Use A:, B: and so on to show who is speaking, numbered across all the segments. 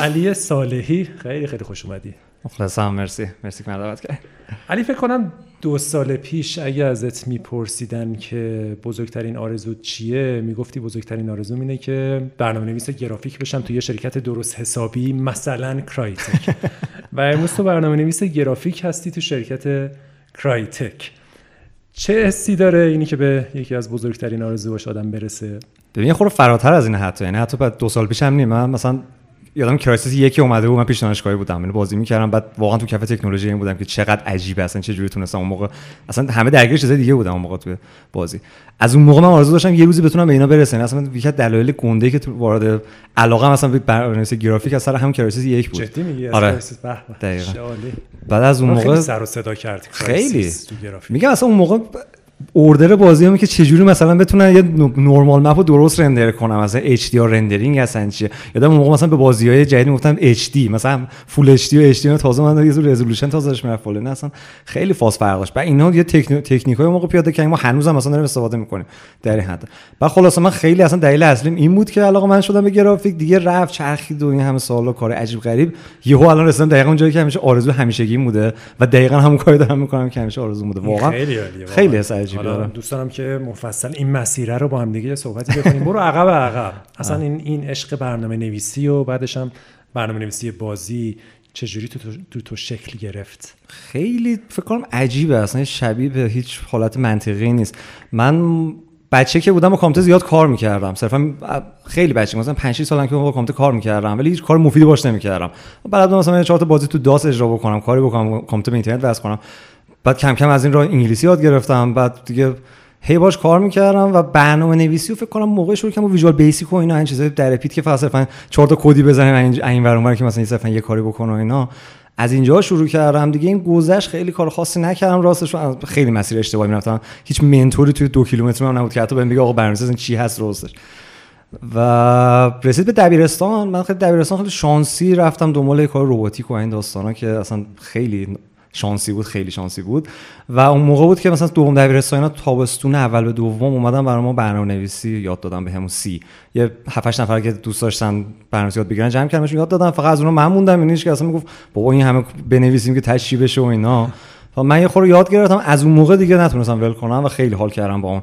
A: علی صالحی. خیلی خیلی خوش اومدی.
B: مخلصم مرسی. مرسی که دعوت کرد
A: علی فکر کنم دو سال پیش اگه ازت میپرسیدن که بزرگترین آرزو چیه می‌گفتی بزرگترین آرزو اینه که برنامه نویس گرافیک بشم توی یه شرکت درست حسابی مثلا کرایتک و امروز تو برنامه نویس گرافیک هستی تو شرکت کرایتک چه حسی داره اینی که به یکی از بزرگترین آرزوهاش آدم برسه؟
B: ببین یه خورده فراتر از این حتی یعنی حتی بعد دو سال پیش هم نیم. من مثلا یادم کرایسیس یک اومده بود من پیش دانشگاهی بودم. یعنی بازی می‌کردم بعد واقعا تو کف تکنولوژی این بودم که چقدر عجیبه. اصلا چه جوری تونستم اون موقع اصلا همه درگیر چیزای دیگه بودم اون موقع تو بازی. از اون موقع من آرزو داشتم یه روزی بتونم به اینا برسم. اصلا یکی دلایل گنده که تو وارد علاقه مثلا به برنامه‌نویسی گرافیک از سر هم کرایسیس یک بود.
A: جدی میگی؟
B: آره. دقیقاً. بعد از اون موقع
A: سر و صدا کرد.
B: خیلی. میگم اصلا اون موقع order بازی هم که چجوری مثلا بتونن یه normal map رو درست render کنن مثلا HD rendering اصلا چیه یادم موقع مثلا به بازی های جدید می‌گفتم HD مثلا full HD و HD تازه من یه resolution تازهش می‌رفت نه اصلا خیلی فاز فرق داشت. بعد اینا یه تکنیک های موقع پیاده کردیم ما هنوزم مثلا داریم استفاده می‌کنیم در این حد. بعد خلاص من خیلی اصلا دلیل اصلیم این بود که علاقه من شدم به گرافیک دیگه رفت چرخید و این همه سالا کار عجیب غریب. یهو الان رسیدم دقیقاً اونجایی که همیشه آرزو همیشگی بوده و دقیقاً همون کاری دارم می‌کنم که همیشه آرزو بوده. واقعا خیلی خیلی عجیبه
A: دوست دارم که مفصل این مسیره رو با هم دیگه صحبتی بکنیم. برو عقب عقب. اصلا این این عشق برنامه نویسی و بعدش هم برنامه نویسی بازی چجوری تو, تو, تو شکل گرفت؟
B: خیلی فکر کنم عجیبه. اصلا شبیه به هیچ حالت منطقی نیست. من بچه که بودم با کامپیوتر زیاد کار می‌کردم. صرفا خیلی بچه. مثلا 5 6 سالم که با کامپیوتر کار می‌کردم. ولی هیچ کار مفیدی باش نمی‌کردم. بعد مثلا چهار تا بازی تو داس اجرا بکنم کاری بکنم کامپیوتر به اینترنت وصل کنم. بعد کم کم از این راه انگلیسی یاد گرفتم. بعد دیگه هی باش کار می‌کردم و برنامه نویسی و فکر کنم موقع شروع کردم ویژوال بیسیک و اینا این چیزای در پیت که صرفا چهار تا کدی بزنیم این ور که مثلا صرفا یه کاری بکنه و اینا. از اینجا شروع کردم. دیگه این گذشت خیلی کار خاصی نکردم. راستش خیلی مسیر اشتباهی می‌رفتم. هیچ منتوری توی دو کیلومتر من نبود که حتی بهم بگه آقا برنامه‌نویسی چی هست راستش. و رسید به دبیرستان. من خیلی دبیرستان خیلی شانسی رفتم دنبال کار رباتیک و این داستانا که اصلا خیلی شانسی بود خیلی شانسی بود. و اون موقع بود که مثلا دوم دبیرستان تابستون اول به دوم اومدم برای ما برنامه نویسی یاد دادم به همون سی یه 7 نفر که دوست داشتن برنامه یاد بگیرن جمع کردمشون یاد دادم فقط از اونها من موندم یعنی که اصلا می‌گفت بابا این همه بنویسیم که تشریح بشه و اینا. و من یه خورده یاد گرفتم. از اون موقع دیگه نتونستم ول کنم و خیلی حال کردم با اون.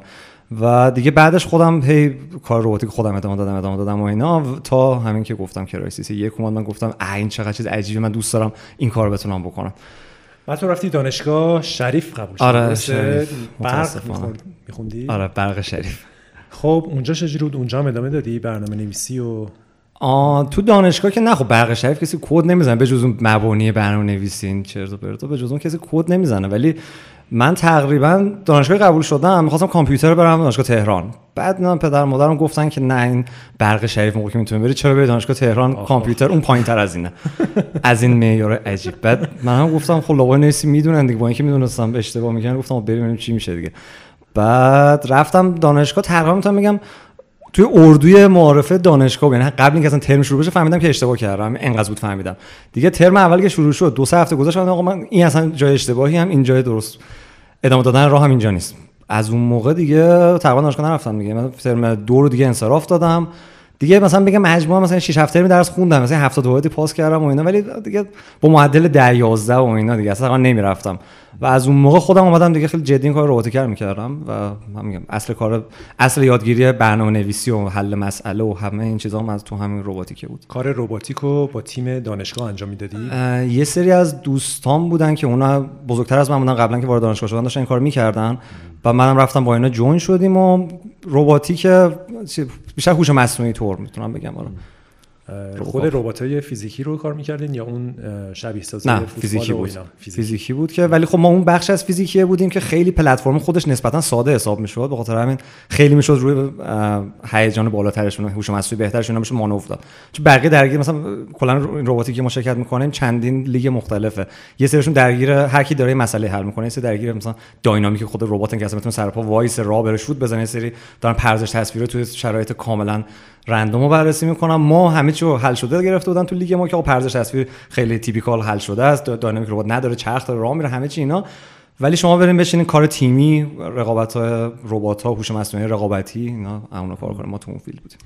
B: و دیگه بعدش خودم هی کار روباتیک خودم ادامه دادم ادامه دادم و اینا. تا همین که گفتم کرایسیس یک اومد من گفتم این چقدر چیز عجیبه من دوست دارم این کار بتونم بکنم.
A: بعد تو رفتی دانشگاه شریف قبول
B: شد آره شریف.
A: برق میخوندی؟
B: آره برق شریف.
A: خب اونجا چجوری بود؟ اونجا هم ادامه دادی؟ برنامه نویسی و
B: آ تو دانشگاه که نه خب برق شریف کسی کد نمی‌زنه به جز اون مبانی برنامه نویسی این چرت و پرت به جز اون کسی کد نمی‌زنه. ولی من تقریبا دانشگاه قبول شدم می‌خواستم کامپیوتر برم دانشگاه تهران. بعد من پدر مادرم گفتن که نه این برق شریف موقع که می‌تونی بری چرا بری دانشگاه تهران؟ کامپیوتر اون پایین تر از اینه. از این معیار عجیب. بعد من هم گفتم خب لابا نیستی می‌دونن دیگه با اینکه می‌دونستم اشتباه می‌کنن گفتم بریم ببینیم چی میشه دیگه. بعد رفتم دانشگاه تقریبا می‌تونم میگم توی اردوی معارفه دانشگاه یعنی قبل اینکه اصلا ترم شروع بشه فهمیدم که اشتباه کردم انقدر بود فهمیدم. دیگه ترم اول که شروع شد دو سه هفته گذشت آقا من این اصلا جای اشتباهی هم این جای درست. ادامه دادن راه هم اینجا نیست. از اون موقع دیگه تقریبا دانشگاه نرفتم دیگه. من ترم دو رو دیگه انصراف دادم. دیگه مثلا بگم مجموعه مثلا 6 هفته می درس خوندم مثلا 70 واحدی پاس کردم و اینا ولی دیگه با معدل 10 11 و اینا دیگه اصلا نمی‌رفتم. و از اون موقع خودم اومدم دیگه خیلی جدی این کار رباتیک می‌کردم و من میگم اصل کار اصل یادگیری برنامه نویسی و حل مسئله و همه این چیزا هم از تو همین رباتیک بود.
A: کار رباتیک رو با تیم دانشگاه انجام می‌دادی؟
B: یه سری از دوستان بودن که اونا بزرگتر از من بودن قبلا که وارد دانشگاه شدن داشتن این کار می‌کردن. و منم رفتم با اینا جوین شدیم و رباتیک بیشتر هوش مصنوعی طور می‌تونم بگم آره
A: خود ربات های فیزیکی رو کار می‌کردین یا اون شبیه سازی
B: نه فیزیکی بود. فیزیکی. فیزیکی بود که ولی خب ما اون بخش از فیزیکی بودیم که خیلی پلتفرم خودش نسبتا ساده حساب می‌شد به خاطر همین خیلی می‌شد روی هیجان بالاترشون هوش مصنوعی بهترشون میشه مانور داد چون بقیه درگیر مثلا کلا رباتیک که ما شرکت می‌کنیم چندین لیگ مختلفه. یه سریشون درگیر هر کی داره مسئله حل می‌کنه یه سری درگیر مثلا dynamic خود ربات که اصلا سر پا وایسه راه بره شوت بزنه سری دارن پردازش تصویر توی شرایط کاملا random رو بررسی می‌کنن. ما همه چی حل شده گرفته بودن تو لیگ ما که پردازش تصویر خیلی typical حل شده است. dynamic ربات نداره چرخ داره راه میره همه چی اینا. ولی شما بریم بشینین کار تیمی رقابت های ربات ها هوش مصنوعی رقابتی اینا اون کار ما تو اون field بودیم.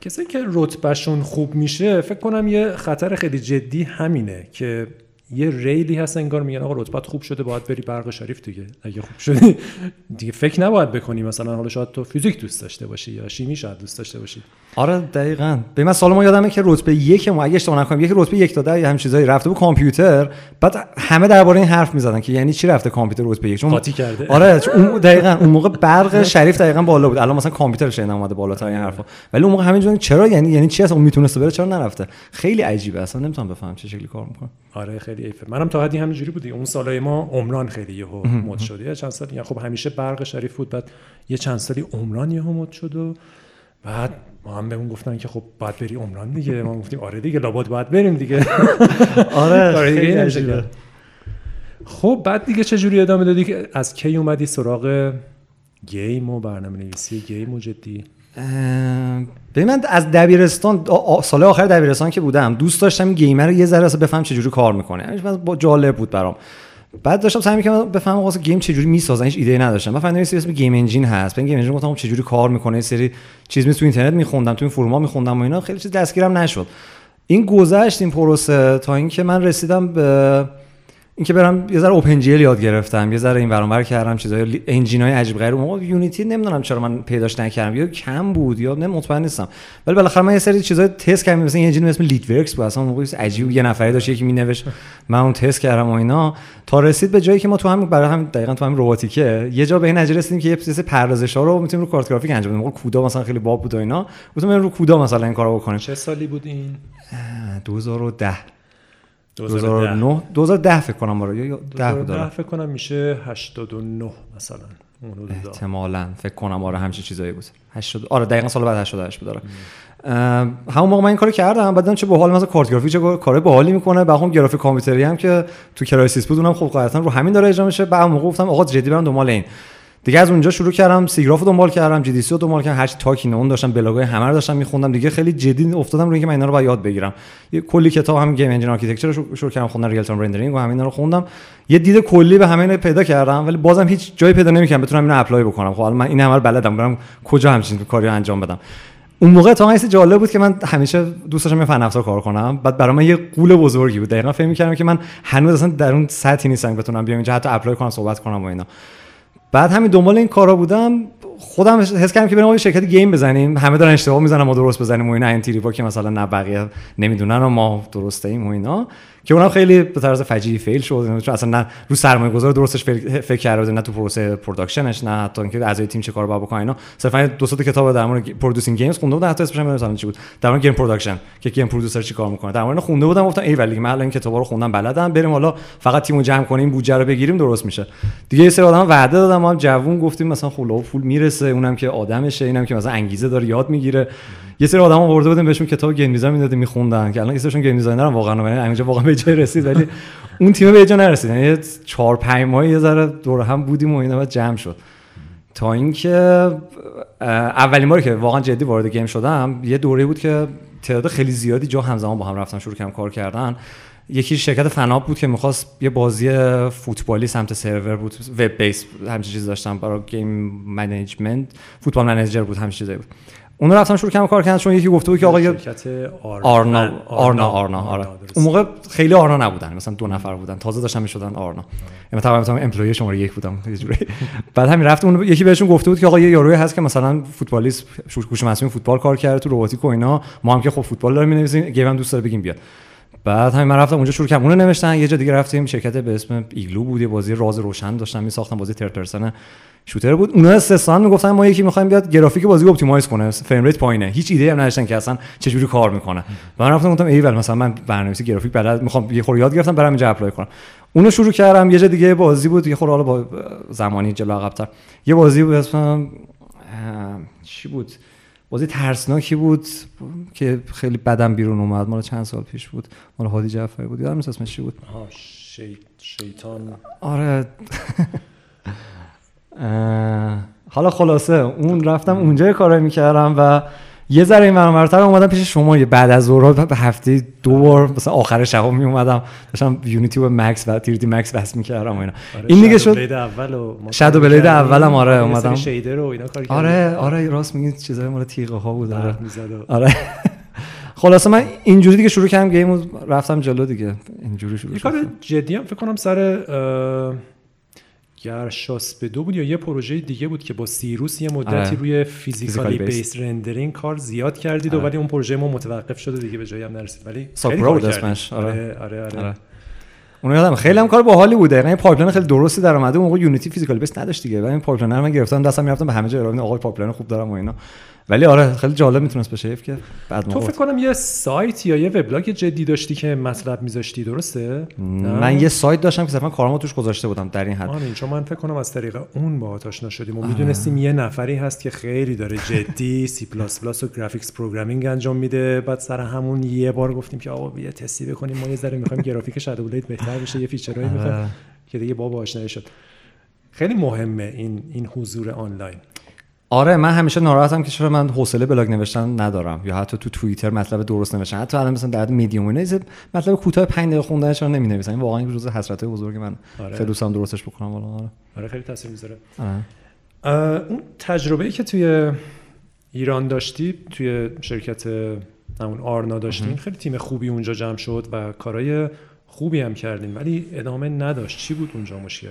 A: کسایی که رتبهشون خوب میشه فکر کنم یه خطر خیلی جدی همینه که یه ریلی هست انگار میگن آقا رتبت خوب شده باید بری برق شریف دیگه. اگه خوب شدی دیگه فکر نباید بکنی. مثلا حالا شاید تو فیزیک دوست داشته باشی یا شیمی شاید دوست داشته باشی.
B: آره دقیقاً. به من سال ما یادمه که رتبه یک ما اگه اشتباه نکنم یک رتبه یک داده یه هم چیزایی رفته بود کامپیوتر. بعد همه درباره این حرف می‌زدن که یعنی چی رفته کامپیوتر رتبه یک؟
A: چون قاطی کرده.
B: آره چون اون دقیقاً اون موقع برق شریف دقیقاً بالا بود. الان مثلا کامپیوتر شین اومده بالاتر این حرفا. ولی اون موقع همینجوری چرا؟ یعنی یعنی چی اصلا؟ می‌تونسته بره؟ چرا نرفته؟ خیلی عجیبه. اصلا نمی‌تونم بفهمم چه شکلی کار می‌کنه.
A: آره خیلی ایفه منم تا حدی همینجوری بودی. اون سالای ما عمران خیلی یهو مد شد. یه چند سال یعنی خب همیشه برق شریف بود بعد یه چند سالی عمران یهو مد شد و بعد ما هم بهمون گفتن که خب باید بری عمران دیگه. ما گفتیم آره دیگه لابد باید بریم دیگه.
B: آره
A: آره دیگه خب بعد دیگه چه جوری ادامه دادی که از کی اومدی سراغ game و برنامه نویسی game و جدی؟
B: ببین من از دبیرستان سال آخر دبیرستان که بودم دوست داشتم game رو یه ذره بفهم چه جوری کار می‌کنه. با جالب بود برام. بعد داشتم سعی می‌کردم بفهمم واسه game چجوری می‌سازن هیچ ایده نداشتم. من فهمیدم اسم game engine هست. من game engine گفتم چجوری کار می‌کنه سری چیز می تو اینترنت میخوندم تو این فروما میخوندم و اینا. خیلی چیز دستگیرم نشد. این گذشت این پروسه تا اینکه من رسیدم به اینکه برم یه ذره اوپن جی یاد گرفتم یه ذره این ورانور کردم چیزای انجین های عجیب غریب. موقع یونیتی نمی‌دونم چرا من پیداش نکردم. یا کم بود یا نه مطمئن نیستم. ولی بالاخره من یه سری چیزای تست کردم مثلا یه انجین اسم لیت ورکس بود. اصلا موقع عجیب یه نفری داشت یکی مینوشت من اون تست کردم و اینا. تا رسید به جایی که ما تو هم برای هم دقیقاً تو هم رباتیکه یه جا به این نتیجه رسیدیم که یه چیز پردازش ها رو می‌تونیم رو کارت گرافیک انجام بدیم. موقع کودا مثلا خیلی باب بود و اینا. گفتم رو CUDA مثلا این کارو بکنیم.
A: چه سالی بود این؟
B: 2010 2009 2010 فکر کنم آره. یا 10
A: بود فکر کنم میشه 89 مثلا.
B: احتمالاً. فکر کنم آره همچین چیزایی بود. 80 آره دقیقاً سال بعد 88 بود آره. همون موقع من این کارو کردم بعدم چه باحال مثلا کارت گرافیک چه کار باحالی می‌کنه. بعد اون گرافیک کامپیوتری هم که تو کرایسیس بود اونم خب قاعدتا رو همین داره اجرا میشه. بعد موقع گفتم آقا جدی برم دنبال این. دیگه از اونجا شروع کردم SIGGRAPH دنبال کردم GDC رو دنبال کردم هر تا اون داشتم بلاگای همه رو داشتم میخوندم. دیگه خیلی جدی افتادم روی اینکه من اینا رو باید یاد بگیرم. یه کلی کتاب هم Game Engine Architecture رو شروع کردم خوندن Real-Time Rendering و همینا رو خوندم. یه دید کلی به همین پیدا کردم ولی بازم هیچ جایی پیدا نمی‌کردم بتونم اینو apply بکنم. خب من این همه رو بلدم برم کجا همچین کاری انجام بدم. اون موقع تا این جالب بود که من همیشه دوست داشتم فن افزار کار کنم. بعد برای من یه غول بزرگی بود. دقیقا فکر می‌کردم که من هنوز اصلا در اون سطحی نیستم بتونم بیام اینجا حتی apply کنم صحبت کنم و اینا. بعد همین دنبال این کارا بودم خودم حس کردم که بریم یه شرکت game بزنیم. همه دارن اشتباه می‌زنن ما درست بزنیم و اینا. اینطوری که مثلا نه بقیه نمی‌دونن و ما درسته ایم و اینا. که اونم خیلی به طرز فجیعی fail شد چون اصلا نه رو سرمایه گذار درستش فکر کرده نه تو پروسه production ش نه حتی اینکه اعضای تیم چه کار باید بکنن اینا. صرفا دو تا کتاب در مورد producing games خونده بودم حتی اسمش نمی‌دونم چی بود. در مورد game production که game producer چی کار می‌کنه. در مورد خونده بودم گفتم ای ولی من این کتابا رو خوندم بلدم بریم حالا فقط تیمو جمع کنیم بودجه رو بگیریم درست میشه. دیگه یه سری آدم وعده دادم ما جوون گفتیم مثلا خب پول می‌رسه اونم که آدمشه اینم که مثلا انگیزه داره یاد می‌گیره. یه سری آدم آورده بودیم بهشون کتاب game design می‌دادیم میخوندن که الان اسمشون game designer واقعا یعنی اینجا واقعا به جای رسید ولی اون تیم به جا نرسید. یعنی 4 5 ماه یه ذره دور هم بودیم و اینا بعد جمع شد. تا اینکه اولین باری که واقعا جدی وارد game شدم یه دوره بود که تعداد خیلی زیادی جا همزمان با هم رفتن شروع کردن کار کردن. یکی شرکت فناب بود که می‌خواست یه بازی فوتبالی سمت سرور بود web based همچین چیز داشتم برای game management. Football Manager بود همچین چیزی بود. اون رفتن شروع کردن کار کردن چون یکی گفته بود که آقا
A: شرکت
B: آرنا آرنا آرنا آره. اون موقع خیلی آرنا نبودن مثلا دو نفر بودن. تازه داشتن می‌شدن آرنا یعنی طبعا مثلا employee شماره یک بودم یه جوری. بعد همین رفت اون یکی بهشون گفته بود که آقا یه یاروی هست که مثلا فوتبالیست هوش مصنوعی فوتبال کار کرده تو رباتیک و اینا. ما هم که خب فوتبال داریم می‌نویسیم game دوست داره بگیم بیاد. بعد همین من رفتم اونجا شروع کردم. اونو نوشتن یه جا دیگه رفتیم شرکت به اسم ایگلو بود یه بازی راز روشن داشتن میساختن بازی third person shooter بود. اونا استثنا می‌گفتن ما یکی می‌خوایم بیاد گرافیک بازی رو optimize کنه. frame rate پایینه. هیچ ایده هم نداشتن که اصلا چه جوری کار می‌کنه. و من رفتم گفتم ایول مثلا من برنامه‌نویسی گرافیک بلد می‌خوام یه خورده یاد گرفتم برام اینجا apply کنم. اونو شروع کردم. یه جا دیگه بازی بود. یه خورده حالا با زمانی جلو عقب‌تر. یه بازی بود اسم چی بود؟ بازی ترسناکی بود که خیلی بدم بیرون اومد. مال چند سال پیش بود. مال هادی جعفری بود. یادم اسمش چی بود.
A: شیطان.
B: آره. حالا خلاصه اون رفتم اونجا کارایی می‌کردم و یه ذره این برتر اومدم پیش شما یه بعد از ظهر به هفته دو بار مثلا آخر شب می اومدم داشتم یونیتی و مکس و تیردی مکس بس می‌کردم اینا.
A: آره
B: این دیگه شد
A: بلید اول و
B: شادو بلید اولم آره اومدم.
A: شیدر و اینا کار
B: آره آره راست میگی چیزای مال تیغه ها بود آره.
A: و-
B: آره. خلاصه من اینجوری دیگه شروع کردم گیم و رفتم جلو دیگه. اینجوری شروع
A: کار جدی هم فکر کنم سر گرشاس به دو بود یا یه پروژه دیگه بود که با سیروس یه مدتی
B: آره.
A: روی فیزیکالی. بیس رندرینگ کار زیاد کردید و
B: آره.
A: ولی اون پروژه ما متوقف شده دیگه به جایی هم نرسید ولی خیلی
B: بود. اسمش، آره.
A: آره آره, آره.
B: آره. اون یادم خیلی هم کار باحالی بوده یعنی pipeline خیلی درستی در اومده اون موقع Unity physical based نداشت دیگه و این pipeline رو من گرفتم دستم می‌رفتم به همه جا ارائه آقا یه pipeline خوب دارم و اینا ولی آره خیلی جالب می‌تونست بشه حیف که بعد
A: تو فکر کنم یه سایت یا یه وبلاگ جدی داشتی که مطلب میذاشتی درسته؟
B: من یه سایت داشتم که صرفا کارامو توش گذاشته بودم در این حد.
A: آره چون من فکر کنم از طریق اون با آشنا شدیم و می‌دونستیم یه نفری هست که خیلی داره جدی سی پلاس پلاس و graphics programming انجام میده. بعد سر همون یه بار گفتیم که آقا یه تستی بکنیم. ما یه ذره می‌خوایم گرافیک Shadow بهتر بشه یه feature هایی می‌خوایم
B: آره.
A: که دیگه بابا آشنایی شد. خیلی مهمه این این حضور آنلاین.
B: آره من همیشه ناراحتم که چرا من حوصله بلاگ نوشتن ندارم یا حتی تو توییتر مطلب درست نوشتن. حتی الان مثلا در میدیوم اینا مطلب کوتاه 5 دقیقه خوندن چرا نمی نویسن این واقعا روز حسرت بزرگ من.
A: آره.
B: خیلی دوستم درستش بکنم والا آره.
A: آره خیلی تاثیر می‌ذاره.
B: آره.
A: اون تجربه ای که توی ایران داشتی توی شرکت همون آرنا داشتین خیلی تیم خوبی اونجا جمع شد و کارهای خوبی هم کردین ولی ادامه نداشت. چی بود اونجا مشکل؟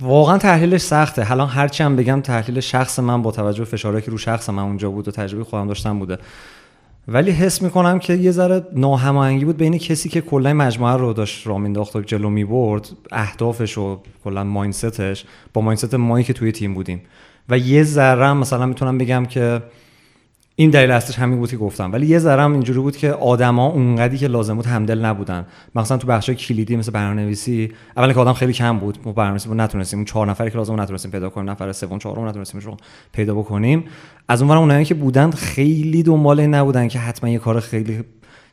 B: واقعا تحلیلش سخته. الان هرچی هم بگم تحلیل شخص من با توجه به فشارهایی که رو شخص من اونجا بود و تجربه خودم داشتم بوده. ولی حس می‌کنم که یه ذره ناهماهنگی بود بین کسی که کلا مجموعه رو داشت راه مینداخت و جلو می‌برد اهدافش و کلا مایندستش با مایندست مایی که توی تیم بودیم. و یه ذره مثلا می‌تونم بگم که این دلیل اصلیش همین بود که گفتم. ولی یه ذره اینجوری بود که آدما اونقدی که لازم بود همدل نبودن. مثلا تو بخش کلیدی مثل برنامه‌نویسی اولا که آدم خیلی کم بود. ما برنامه‌نویسی نتونستیم. اون چهار نفری که لازم بود نتونستیم پیدا کنیم. نفر سوم چهارم نتونستیم رو پیدا بکنیم. از اونور اونایی که بودن خیلی دنبال این نبودن که حتما یه کار خیلی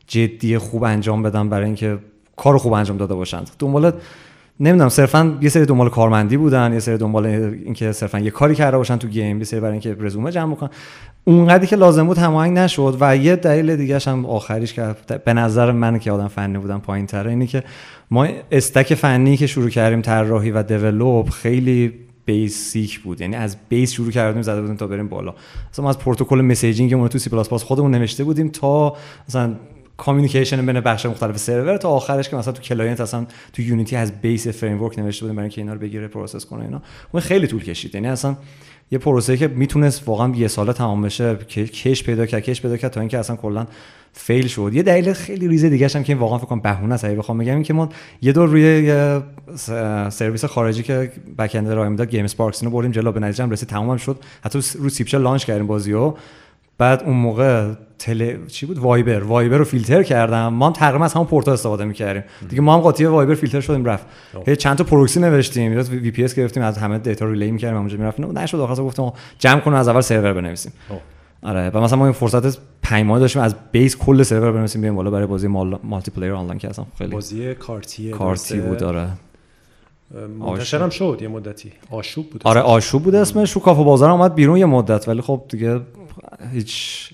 B: جدی خوب انجام بدن برای اینکه کار خوب انجام داده باشند. دنبال نمی‌دونم صرفا یه سری دنبال کارمندی بودن یه سری دنبال اینکه صرفا یه کاری کرده باشن تو گیم یه سری برای اینکه رزومه جمع بکنن. اونقدری که لازم بود هماهنگ نشد و یه دلیل دیگه هم آخریش که به نظر من که آدم فنی بودم پایین تره اینه که ما stack فنی که شروع کردیم طراحی و develop خیلی basic بود. یعنی از base شروع کردیم زده بودیم تا بریم بالا. مثلا ما از پروتکل messaging مون تو سی پلاس پلاس خودمون نوشته بودیم تا مثلا communication بین بخش مختلف سرور تا آخرش که مثلا تو client اصلا تو Unity از base framework نوشته بودیم برای اینکه اینا رو بگیره process کنه اینا. اون خیلی طول کشید. یعنی اصلا یه پروسه که می‌تونست واقعا یه ساله تمام بشه که کش پیدا کرد کش پیدا کرد تا اینکه اصلا کلا fail شد. یه دلیل خیلی ریزه دیگه هم که واقعا فکر کنم بهونه است. بخوام بگم این که ما یه دور روی سرویس خارجی که backend ارائه می‌داد GameSparks اینو بردیم جلو. به نتیجه رسید تمام شد. حتی رو سیبچه launch کردیم بازیو. بعد اون موقع تله چی بود؟ وایبر. وایبر رو فیلتر کردن. ما هم تقریبا از همون پورتا استفاده می‌کردیم. دیگه ما هم قاطی وایبر فیلتر شدیم رفت. هی چند تا پروکسی نوشتیم. یا VPS گرفتیم از همه data relay می‌کردیم اونجا می‌رفتیم. نشد. آخرش گفتم جمع کنیم از اول سرور بنویسیم. آره. و مثلا ما این فرصت 5 ماه داشتیم از base کل سرور بنویسیم بیایم بالا برای بازی multiplayer آنلاین که اصلا خیلی
A: بازی کارتی
B: کارتی بود آره.
A: منتشرم شد یه مدتی. آشوب بود
B: آره آشوب بود اسمش. رو کافه بازار اومد بیرون یه مدت ولی خب دیگه هیچ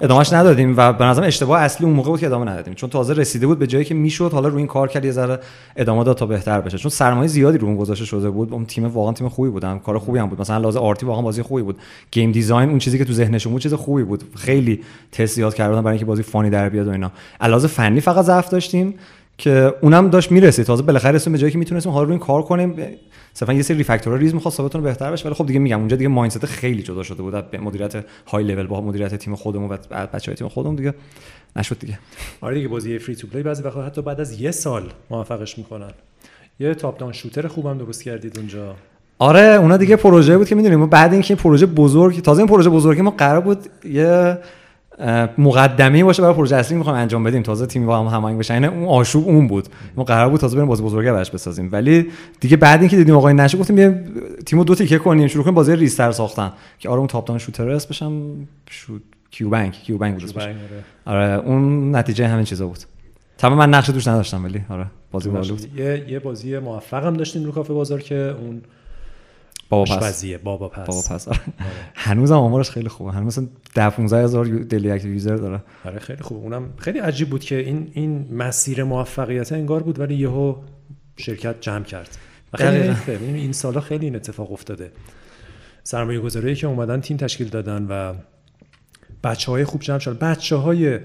B: ادامهش ندادیم و به نظرم اشتباه اصلی اون موقع بود که ادامه ندادیم. چون تازه رسیده بود به جایی که می‌شد حالا روی این کار کرد یه ذره ادامه داد تا بهتر بشه. چون سرمایه زیادی رو اون گذاشته شده بود. اون تیم واقعا تیم خوبی بودن کار خوبی هم بود. مثلا لحاظ art ی واقعا بازی خوبی بود. game design اون چیزی که تو ذهنشون بود چیز خوبی بود. خیلی تست زیاد کردن برای اینکه بازی fun ی در بیاد و اینا. لحاظ فنی فقط ضعف داشتیم. که اونم داشت می‌رسید. تازه بالاخره رسیدیم به جایی که می‌تونستیم حالا روی این کار کنیم. صرفا یه سری refactor ها ریز می‌خواست تا بتونه بهتر بشه ولی خب دیگه میگم اونجا دیگه mindset خیلی جدا شده بود. به مدیریت های لول با مدیریت تیم خودمون و بچهای تیم خودمون دیگه نشد دیگه.
A: آره دیگه بازی free to play بعضی وقتا حتی بعد از یه سال موفقش می‌کنن. یه top down shooter خوبم درست کردید اونجا.
B: آره اونا دیگه پروژه بود که می‌دونیم. ما بعد اینکه این پروژه بزرگ تازه این پروژه بزرگی ما قرار بود یه مقدمه باشه برای پروژه اصلی می‌خوام انجام بدیم. تازه تیم با هم هماهنگ بشه یعنی اون آشوب اون بود. ما قرار بود تازه بریم بازی بزرگه براش بسازیم. ولی دیگه بعد اینکه دیدیم آقا نمیشه گفتیم یه تیمو دو تیکه کنیم. شروع کنیم بازی ریزتر ساختن. که آره اون top-down shooter اس بشم شوت کیو بانک کیو بانک بود
A: آره.
B: آره اون نتیجه همین چیزا بود. تمام من نقش توش نداشتم ولی آره بازی باحال بود.
A: یه یه بازی موفقم داشتیم رو کافه بازار که اون
B: بابا
A: پز. بابا پز.
B: بابا پز. آره. هنوزم آمارش خیلی خوبه. هنوز مثلا 10 15 هزار daily active user داره.
A: آره خیلی خوب. اونم خیلی عجیب بود که این این مسیر موفقیت انگار بود ولی یهو شرکت جمع کرد. خیلی. ببین این سالا خیلی این اتفاق افتاده. سرمایه گذاری که اومدن تیم تشکیل دادن و بچه های خوب جمع شدن. بچه های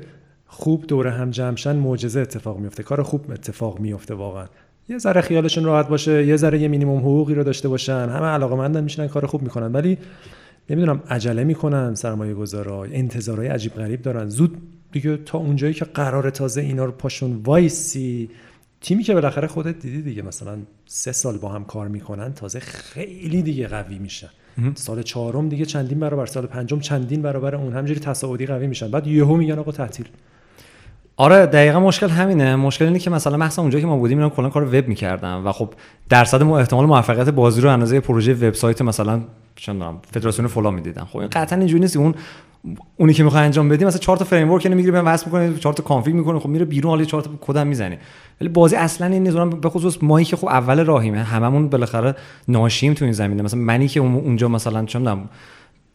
A: خوب دور هم جمع شن معجزه اتفاق میفته کار خوب اتفاق میفته واقعا. یه ذره خیالشون راحت باشه یه ذره یه مینیمم حقوقی رو داشته باشن. همه علاقه میشن کار خوب می‌کنن. ولی نمی‌دونم عجله می‌کنن سرمایه گذارا انتظارهای عجیب غریب دارن. زود دیگه تا اونجایی که قرار تازه اینا رو پاشون وایسی تیمی که بالاخره خودت دیدی دیگه مثلا سه سال با هم کار می‌کنن تازه خیلی دیگه قوی میشن. سال چهارم دیگه چندین برابر سال پنجم چندین برابر اون. همجوری تصاعدی قوی میشن. بعد یهو میگن آقا تعطیل.
B: آره دقیقا مشکل همینه. مشکل اینه که مثلا مثلا اونجایی که ما بودیم اینا کلا کار وب می‌کردن و خب درصد مو- احتمال موفقیت بازی رو اندازه پروژه وبسایت مثلا می‌دونم فدراسیون فلان می‌دیدن. خب این قطعا اینجوری نیست. اون اونی که می‌خوای انجام بدی مثلا چهار تا فریم ورک می‌گیری بهم وصل می‌کنی چهار تا کانفیگ می‌کنی خب میره بیرون حالا چهار تا کدم می‌زنی. ولی بازی اصلا این نیست. به خصوص مایی که خب اول راهیمه. هممون بالاخره ناشیم تو این زمینه. مثلا منی که اون- اونجا مثلا می‌دونم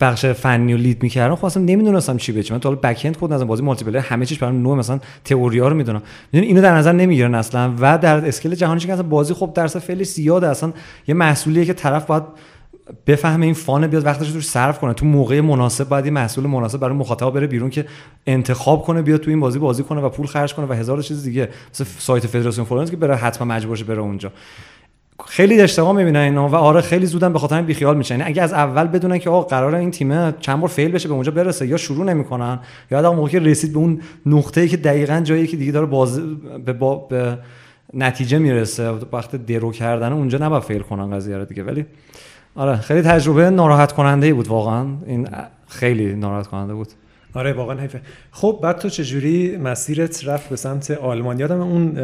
B: بخش فنی و lead می‌کردم. خب اصلا نمی‌دونستم چی به چیه من تا حالا backend code بازی multiplayer همه چیز برام نو مثلا تئوریا رو می‌دونم. می‌دونی اینو در نظر نمی‌گیرن اصلا. و در scale جهانی که اصلا بازی خب درصد فعلی زیاده. اصلا یه محصولیه که طرف باید بفهمه این fun بیاد وقتش رو صرف کنه. تو موقع مناسب باید یه محصول مناسب برای مخاطب بره بیرون که انتخاب کنه بیاد تو این بازی بازی کنه و پول خرج کنه و هزار چیز دیگه. مثل سایت فدراسیون فلورنس که بره حتما مجبور بره اونجا. خیلی اشتباه می‌بینن اینا و آره خیلی زودن به خاطر این بیخیال میشن یعنی اگه از اول بدونن که آقا قرار این تیم چند بار fail بشه به اونجا برسه یا شروع نمی‌کنن یا حتی موقعی رسید به اون نقطه‌ای که دقیقا جایی که دیگه داره باز به, با... به نتیجه می‌رسه وقت درو کردن اونجا نباید fail کنن قضیه رو دیگه. ولی آره خیلی تجربه ناراحت کننده ای بود واقعا. این خیلی ناراحت کننده بود.
A: آره واقعا حیفه خب بعد تو چجوری مسیرت رفت به سمت آلمان یادم اون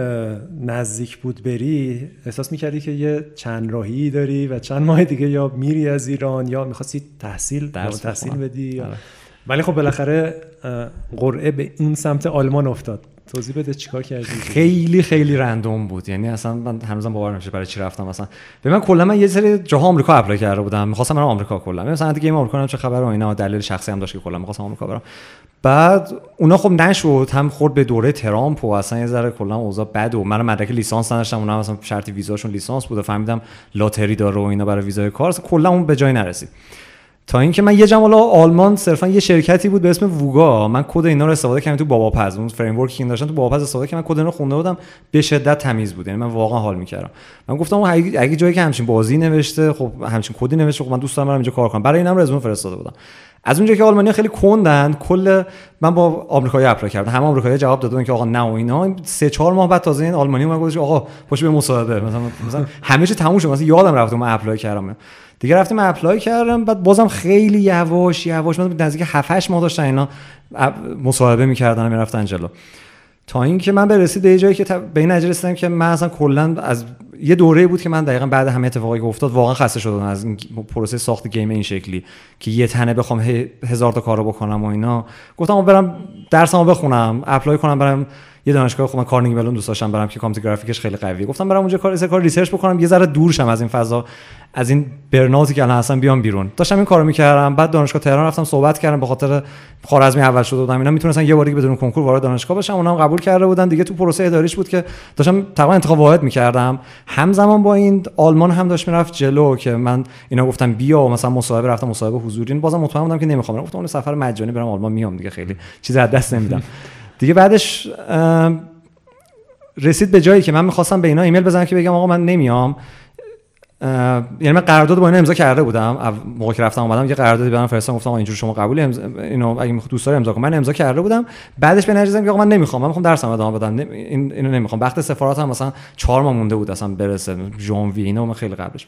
A: نزدیک بود بری احساس می‌کردی که یه چند راهی داری و چند ماه دیگه یا میری از ایران یا می‌خواستی تحصیل
B: درس
A: تحصیل. بدی.
B: آره.
A: ولی خب بالاخره قرعه به این سمت آلمان افتاد توضیح بده چیکار کردی
B: خیلی خیلی رندوم بود. یعنی اصلا من هنوزم باور نمیشه برای چی رفتم. مثلا به من کلا من یه سری جاها آمریکا اپلای کرده بودم. می‌خواستم برم آمریکا کلا. مثلا دیگه آمریکا هم چه خبر و اینا دلیل شخصی هم داشت که کلا می‌خواستم آمریکا برم. بعد اونا خب نشد. هم خورد به دوره ترامپ و اصلا یه ذره کلا اوضاع بد و من مدرک لیسانس نداشتم. اونا مثلا شرط ویزاشون لیسانس بود و فهمیدم lottery داره و اینا برای ویزای کار. اصلا کلا اون به جای نرسید. تا اینکه من یه ایمیل آلمان صرفا یه شرکتی بود به اسم ووگا. من کد اینا رو استفاده کردم تو بابا پز. اون framework ی داشتن تو بابا پز استفاده کردم. من کد اینا رو خونده بودم. به شدت تمیز بود. یعنی من واقعا حال می‌کردم. من گفتم اگه اگه جایی که همچین بازی نوشته خب همچین کدی نوشته خب من دوست دارم برم اینجا کار کنم. برای اینم رزومه فرستاده بودم. از اونجا که آلمانیا خیلی کندن کل من با آمریکایی apply کردم. همه آمریکایی جواب دادن که آقا نه و اینا. سه چهار ماه بعد تازه این آلمانی اومد گفتش آقا پاشو به مصاحبه مثلا مثلا همه چی تموم شد. مثلا یادم رفت من apply کردم. دیگه رفتیم apply کردم بعد بازم خیلی یواش یواش. من نزدیک 7 8 ماه داشتن اینا مصاحبه می‌کردن می‌رفتن جلو. تا اینکه من برسید به جایی که به این رسیدم که من اصلا کلا از یه دوره بود که من دقیقا بعد همه اتفاقی که افتاد واقعا خسته شدم از این پروسه ساخت game این شکلی که یه تنه بخوام هزار تا کارو بکنم و اینا. گفتم برم درسمو بخونم apply کنم برم یه دانشگاه خب من کارنگی ملون دوست داشتم برم که computer graphics ش خیلی قویه. گفتم برم اونجا کار یه کار research بکنم یه ذره دور شم از این فضا از این burnout ی که الان هستم بیام بیرون. داشتم این کارو می‌کردم بعد دانشگاه تهران رفتم صحبت کردم به خاطر خوارزمی اول شده بودم اینا می‌تونستن یه باری بدون کنکور وارد دانشگاه بشم اونم قبول کرده بودن. دیگه تو پروسه اداریش بود که داشتم تقریبا انتخاب واحد می‌کردم. همزمان با این آلمان هم داشت می‌رفت جلو که من اینا گفتم بیا و مثلا مصاحبه رفتم مصاحبه حضوری بازم مطمئن بودم که نمی‌خوام. گفتم اون سفر مجانی برم آلمان میام دیگه خیلی چیزی از دست نمیدم. دیگه بعدش رسید به جایی که من می‌خواستم به اینا ایمیل بزنم که بگم آقا من نمیام. یعنی من قرارداد با اینا امضا کرده بودم. موقع که رفتم اومدم یه قراردادی برام فرستادم گفتم اینجور شما قبول امضا اینو اگه می‌خواد دوست داری امضا کن. من امضا کرده بودم. بعدش به رسیدم که آقا من نمی‌خوام. من می‌خوام درسم ادامه بدم. نمی- این اینو نمی‌خوام. وقت سفارت هم مثلا چهار ماه مونده بود اصلا برسه. ژانویه اینو من خیلی قبلش.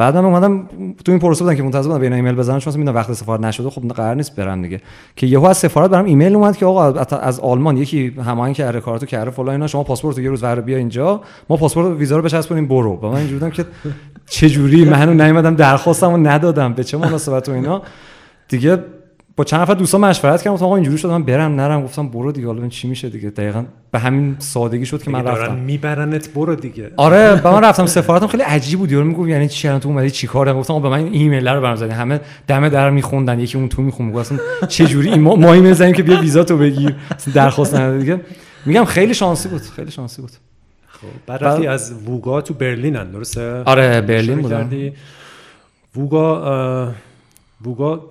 B: بعد من اومدم تو این پروسه بودم که منتظر بودم به اینا ایمیل بزنم چون می‌دونم وقت سفارت نشده خب قرار نیست برم دیگه. که یهو از سفارت برام ایمیل اومد که آقا از- آلمان یکی هماهنگ کرده کارتو کرده فلان اینا شما پاسپورت یه روز ور بیا اینجا ما پاسپورت ویزا رو بچسبونیم برو. با من اینجوری بودم که چه جوری من هنوز نیومدم درخواستمو ندادم به چه مناسبت و اینا. دیگه با چند نفر دوستان مشورت کردم گفتم آقا اینجوری شد من برم نرم گفتم برو دیگه حالا چی میشه دیگه. دقیقا به همین سادگی شد که من رفتم.
A: میبرنت برو دیگه.
B: آره به من رفتم سفارتم خیلی عجیب بود یارو می‌گفت یعنی چی الان تو اومدی چیکار گفتم به من ایمیل رو برام زدی همه دم در میخوندن یکی اون تو می‌خوند. گفتم چه جوری؟ ما, ما ایمیل زدیم که بیا ویزا تو بگیر. درخواست نده دیگه. میگم خیلی شانسی بود خیلی شانسی بود.
A: خب بعد رفتی از ووگا تو برلینن درسته؟
B: آره برلین بودم.
A: ووگا ووگا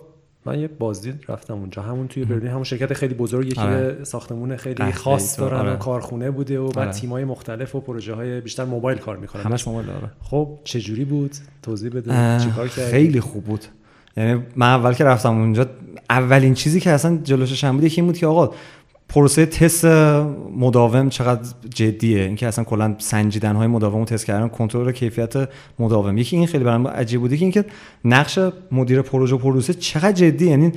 A: من یه بازدید رفتم اونجا. همون توی برلین همون شرکت خیلی بزرگی که آره. ساختمون خیلی خاص دارن آره. و کارخونه بوده و بعد آره. تیمای مختلف و پروژه های بیشتر موبایل کار می‌کنن.
B: همش موبایل داره
A: خب چه جوری بود؟ توضیح بده. چیکار کردی؟
B: خیلی خوب بود. یعنی من اول که رفتم اونجا اولین چیزی که اصلا جلوش بود یکی بود که آقا پروسه تست مداوم چقدر جدیه؟ اینکه اصلا کلا سنجیدن های مداوم و تست کردن کنترل کیفیت مداوم. یکی این خیلی برام عجیب بوده که اینکه نقش مدیر پروژه پروسه چقدر جدی یعنی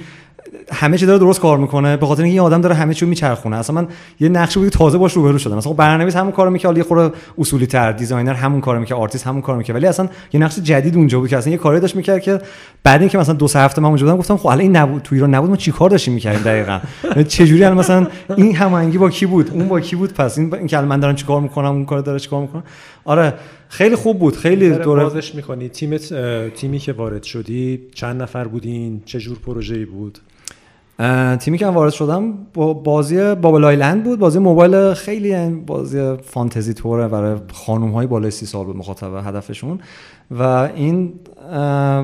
B: همه چی داره درست کار می‌کنه به خاطر اینکه یه آدم داره همه چی میچرخونه. اصلا من یه نقشی بود تازه باش روبرو شدم. مثلا خب برنامه‌نویس همون کارو می‌کنه یه خورده اصولی تر designer همون کارو می‌کنه آرتیست همون کارو می‌کنه ولی اصلا یه نقش جدید اونجا بود که اصلا یه کاری داشت می‌کرد که بعد اینکه مثلا دو سه هفته من اونجا بودم گفتم خب الان این نبود تو ایران نبود ما چیکار داشتیم می‌کردیم دقیقاً؟ یعنی چه جوری الان مثلا این هماهنگی با کی بود؟ اون با کی بود؟ پس این اینکه الان من دارم چیکار می‌کنم اون کار داره چیکار می‌کنه؟ آره خیلی خوب بود خیلی
A: دوره بازش می‌کنی. تیمت تیمی که وارد شدی چند نفر بودین؟ چه جور پروژه‌ای بود؟
B: تیمی که من وارد شدم با بازی بابل آیلند بود. بازی موبایل خیلی بازی فانتزی توره برای خانوم های بالای سی سال بود مخاطب هدفشون. و این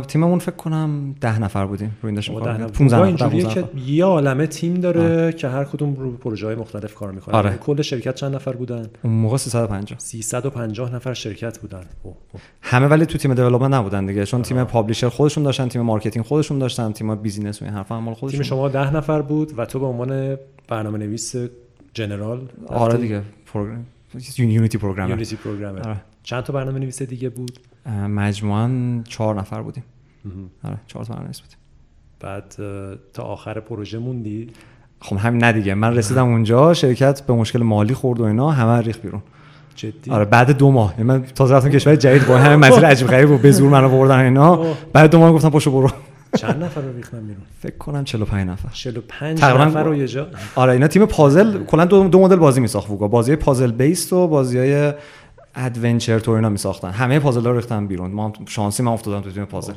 B: تیممون فکر کنم ده نفر بودیم. رو این داشتیم کار
A: 15 نفر. که یه عالمه تیم داره آه. که هر کدوم رو پروژه های مختلف کار می‌کنه.
B: آره.
A: کل شرکت چند نفر بودن؟
B: اون موقع 350
A: 350 نفر شرکت بودن.
B: اوه. اوه. همه ولی تو تیم development نبودن دیگه چون تیم publisher خودشون داشتن تیم marketing خودشون داشتن تیم business و این حرفا مال خودشون.
A: تیم شما 10 نفر بود و تو به عنوان برنامه نویس general
B: آره دیگه پروگرام یونیتی پروگرامر
A: یونیتی پروگرامر چند تا برنامه نویس دیگه بود؟
B: مجموعا چهار نفر بودیم. آره چهار تا برنامه بودیم
A: بعد تا آخر پروژه موندی؟
B: خب همین نه دیگه. من رسیدم اونجا شرکت به مشکل مالی خورد و اینا همه ریخ بیرون.
A: جدی؟
B: آره بعد دو ماه. یعنی من تازه رفتم کشور جدید با همین مسیر عجیب غریب و به زور منو بردن اینا. بعد دو ماه گفتم پاشو برو.
A: چند نفر رو ریختن بیرون؟
B: فکر کنم 45 نفر.
A: 45 نفر رو یه جا؟
B: آره اینا تیم پازل کلا دو, دو مدل بازی میساخت ووگا بازی puzzle-based و بازی های adventure تو اینا میساختن. همه پازل ها ریختن بیرون. ما شانسی من افتادم تو تیم پازل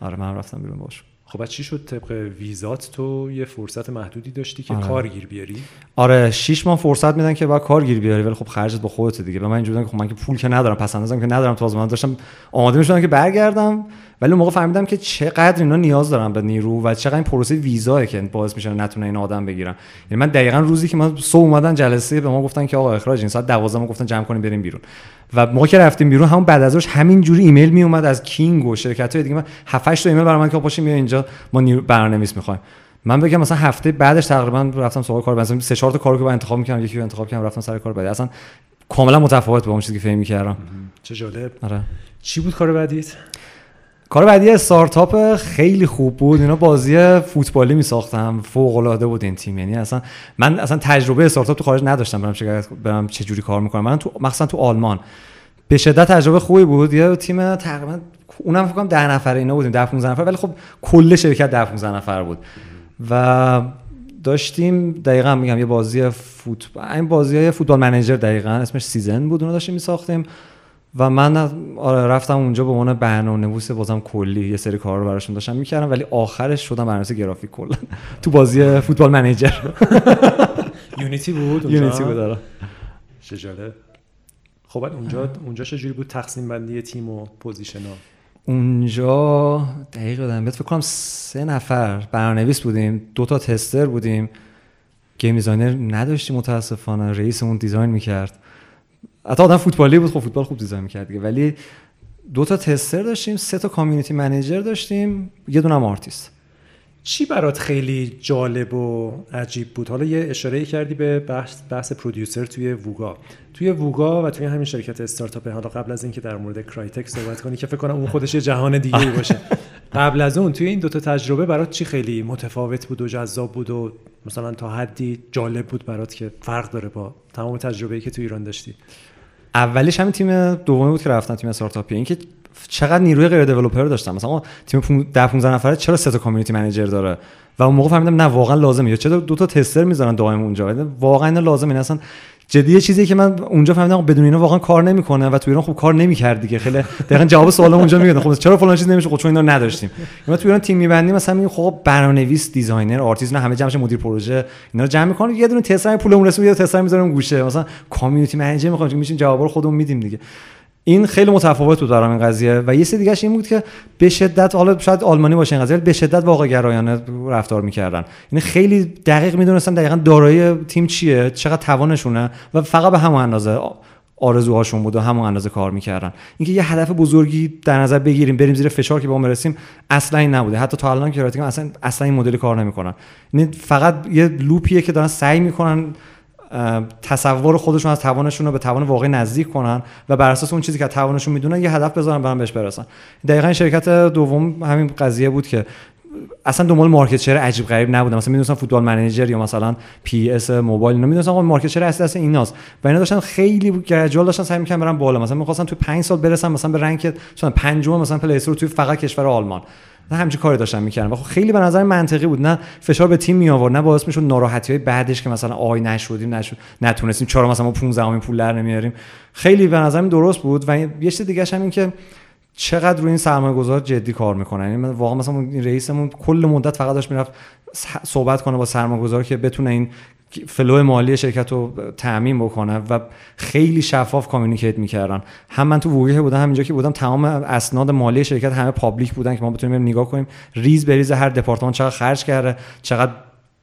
B: آره من رفتم بیرون باش
A: خب چی شد؟ طبق ویزات تو یه فرصت محدودی داشتی که آره. کار گیر بیاری؟
B: آره 6 ماه فرصت میدن که بعد کار گیر بیاری ولی خب خرجت با خودت دیگه. به من اینجوریه که خب من که پول که ندارم پس اندازم که ندارم تو من داشتم آماده می‌شدم که برگردم. ولی اون موقع فهمیدم که چقدر اینا نیاز دارن به نیرو و چقدر این پروسه ویزا که باعث میشه نتونه این آدم بگیرن. یعنی من دقیقا روزی که ما صبح اومدن جلسه به ما گفتن که آقا اخراج این ساعت 12 ما گفتن جمع کنیم بریم بیرون. و ما که رفتیم بیرون همون بعد ازش همین جوری ایمیل می اومد از کینگ و شرکت های دیگه. من 7 8 تا ایمیل برام که پاشیم بیا اینجا ما برنامه‌نویس می‌خوایم. من بگم مثلا هفته بعدش تقریبا رفتم سراغ کار مثلا سه چهار تا کارو که با انتخاب می‌کردم یکی رو انتخاب کردم رفتم سر کار بعدی. اصلا کاملا متفاوت با اون چیزی که فهم می‌کردم
A: چه جالب.
B: آره.
A: چی بود کار بعدیت؟
B: کار بعدی استارتاپ خیلی خوب بود. اینا بازی فوتبالی می ساختم فوق العاده بود این تیم. یعنی اصلا من اصلا تجربه استارتاپ تو خارج نداشتم. برام چه برام چه جوری کار می‌کنم. من تو مثلا تو آلمان. به شدت تجربه خوبی بود. یه تیم تقریبا اونم فکر کنم 10 نفره اینا بودیم. 10 15 نفر. ولی خب کل شرکت 10 15 نفر بود. و داشتیم دقیقا میگم یه بازی فوتبال این بازی های football manager دقیقا اسمش سیزن بود. اونو داشتیم میساختیم. و من آره رفتم اونجا به عنوان برنامه نویس بازم کلی یه سری کار رو براشون داشتم می‌کردم ولی آخرش شدم برنامه گرافیک کلا. تو بازی football manager.
A: Unity بود
B: اونجا؟ Unity بود آره.
A: خب اونجا اونجا چجوری بود تقسیم بندی تیم و position ها؟
B: اونجا دقیق بگم فکر کنم سه نفر برنامه‌نویس بودیم دو تا tester بودیم. game designer نداشتیم متاسفانه رئیسمون design می‌کرد. حتی آدم فوتبالی بود خب فوتبال خوب design می‌کرد دیگه. ولی دو تا tester داشتیم سه تا community manager داشتیم یه دونم آرتیست.
A: چی برات خیلی جالب و عجیب بود؟ حالا یه اشاره کردی به بحث بحث پرودیوسر توی ووگا. توی ووگا و توی همین شرکت استارتاپ حالا قبل از اینکه در مورد کرایتک صحبت کنی که فکر کنم اون خودش یه جهان دیگه باشه. قبل از اون توی این دوتا تجربه برات چی خیلی متفاوت بود و جذاب بود و مثلا تا حدی جالب بود برات که فرق داره با تمام تجربه‌ای که تو ایران داشتی؟
B: اولیش همین تیم دومی بود که رفتن تیم استارتاپی. اینکه چقدر نیروی غیر developer داشتم مثلا تیم 10 15 نفره چرا سه تا community manager داره؟ و اون موقع فهمیدم نه واقعا لازمه. یا چرا دو تا tester می‌ذارن دائم اونجا. واقعا لازمه. اصلا جدی یه چیزی که من اونجا فهمیدم بدون اینا واقعا کار نمی‌کنه و تو ایران خوب کار نمی‌کرد دیگه خیلی دقیقاً جواب سوال اونجا میگه خب چرا فلان چیز نمیشه خب چون اینا نداشتیم. ما تو ایران تیم میبندیم مثلا میگیم خب برنامه‌نویس designer artist نه همه جمعش مدیر پروژه اینا رو جمع می‌کنن. یه دونه tester پولمون رسید یه tester می‌ذاریم گوشه. مثلا کامیونیتی منیجر می‌خوام میشیم جواب رو خودمون میدیم دیگه. این خیلی متفاوت بود برام این قضیه و یه سری دیگه این بود که به شدت حالا شاید آلمانی باشه این قضیه به شدت واقع گرایانه رفتار می‌کردن. این خیلی دقیق می‌دونستن دقیقا دارایی تیم چیه چقدر توانشونه و فقط به همون اندازه آرزوهاشون بود و همون اندازه کار می‌کردن. اینکه یه هدف بزرگی در نظر بگیریم بریم زیر فشار که به اون برسیم اصلا این نبوده. حتی تا الان که اصلا اصلا این مدل کار نمی‌کنن. این فقط یه loop یه که دارن سعی می‌کنن تصور خودشون از توانشون رو به توان واقعی نزدیک کنن و بر اساس اون چیزی که توانشون می‌دونن یه هدف بذارن برن بهش برسن. دقیقا شرکت دوم همین قضیه بود که اصلا دنبال market share عجیب غریب نبودم مثلا می‌دونستم Football Manager یا مثلا PES Mobile اینا. می‌دونستم market share اصلی اصلا ایناست. و اینا داشتن خیلی gradual داشتن سعی می‌کردن برن بالا. مثلا می‌خواستن تو 5 سال برسن مثلا به rank چون پنجم مثلا Play Store توی فقط کشور آلمان. نه همچین کاری داشتن می‌کردن و خب خیلی به نظر منطقی بود. نه فشار به تیم می آورد نه باعث می‌شد ناراحتی های بعدش که مثلا آی نشدیم نشد نتونستیم چرا مثلا ما 15 امین پول در نمیاریم؟ خیلی به نظر درست بود. و یه چیز دیگه هم این که چقدر روی این سرمایه گذار جدی کار می‌کنن. یعنی واقعا مثلا این رئیسمون کل مدت فقط داشت می‌رفت صحبت کنه با سرمایه گذار که بتونه این flow مالی شرکت رو تأمین بکنه و خیلی شفاف communicate می‌کردن. هم من تو Wooga بودم همینجا که بودم تمام اسناد مالی شرکت همه public بودن که ما بتونیم نگاه کنیم. ریز به ریز هر دپارتمان چقدر خرج کرده چقدر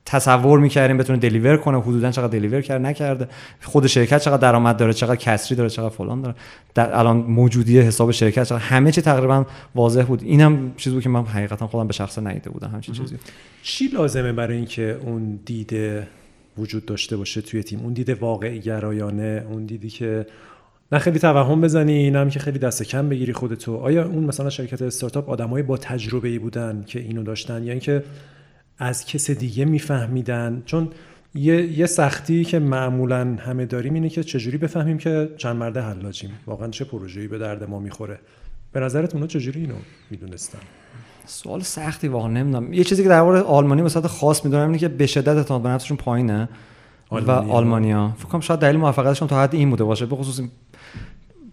B: تصور می‌کردیم بتونه deliver کنه حدودا چقدر deliver کرده نکرده. خود شرکت چقدر درآمد داره چقدر کسری داره چقدر فلان داره. در الان موجودی حساب شرکت چقدر همه چی تقریبا واضح بود. اینم چیزی بود که من حقیقتا خودم به شخصه ندیده بودم همچین چیزی.
A: چی لازمه برای اینکه اون دیده وجود داشته باشه توی تیم. اون دیده واقع گرایانه اون دیدی که نه خیلی توهم بزنی نه که خیلی دست کم بگیری خودتو. آیا اون مثلا شرکت استارتاپ آدمای با تجربه ای بودن که اینو داشتن یا اینکه از کس دیگه میفهمیدن؟ چون یه, یه سختی که معمولا همه داریم اینه که چجوری بفهمیم که چند مرده حلاجیم. واقعا چه پروژه‌ای به درد ما می‌خوره. به نظرت اونا چجوری اینو می‌دونستن؟
B: سوال سختی واقعا نمی‌دونم. یه چیزی که در مورد آلمانی مثلا خاص می‌دونم اینه که به شدت اعتماد به نفسشون پایینه و آلمانیا. فکر کنم شاید دلیل موفقیتشون تا حد این بوده باشه. به خصوص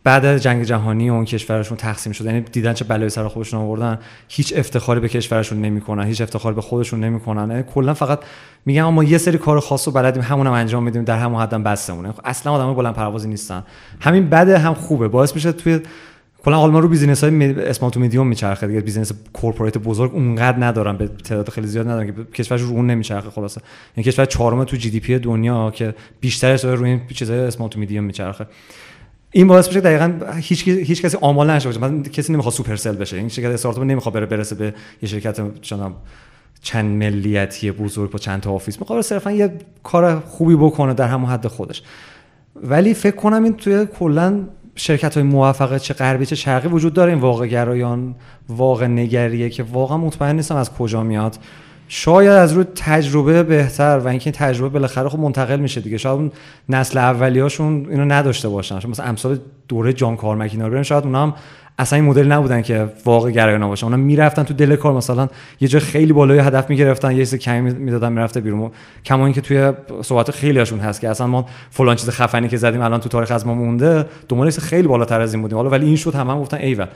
B: بعد جنگ جهانی و اون کشورشون تقسیم شد یعنی دیدن چه بلایی سر خودشون آوردن هیچ افتخاری به کشورشون نمی‌کنن هیچ افتخاری به خودشون نمی‌کنن. یعنی کلا فقط میگن ما یه سری کار خاص رو بلدیم همونم انجام میدیم در همون حدم بسمونه اصلا آدمای بلند پروازی نیستن. همین بده هم خوبه. باعث میشه توی کلا آلمان رو business های small to medium میچرخه دیگه. business corporate بزرگ اونقدر ندارن به تعداد خیلی زیاد ندارن که کشورش رو اون نمیچرخه خلاصه. این یعنی کشور چهارم تو GDP دنیا که بیشترش روی این چیزای small to medium میچرخه. این باعث میشه دقیقاً هیچ هیچ کسی آمال نشه باشه. کسی نمی‌خواد Supercell بشه. این شرکت استارتاپ نمی‌خواد بره برسه به یه شرکت چند ملیتی بزرگ با چند تا office. می‌خواد صرفا یه کار خوبی بکنه در همون حد خودش. ولی فکر کنم این توی کلا شرکت های موفقه چه غربی چه شرقی وجود داره این واقع گرایان واقع نگریه که واقعا مطمئن نیستم از کجا میاد. شاید از روی تجربه بهتر و اینکه این تجربه بالاخره خب منتقل میشه دیگه. شاید اون نسل اولیاشون اینو نداشته باشن. مثلا امثال دوره جان کارمک اینا شاید اونا هم اصلا این مدل نبودن که واقع گرایانه باشن اونا می‌رفتن تو دل کار مثلا یه جای خیلی بالای هدف می‌گرفتن یه چیز کمی می‌دادن می‌رفته بیرون. کما اینکه توی صحبت خیلی هاشون هست که اصلا ما فلان چیز خفنی که زدیم الان تو تاریخ از ما مونده دنبال خیلی بالاتر از این بودیم. حالا ولی این شد همه هم گفتن ایول.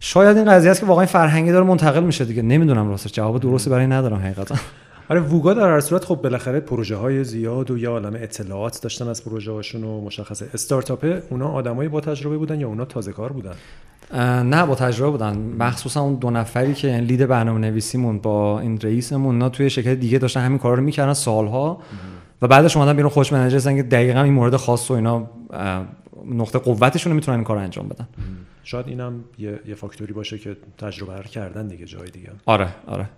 B: شاید این قضیه است که واقعا فرهنگی داره منتقل میشه دیگه. نمی‌دونم راستش جواب درستی برای ندارم حقیقتا.
A: آره ووگا در هر صورت خب بالاخره پروژه های زیاد و یا عالم اطلاعات داشتن از پروژه هاشون و مشخصه. استارتاپ اونا آدمایی با تجربه بودن یا اونا تازه کار بودن
B: نه با تجربه بودن. مخصوصا اون دو نفری که یعنی لید برنامه نویسیمون با این رئیسمون اونا توی شرکت دیگه داشتن همین کارا رو می‌کردن سالها. و بعدش اومدن بیرون خوش منیجر که دقیقا این مورد خاص و اینا نقطه قوتشون رو می‌تونن این کار انجام بدن.
A: شاید اینم یه, یه فاکتوری باشه که تجربه کردن دیگه جای دیگه.
B: آره آره.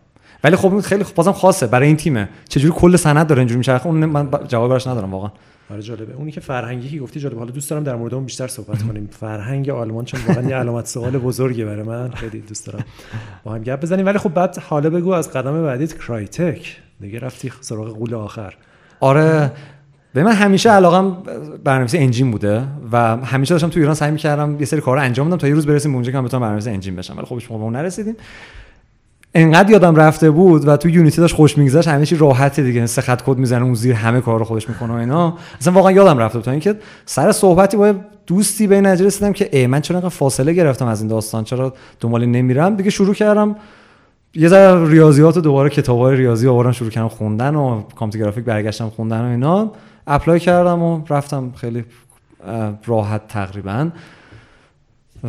B: ولی خب خیلی خب بازم خاصه برای این تیمه. چجوری کل سند داره اینجوری میشه اون من جواب براش ندارم واقعا.
A: آره جالبه. اونی که فرهنگی که گفتی جالبه. حالا دوست دارم در مورد اون بیشتر صحبت کنیم. فرهنگ آلمان چون واقعا یه علامت سوال بزرگی برای من. خیلی دوست دارم. با هم گپ بزنیم. ولی خب بعد حالا بگو از قدم بعدیت کرایتک. دیگه رفتی سراغ قول آخر.
B: آره. به من همیشه علاقم برنامه‌نویسی انجین بوده و همیشه داشتم تو ایران سعی می‌کردم یه سری کارا انجام بدم تا یه روز برسیم به اونجا که من بتونم برنامه‌نویس انجین بشم. ولی خب هیچ موقع اون نرسیدیم. انقدر یادم رفته بود و تو یونیتی داشت خوش میگذشت همه چی راحته دیگه. سه خط کد می‌زنه اون زیر همه کار رو خودش می‌کنه و اینا. اصلا واقعا یادم رفته بود تا اینکه سر صحبتی با دوستی به نتیجه رسیدم که ای من چرا اینقدر فاصله گرفتم از این داستان؟ چرا دنبال نمیرم؟ دیگه شروع کردم یه ذره ریاضیات و دوباره کتابای ریاضی آوردم شروع کردم خوندن و computer graphics برگشتم خوندن و اینا. apply کردم و رفتم خیلی راحت تقریبا.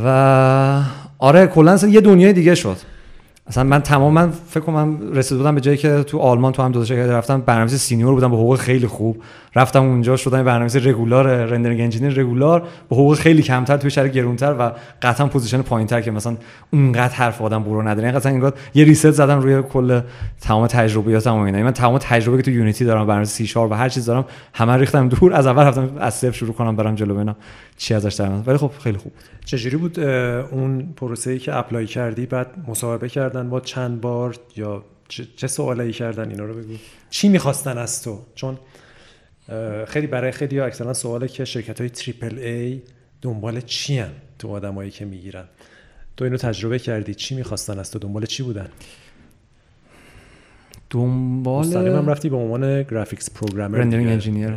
B: و آره کلا یه دنیای دیگه شد. اصلا من تماما فکر کنم رسید بودم به جایی که تو آلمان تو هم دو شرکت رفتم برنامه‌نویس senior بودم با حقوق خیلی خوب. رفتم اونجا شدم برنامه‌نویس regular rendering engineer regular با حقوق خیلی کمتر توی شهر گرونتر و قطعا position پایینتر که مثلا اونقدر حرف آدم برو نداره. این قطعا انگار یه reset زدم روی کل تمام تجربیاتم و اینا. من تمام تجربه که تو Unity دارم برنامه سی شارپ و هر چیز دارم همه ریختم دور. از اول رفتم از صفر شروع کنم برم جلو ببینم چی ازش در ولی خب خیلی خوب
A: چجوری بود اون پروسه‌ای که apply کردی بعد مصاحبه کردن؟ با چند بار یا چه سوالایی کردن اینا رو بگو. چی می‌خواستن از تو؟ چون خیلی برای خیلی ها اکثرا سواله که شرکت های triple A دنبال چی هن تو آدمایی که می‌گیرن. تو اینو تجربه کردی چی می‌خواستن از تو؟ دنبال چی بودن؟
B: دنبال
A: مستقیم هم رفتی به عنوان graphics programmer
B: rendering engineer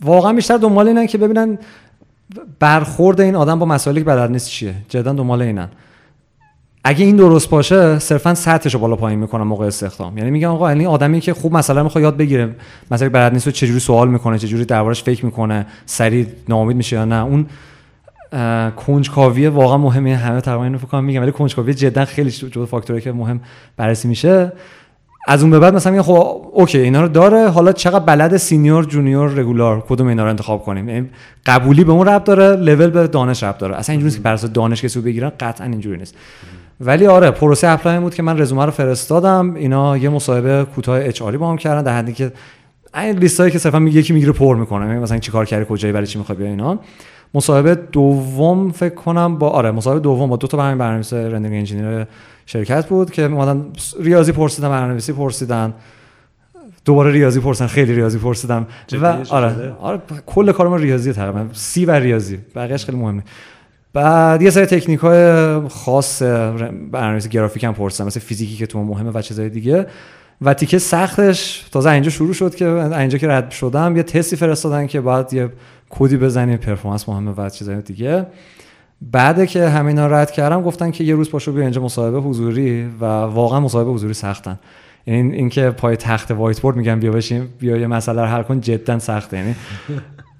B: واقعا بیشتر دنبال اینن که ببینن برخورد این آدم با مسائلی که بلد نیست چیه؟ جدا دنبال اینن. اگه این درست باشه صرفا سطحش رو بالا پایین می‌کنم موقع استخدام. یعنی میگم آقا این یعنی آدمی که خوب مثلا می‌خواد یاد بگیره مثلا بلد نیست چجوری سوال می‌کنه چجوری دربارش فکر می‌کنه سریع ناامید میشه یا نه اون کنجکاوی واقعا مهمه. همه تقریبا اینو فکر میگم ولی کنجکاوی جدا خیلی جزو فاکتوری که مهم بررسی میشه. از اون به بعد مثلا خب okay اینا رو داره حالا چقدر بلد senior junior regular کدوم اینا رو انتخاب کنیم؟ قبولی به اون ربط داره level به دانش ربط داره. اصلا اینجوری نیست که بر دانش کسی بگیرن قطعا اینجوری نیست. ولی آره پروسه apply بود که من رزومه رو فرستادم. اینا یه مصاحبه کوتاه HR ی با هم کردن در حدی که این لیستایی که صرفا یکی می‌گیره پر می‌کنه. یعنی مثلا چیکار کردی کجایی برای چی می‌خوای بیا اینا. مصاحبه دوم فکر کنم با آره مصاحبه دوم با دو تا برنامه برنامه‌نویس رندرینگ انجینیر شرکت بود که اومدن ریاضی پرسیدن برنامه‌نویسی پرسیدن. دوباره ریاضی پرسیدن خیلی ریاضی پرسیدم و آره آره کل کارم ریاضی تقریبا. سی و ریاضی. بقیه‌اش خیلی مهمه. بعد یه سری تکنیک های خاص برنامه‌نویسی گرافیک هم پرسیدم مثل فیزیکی که تو مهمه و چیزای دیگه. و تیکه سختش تازه اینجا شروع شد که اینجا که رد شدم یه تستی فرستادن که بعد یه کدی بزنیم پرفورمنس مهمه و چیزای دیگه. بعد که همینا رد کردم گفتن که یه روز پاشو بیا اینجا مصاحبه حضوری و واقعا مصاحبه حضوری سختن. این اینکه پای تخت وایت بورد میگم بیا بشین بیا یه مسئله رو حل کن جدا سخته. یعنی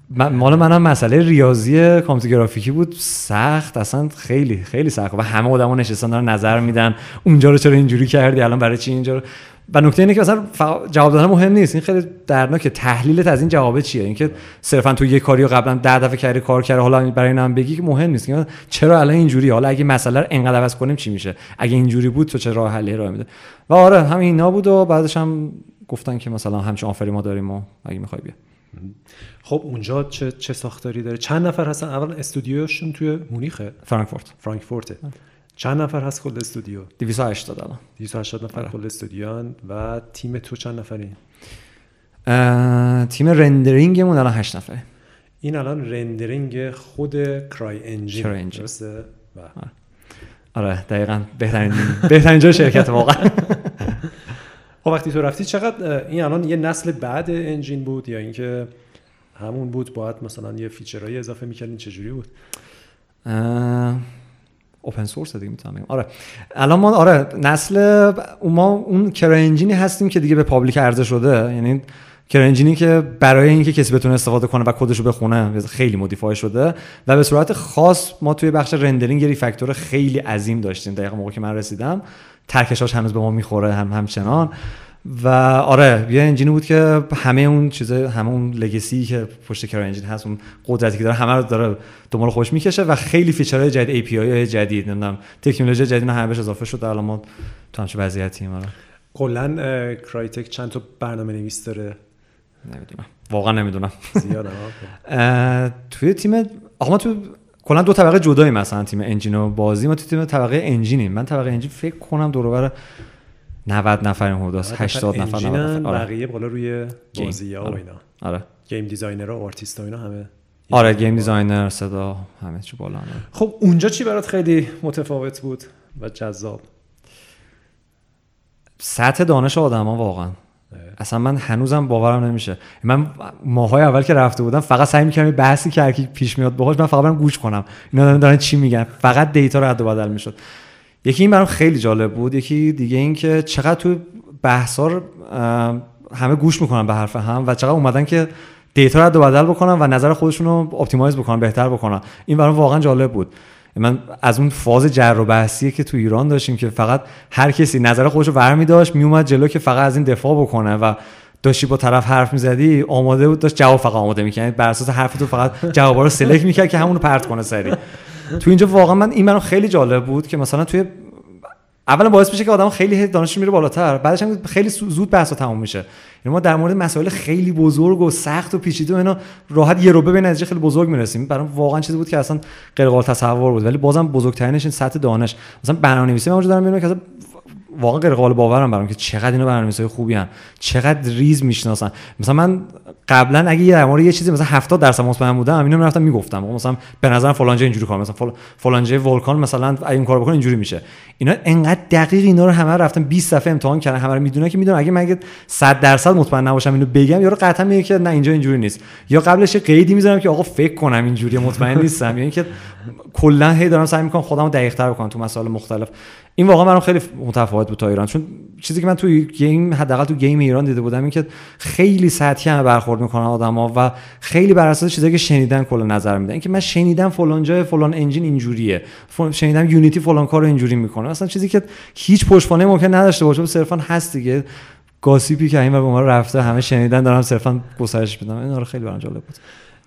B: مال منم مسئله ریاضی کامپیوتر گرافیکی بود سخت اصلا خیلی خیلی سخت. و همه آدما نشستن دارن نظر میدن. اونجا رو چرا اینجوری کردی؟ الان برای چی اینجا رو؟ و نکته اینه که مثلا جواب دادن مهم نیست. این خیلی دردناکه. تحلیلت از این جوابه چیه؟ اینکه صرفا تو یه کاری رو قبلا ده دفعه کردی کار کرده حالا برای اینم بگی که مهم نیست. چرا الان اینجوری؟ حالا اگه مسئله رو انقدر عوض کنیم چی میشه؟ اگه اینجوری بود تو چه راه حلی راه میده و آره همین اینا بود و بعدش هم گفتن که مثلا همچین آفری ما داریم و اگه می‌خوای بیا.
A: خب اونجا چه چه ساختاری داره؟ چند نفر هستن؟ اول استودیوشون توی مونیخه.
B: فرانکفورت.
A: فرانکفورت چند نفر هست کل استودیو؟
B: 280 الان
A: 280 نفر آره. کل استودیو و تیم تو چند نفری؟
B: تیم rendering مون الان 8 نفره.
A: این الان rendering خود CryEngine. درسته؟
B: آره. آره دقیقا بهترین بهترین جای شرکت واقعا.
A: خب وقتی تو رفتی چقدر این الان یه نسل بعد engine بود یا اینکه همون بود باید مثلا یه feature هایی اضافه می‌کردین چجوری بود؟
B: open source دیگه می‌تونم آره. الان ما آره نسل ما اون CryEngine ی هستیم که دیگه به public عرضه شده. یعنی CryEngine ی که برای اینکه کسی بتونه استفاده کنه و کدش رو بخونه خیلی modify شده. و به صورت خاص ما توی بخش rendering یه refactor خیلی عظیم داشتیم. دقیقا موقع که من رسیدم. ترکشاش هنوز به ما می‌خوره هم همچنان. و آره یه engine ی بود که همه اون چیزا همه اون legacy ای که پشت CryEngine هست اون قدرتی که داره همه رو داره دنبال خودش می‌کشه و خیلی feature های جدید API جدید نمی‌دونم تکنولوژی جدید همه بهش اضافه شد الان ما تو همچین وضعیتیم آره.
A: کلا Crytek چند تا برنامه نویس داره؟
B: نمی‌دونم. واقعا نمی‌دونم.
A: زیاد
B: توی تیم آقا ما تو کلا دو طبقه جدایی مثلا تیم engine و بازی. ما تو تیم طبقه engine یم. من طبقه engine فکر کنم دور 90 نفر حدود 80 نفر 90 نفر
A: آره. بقیه بالا روی بازی ها و
B: آره.
A: اینا.
B: آره.
A: game designer و آرتیست و اینا همه.
B: آره game designer صدا همه چی بالا آره.
A: خب اونجا چی برات خیلی متفاوت بود و جذاب؟
B: سطح دانش آدما واقعا. اصلا من هنوزم باورم نمیشه. من ماهای اول که رفته بودم فقط سعی می‌کردم بحثی که هرکی پیش میاد باهاش من فقط برم گوش کنم. اینا دارن, دارن چی میگن؟ فقط data رو رد و بدل می‌شد. یکی این برام خیلی جالب بود یکی دیگه این که چقدر تو بحثا همه گوش می‌کنن به حرف هم و چقدر اومدن که data رد و بدل بکنن و نظر خودشون رو optimize بکنن بهتر بکنن. این برام واقعا جالب بود. من از اون فاز جر و بحثی که تو ایران داشتیم که فقط هر کسی نظر خودش رو برمی داشت میومد جلو که فقط از این دفاع بکنه و داشتی با طرف حرف می‌زدی آماده بود داشت جواب فقط آماده می‌کنه بر اساس حرف تو فقط جوابا رو select می‌کرد که همون رو پرت کنه سری. تو اینجا واقعا من این منو خیلی جالب بود که مثلا توی اولا باعث میشه که آدم خیلی دانشش میره بالاتر بعدش هم خیلی زود بحثا تموم میشه. یعنی ما در مورد مسائل خیلی بزرگ و سخت و پیچیده و اینا راحت یه روبه به نتیجه خیلی بزرگ می‌رسیم. برام واقعا چیزی بود که اصلا غیر قابل تصور بود. ولی بازم بزرگترینش این سطح دانش. مثلا برنامه‌نویسی من دارم می‌بینم که واقعا غیر قابل باورم برام که چقدر اینا برنامه‌نویسای خوبی هن. چقدر ریز می‌شناسن. مثلا من قبلا اگه در مورد یه چیزی مثلا 70 درصد مطمئن بودم اینو می‌رفتم می‌گفتم. مثلا به نظر فلان اینجوری کار مثلا فلان جای ولکان مثلا این کار بکنه اینجوری میشه. اینا انقدر دقیق اینا رو همه رفتم 20 صفحه امتحان کردن همه رو می‌دونن که می‌دونن. اگه من 100 درصد مطمئن نباشم اینو بگم یا قطعا میگه که نه اینجا اینجوری نیست. یا قبلش یه قیدی می‌ذارم که آقا فکر کنم اینجوری مطمئن نیستم. یعنی اینکه کلا هی دارم سعی می‌کنم خودمو دقیق تر بکنم تو مسائل مختلف. این واقعا برام خیلی متفاوت بود تا ایران. چون چیزی که من تو گیم حداقل تو گیم ایران دیده بودم این که خیلی سطحی هم برخورد می‌کنن آدما و خیلی بر اساس چیزایی که شنیدن کلا نظر میدن اینکه من شنیدم فلان جای فلان انجین اینجوریه. شنیدم یونیتی فلان کارو اینجوری می‌کنه. اصلا چیزی که هیچ پشتوانه ممکن نداشته باشه. صرفا هست دیگه. گاسیپی که این و ما رفته همه شنیدن دارم صرفا گسترش بدم این خیلی برام جالب بود.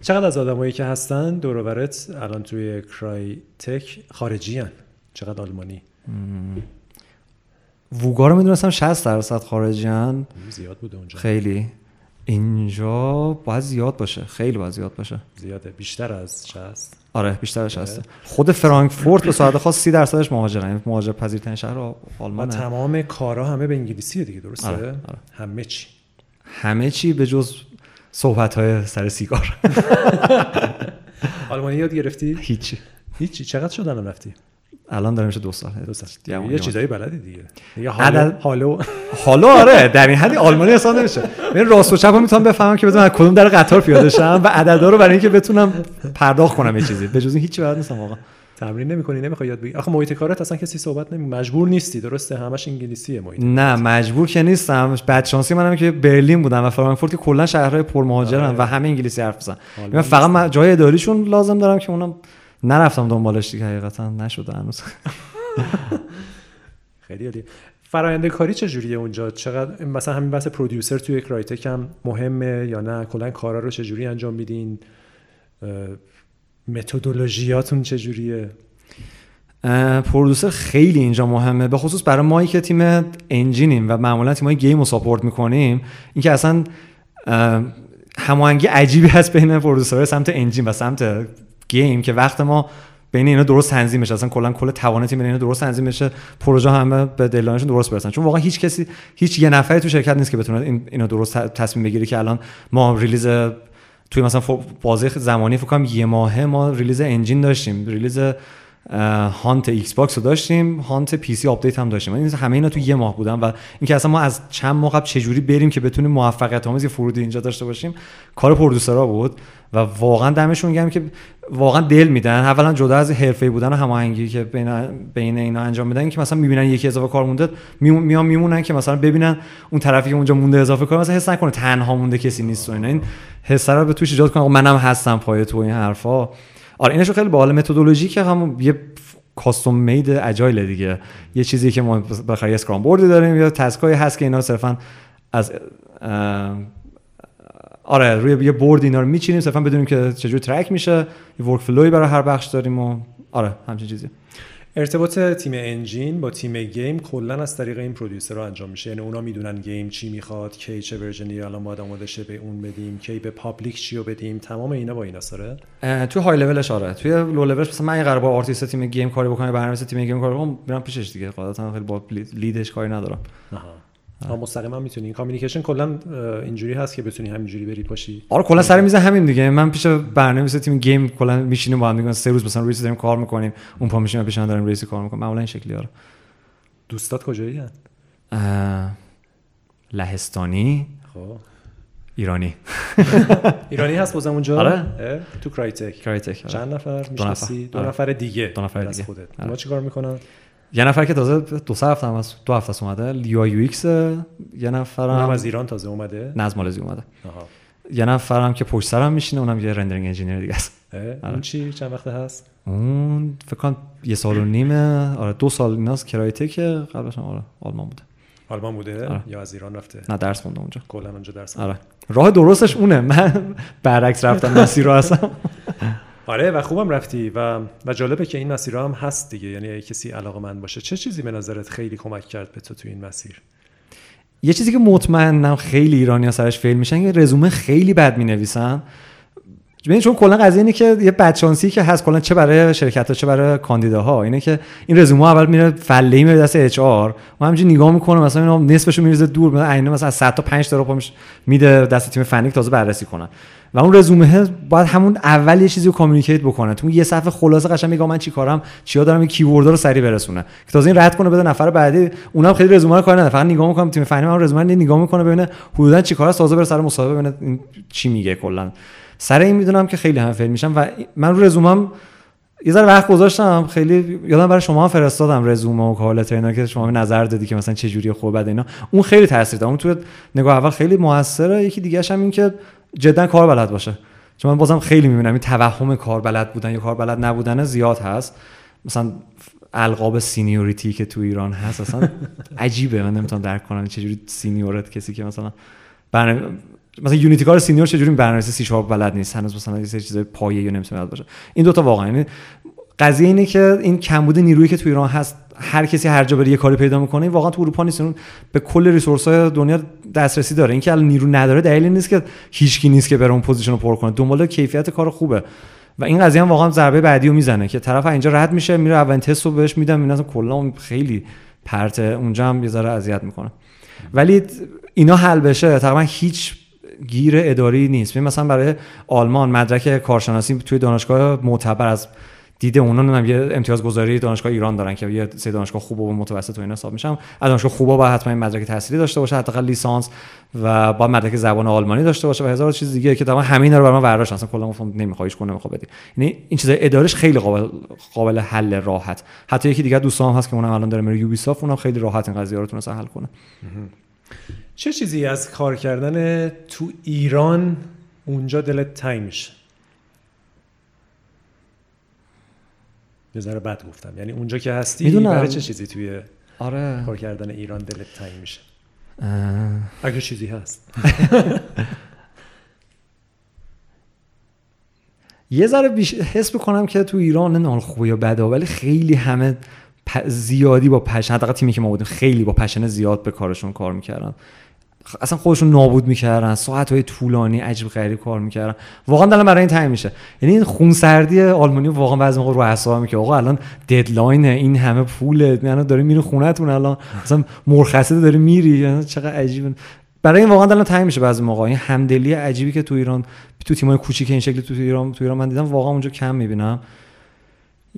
A: چقدر از آدمایی که هستن دور الان توی کرای تک خارجی هن. چقدر آلمانی؟
B: ووگا رو می‌دونستم 60 درصد خارجیان
A: زیاد بوده اونجا.
B: خیلی. اینجا باید زیاد باشه. خیلی باید زیاد باشه.
A: زیاده. بیشتر از 60
B: آره بیشتر از 60 خود فرانکفورت به صورت خاص 30 درصدش مهاجرن. یعنی مهاجر پذیرترین شهر آلمان
A: تمام کارا همه به انگلیسیه دیگه درسته؟
B: آره. آره.
A: همه چی.
B: همه چی به جز صحبت های سر سیگار.
A: آلمانی یاد گرفتی؟
B: هیچی.
A: هیچی. چقدر شد الان رفتی؟
B: الان داره میشه دو سال.
A: دو سال. یه چیزایی بلدی دیگه. دیگه
B: حالو
A: حالو.
B: حالو آره. در این حدی آلمانی اصلا نمیشه. من راست و چپ می‌تونم بفهمم که بدونم کدوم در قطار پیاده شم و عددا رو برای اینکه بتونم پرداخت کنم یه چیزی. به جز این هیچی بلد نیستم واقعا.
A: تمرین نمی‌کنی نمی‌خوای یاد بگیری آخه محیط کارت اصلا کسی صحبت نمی مجبور نیستی. درسته؟ همش انگلیسیه محیط
B: نه مجبور که نیستم. بعد شانسی منم که برلین بودم و فرانکفورت که کلا شهرهای پر مهاجرن آره. و همه انگلیسی حرف می‌زنن من فقط جای اداریشون لازم دارم که اونم نرفتم دنبالش دیگه حقیقتا نشده هنوز.
A: خیلی عالی فرآیند کاری چجوریه اونجا؟ چقدر مثلا همین بحث producer توی Crytek هم مهمه یا نه؟ کلا کارا رو چجوری انجام میدین؟ متدولوژیاتون چجوریه؟
B: producer خیلی اینجا مهمه. به خصوص برای مایی که تیم engine یم و معمولا تیمای game رو support می‌کنیم اینکه اصلا هماهنگی عجیبی هست بین producer های سمت engine و سمت game که وقت ما بین اینا درست تنظیم بشه. اصلا کلا کل توان تیم اینا درست تنظیم بشه. پروژه همه به دلانشون درست برسن. چون واقعا هیچ کسی هیچ یه نفری تو شرکت نیست که بتونه این اینا درست تصمیم بگیره که الان ما release توی مثلا بازه زمانی فکر کنم یه ماهه ما release engine داشتیم. release Hunt Xbox رو داشتیم Hunt PC update هم داشتیم. این همه اینا تو یه ماه بودن و اینکه اصلا ما از چند ماه قبل چجوری بریم که بتونیم موفقیت آمیز فرودی اینجا داشته باشیم کار پرودوسرها بود و واقعا دمشون گرم که واقعا دل میدن. اولا جدا از حرفه بودن و هماهنگی که بین بین اینا انجام میدن که مثلا می‌بینن یکی اضافه کار مونده میان میمونن که مثلا ببینن اون طرفی که اونجا مونده اضافه کار مثلا حس نکنه تنها مونده کسی نیست و اینا. این حس رو به توش ایجاد کنه. منم هستم پای تو این حرفا. آره اینشو خیلی باحال متدولوژی که هم یه کاستوم مید اجایل دیگه. یه چیزی که ما بخاطر اسکرام بوردی داریم یا تسکای هست که اینا صرفا از آره روی یه board اینا رو میچینیم صرفا بدونیم که چجوری track میشه. یه workflow ی برای هر بخش داریم و آره همچین چیزی.
A: ارتباط تیم engine با تیم game کلا از طریق این producer ها انجام میشه. یعنی اونا می‌دونن game چی می‌خواد کی چه version ی الان باید آماده شه به اون بدیم کی به public چی رو بدیم. تمام اینا با اینا سره
B: تو های لولش آره. توی لو لولش مثلا من قراره با آرتیست تیم game کاری بکنم برنامه تیم game کاری بکنم میرم پیشش دیگه. قاعدتا خیلی با lead ش کاری ندارم.
A: آها. مستقیما می‌تونی. communication کلا اینجوری هست که بتونی همینجوری بری پاشی
B: آره کلا سر میز همین دیگه. من پیش برنامه‌نویس تیم game کلا میشینیم با هم دیگه. سه روز مثلا ریس داریم کار می‌کنیم. اون پا میشیم پیش داریم ریس کار می‌کنیم. معمولا این شکلی آره.
A: دوستات کجایی هست؟
B: لهستانی. خب. ایرانی.
A: ایرانی هست بازم اونجا؟
B: آره.
A: تو Crytek
B: Crytek
A: آره. چند نفر می‌شناسی؟ دو, نفر دیگه.
B: دو نفر دیگه.
A: خودت. آره. چیکار می‌کنن؟
B: یه نفر که تازه دو سه هفته هم از دو هفته است اومده. یو UX یه نفر
A: هم از ایران تازه اومده؟
B: نه از مالزی اومده. آها. یه نفر هم که پشت سرم میشینه اونم یه rendering engineer دیگه است.
A: اون چی؟ چند وقته هست؟
B: اون فکر کنم یه سال و نیمه. آره دو سال ایناست. Crytek ه که قبلش آره آلمان بوده.
A: آلمان بوده؟ آره. یا از ایران رفته؟
B: نه درس خونده اونجا.
A: کلا اونجا درس
B: آره. راه درستش اونه. من برعکس رفتم مسیر رو هستم
A: آره و خوبم رفتی. و و جالبه که این مسیر هم هست دیگه. یعنی اگه کسی علاقه من باشه چه چیزی به نظرت خیلی کمک کرد به تو تو این مسیر؟
B: یه چیزی که مطمئنم خیلی ایرانی ها سرش فیل میشن که رزومه خیلی بد می نویسن ببین چون کلا قضیه اینه که یه بدشانسی که هست کلا چه برای شرکت ها چه برای کاندیداها. اینه که این رزومه اول میره فله ای میره دست اچ آر. ما همینجوری نگاه می‌کنه مثلا اینا نصفشو میریزه دور مثلا مثلا از 100 تا 5 تا رو میده دست تیم فنی تازه بررسی کنن. و اون رزومه باید همون اول یه چیزی رو communicate بکنه تو یه صفحه خلاصه قشنگ میگم من چیکارم چیا دارم این keyword ا رو سریع برسونه. که تازه این رد کنه بده نفر بعدی. اونم خیلی رزومه رو کار نداره. فقط نگاه می‌کنم تیم فنی من رزومه رو نگاه می‌کنه ببینه حدودا چیکار است. تازه بره سر مصاحبه ببینه این چی میگه کلا. سر این می‌دونم که خیلی هم fail میشم و من رو رزومم یه ذره وقت گذاشتم. خیلی یادم برای شما هم فرستادم رزومه و cover letter اینا که شما نظر دادی که مثلا چه جوری خوب بده اینا. اون خیلی تاثیر داره. اون تو نگاه اول خیلی موثره. یکی دیگه هم این که جدا کار بلد باشه. چون من بازم خیلی می‌بینم این توهم کار بلد بودن یا کار بلد نبودن زیاد هست. مثلا القاب seniority که تو ایران هست اصلا عجیبه. من نمی‌تونم درک کنم چجوری senior ه کسی که مثلا برنامه مثلا Unity کار senior چجوری برنامه‌نویسی سی شارپ بلد نیست؟ هنوز مثلا یه سری چیزای پایه یا نمی‌تونه باشه. این دوتا واقعا. یعنی قضیه اینه که این کمبود نیرویی که تو ایران هست هر کسی هر جا بره یه کاری پیدا می‌کنه واقعا تو اروپا نیست به کل resource های دنیا دسترسی داره. اینکه الان نیرو نداره دلیلی نیست که هیچکی نیست که بره اون position رو پر کنه. دنبال کیفیت کار خوبه. و این قضیه هم واقعا ضربه بعدی رو می‌زنه که طرف اینجا رد میشه میره اولین تست رو بهش میدم اینا کلا خیلی پرته اونجا هم یه ذره اذیت می‌کنه. ولی اینا حل بشه تقریبا هیچ گیر اداری نیست. مثلا برای آلمان مدرک کارشناسی توی دانشگاه معتبر از دیده اونا نمی‌دونم یه امتیاز گذاری دانشگاه ایران دارن که یه سه دانشگاه خوب و متوسط و اینا حساب میشن. از دانشگاه خوبا با حتما این مدرک تحصیلی داشته باشه حداقل لیسانس و با مدرک زبان آلمانی داشته باشه و هزار چیز دیگه که تمام همین رو برام وراش. اصلا کلا گفتم نمیخوایش کنه نمی‌خواد بدی. یعنی این چیزای ادارش خیلی قابل قابل حل راحت. حتی یکی دیگه دوستام هست که اونم الان داره میره یوبیسافت اونم خیلی راحت این قضیه رو تونسته حل کنه.
A: چه چیزی از کار کردن تو ایران اونجا دلت تنگ میشه؟ یه ذره بد گفتم. یعنی اونجا که هستی می‌دونم. برای چه چیزی توی
B: آره.
A: کار کردن ایران دلت تنگ میشه؟ اگه چیزی هست.
B: یه ذره بیش... حس بکنم که تو ایران نه خوبه یا بده ولی خیلی همه زیادی با پشن حداقل تیمی که ما بودیم خیلی با پشن زیاد به کارشون کار می‌کردن. اصلا خودشون نابود می‌کردن ساعت های طولانی عجیب غریب کار می‌کردن. واقعا دلم برای این تعیین میشه. یعنی این خونسردی آلمانی واقعا بعضی موقع رو اعصابم که آقا الان ددلاین این همه پوله. یعنی داری میری خونتون الان. مثلا مرخصی داری میری. یعنی چقدر عجیبه برای این واقعا دلم تعیین میشه بعضی موقع. این همدلی عجیبی که تو ایران تو تیمای کوچیک این شکلی تو ایران تو ایران من دیدم واقعا اونجا کم می‌بینم.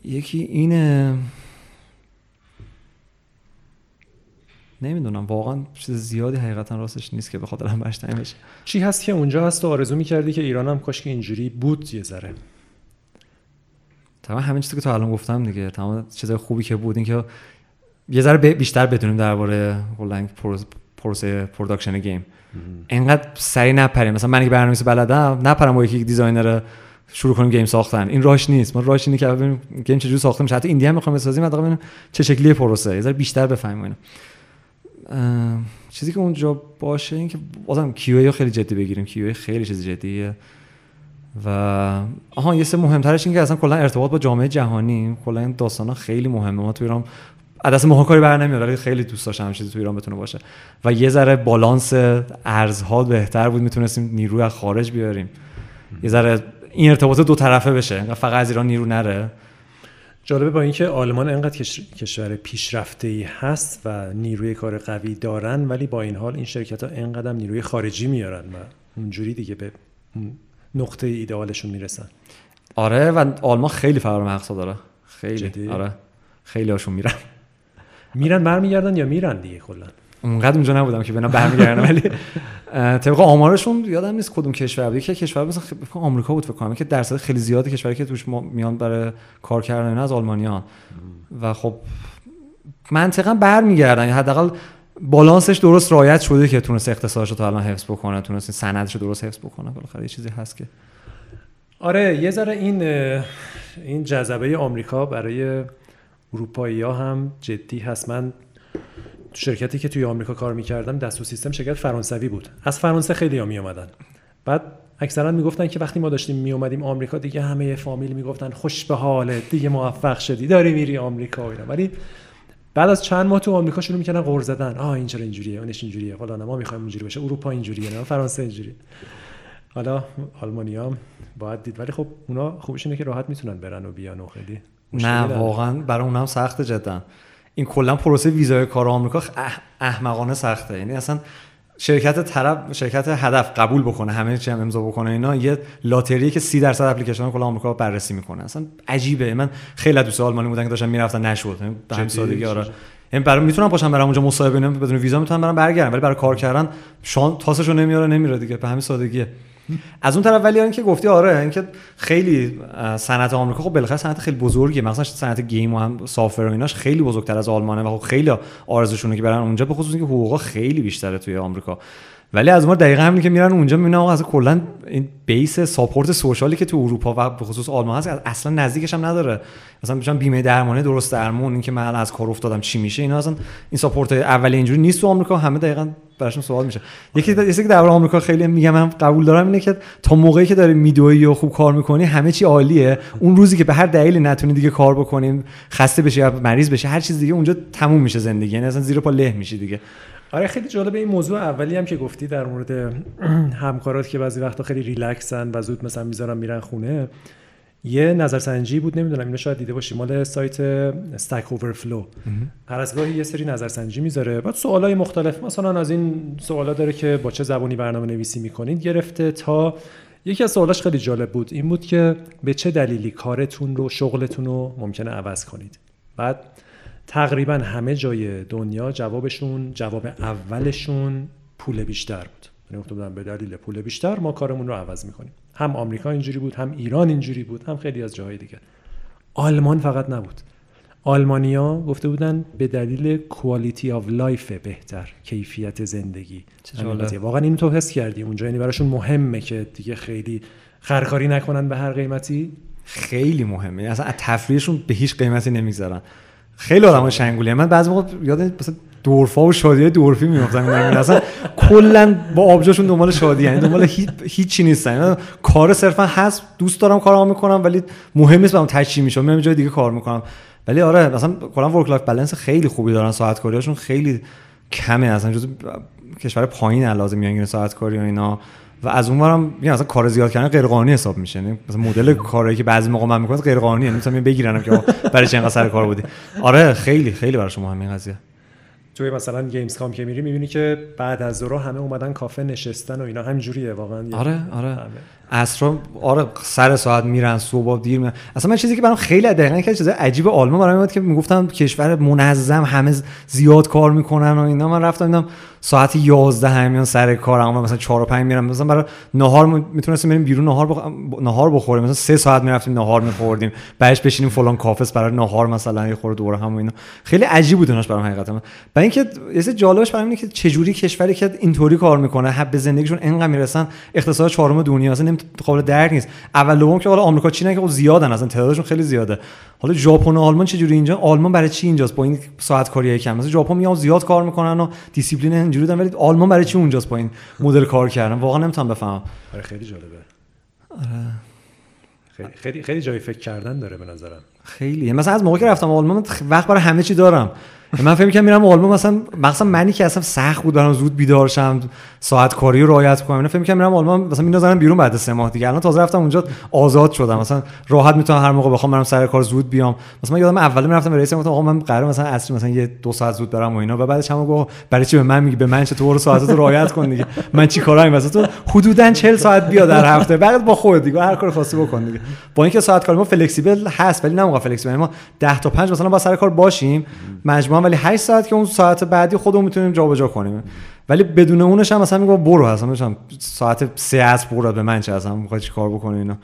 B: یکی اینه نمی‌دونم واقعا چیز زیادی حقیقتا راستش نیست که به خاطر هم بشه
A: چی هست که اونجا هست و آرزو می‌کردی که ایران هم کاش که اینجوری بود یه ذره؟
B: تمام همین چیزی که تا الان گفتم دیگه تمام چیزای خوبی که بود این که یه ذره بیشتر بدونیم درباره کلا پروسه production game. اینقدر سری نپریم. مثلا من که برنامه‌نویسی بلدم نپرم با یکی designer شروع کنیم game ساختن. این راش نیست. ما راش اینه که ببینیم game چجوری ساخته میشه حتی indie هم می‌خوایم بسازیم حداقل ببینیم چه شکلیه پروسه. یه ذره بیشتر بفهمیم چیزی که اونجا باشه این که بازم QA خیلی جدی بگیریم. QA خیلی چیز جدیه. و آها یه سه مهمترش این که اصلا کلا ارتباط با جامعه جهانی. کلا این داستانا خیلی مهمه. ما تو ایران دست ماها کاری بر نمیاد ولی خیلی دوست داشتم همین چیزی تو ایران بتونه باشه. و یه ذره بالانس ارزها بهتر بود می‌تونستیم نیروی از خارج بیاریم. یه ذره این ارتباط دو طرفه بشه. فقط از ایران نیرو نره.
A: جالبه با اینکه آلمان انقدر کشور پیشرفته ای هست و نیروی کار قوی دارن ولی با این حال این شرکت ها انقدر نیروی خارجی میارن و اونجوری دیگه به نقطه ایدئالشون می‌رسن.
B: آره و آلمان خیلی فرار مقصد داره. خیلی. جدی؟ آره. خیلی هاشون میرن.
A: میرن برمیگردن یا میرن دیگه کلا؟
B: اونقدر اونجا نبودم که بنا برمیگردن ولی طبق آمارشون یادم نیست کدوم کشور بود. که کشور مثلا آمریکا بود فکر کنم. که درصد خیلی زیادی کشوری که توش میان برای کار کردن از آلمانیان و خب منطقا برمیگردن. یا حداقل بالانسش درست رعایت شده که تونست اقتصادش رو تا الان حفظ بکنه تونست سندش رو درست حفظ بکنه. بالاخره یه چیزی هست که.
A: آره یه ذره این این جذبه آمریکا برای اروپایی ها هم جدی هست. من شرکتی که توی آمریکا کار می‌کردم دست و سیستم شرکت فرانسوی بود. از فرانسه خیلی ها می اومدن بعد اکثرا می‌گفتن که وقتی ما داشتیم می اومدیم آمریکا دیگه همه فامیل می‌گفتن خوش به حالت دیگه موفق شدی داری میری آمریکا و اینا. ولی بعد از چند ماه تو آمریکا شروع می‌کردن غر زدن. آه این چرا اینجوریه اونش اینجوریه حالا ما می‌خوایم اینجوری بشه اروپا اینجوریه نه فرانسه اینجوریه. حالا آلمانیا باید دید. ولی خب اونا خوبش اینه که راحت می‌تونن برن و بیان و خیلی
B: نه واقعا برای اونم سخته جدا. این کلا پروسه ویزای کار آمریکا احمقانه سخته. یعنی اصلا شرکت طرف شرکت هدف قبول بکنه همه چی هم امضا بکنه اینا یه لاتری که 30 درصد اپلیکیشن کلا آمریکا بررسی می‌کنه. اصلا عجیبه. من خیلی دوست آلمانی بودن که داشتن می‌رفتن نشد. یعنی به همین سادگی آره. یعنی برای می‌تونم پاشم برم اونجا مصاحبه بدون ویزا می‌تونم برم برگردم ولی برای کار کردن شان تاسشو نمیاره نمیره دیگه. به همین سادگیه. از اون طرف ولی اینکه گفتی آره اینکه خیلی صنعت آمریکا خب بالاخره صنعت خیلی بزرگیه. مثلا صنعت گیم و هم سافر و ایناش خیلی بزرگتر از آلمانه و خب خیلی آرزوشونه که برن اونجا به خصوص اینکه حقوقا خیلی بیشتره توی آمریکا. ولی از ما دقیقا همینی که میرن اونجا می‌بینن آقا از کلا این بیس ساپورت سوشالی که تو اروپا و به خصوص آلمان هست اصلا نزدیکش هم نداره. مثلا میشن بیمه درمانی درست درمون اینکه من از کار افتادم چی میشه؟ اینا اصلا این ساپورت اولی اینجوری نیست تو آمریکا همه دقیقا براشون سوال میشه. یکی یکی که در آمریکا خیلی میگم من قبول دارم اینه که تا موقعی که داری میدوی و خوب کار می‌کنی همه چی عالیه. اون روزی که به هر دلیلی نتونی دیگه کار بکنیم خسته بشی یا مریض بشی هر چیز دیگه اونجا تموم میشه زندگی. یعنی اصلا زیر پا له میشی دیگه.
A: آره خیلی جالبه این موضوع اولی هم که گفتی در مورد همکارات که بعضی وقتا خیلی ریلکسن و زود مثلا می‌ذارن میرن خونه یه نظرسنجی بود نمی‌دونم اینو شاید دیده باشی. مال سایت استک اوورفلو هر از گاهی یه سری نظرسنجی می‌ذاره. بعد سوالای مختلف مثلا از این سوالا داره که با چه زبانی برنامه نویسی می‌کنید گرفته تا یکی از سوالاش خیلی جالب بود. این بود که به چه دلیلی کارتون رو شغلتون رو ممکنه عوض کنید. بعد تقریبا همه جای دنیا جوابشون جواب اولشون پول بیشتر بود. یعنی گفته بودن به دلیل پول بیشتر ما کارمون رو عوض می‌کنیم. هم آمریکا اینجوری بود هم ایران اینجوری بود هم خیلی از جاهای دیگه. آلمان فقط نبود. آلمانیا گفته بودن به دلیل quality of life بهتر کیفیت زندگی. واقعا اینو تو حس کردی. اونجا یعنی براشون مهمه که دیگه خیلی خرکاری نکنن به هر قیمتی.
B: خیلی مهمه. اصلا تفریحشون به هیچ قیمتی نمی‌گذارن خیلی آدم شنگولی من بعضی موقع یاد مثلا دورفا و شادی دورفی میافتم اصلا کلا با آبجاشون دنبال شادی یعنی دنبال هیچ هیچی نیستن. کار صرفا هست دوست دارم کارام می‌کنم ولی مهم نیست برام تهش چی میشه میرم جای دیگه کار می‌کنم. ولی آره مثلا کلا work life balance خیلی خوبی دارن ساعت کاریاشون خیلی کمه اصلا جزو کشور پایین لازم میانگین ساعت کاری و اینا. و از اونورم یعنی اصلا کار زیاد کردن غیر قانونی حساب میشه. یعنی مثلا مدل کاری که بعضی موقع من می‌کنم غیر قانونی یعنی مثلا بگیرنم که برای چه انقدر سر کار بودی. آره خیلی خیلی برای شما همین قضیه.
A: توی مثلا Gamescom که میری می‌بینی که بعد از ظهر همه اومدن کافه نشستن و اینا. همینجوریه واقعا.
B: آره آره. اصلا آره سر ساعت میرن صبح دیر میرن. اصلا من چیزی که برام خیلی دقیقا که چیز عجیب آلمان برام میاد که می‌گفتم کشور منظم همه زیاد کار می‌کنن و اینا. من رفتم دیدم ساعت 11 میان سر کار اما مثلا 4 و 5 میرن. مثلا برای نهار می‌تونستیم بریم بیرون نهار بخ... نهار بخوریم. مثلا 3 ساعت می‌رفتیم نهار میخوردیم. بعدش بشینیم فلان کافه‌س برای نهار مثلا یه خورده دور هم و اینا. خیلی عجیب بود اوناش برام حقیقتا. برای اینکه یه جالبش برام اینه که چه جوری کشوری که اینطوری کار می‌کنه خب زندگیشون انقدر می‌رسن اقتصاد چهارم دنیا. اصلا قابل درک نیست. اول دوم که حالا آمریکا چینه که خب زیادن اصلا تعدادشون خیلی زیاده. حالا ژاپن و آلمان چه جوری اینجا؟ آلمان برای چی اینجاست با این ساعت کاری کم؟ مثلا ژاپن میام زیاد کار می‌کنن و دیسیپلین اینجوری دارن ولی آلمان برای چی اونجاست با این مدل کار کردن؟ واقعا نمی‌تونم بفهمم.
A: آره خیلی جالبه. خیلی خیلی خیلی جای فکر کردن داره به نظرم.
B: خیلی مثلا از موقعی که رفتم آلمان وقت برای همه چی دارم. من فکر کنم میرم آلمان مثلا مثلا منی که اصلا سخت بود برام زود بیدار شم ساعت کاری رو رعایت کنم فکر کنم میرم آلمان مثلا می‌ذارم بیرون بعد سه ماه دیگه. الان تازه رفتم اونجا آزاد شدم. مثلا راحت می‌تونم هر موقع بخوام برم سر کار زود بیام. مثلا من یادم اول می‌رفتم به رئیس گفتم آقا من قرار مثلا اصری مثلا یه دو ساعت زود برم و اینا. و بعدش هم گفت برای چی به من میگی؟ به من چطور ساعتت رو رعایت کن دیگه. من چی کارام مثلا تو حدودا 40 ساعت بیا در هفته. بعد با خودت دیگه هر کار خاصی بکن دیگه. با اینکه ساعت کاری ما flexible هست ولی نه موقع flexible. ما 10 تا 5 مثلا باید سر کار باشیم مجموعا ولی 8 ساعت که اون ساعت بعدی خودمون می‌تونیم جابجا کنیم. ولی بدون اونش هم مثلا میگم برو اصلا میشم ساعت سه از برو به من چه اصلا می‌خوای چیکار بکنی اینا.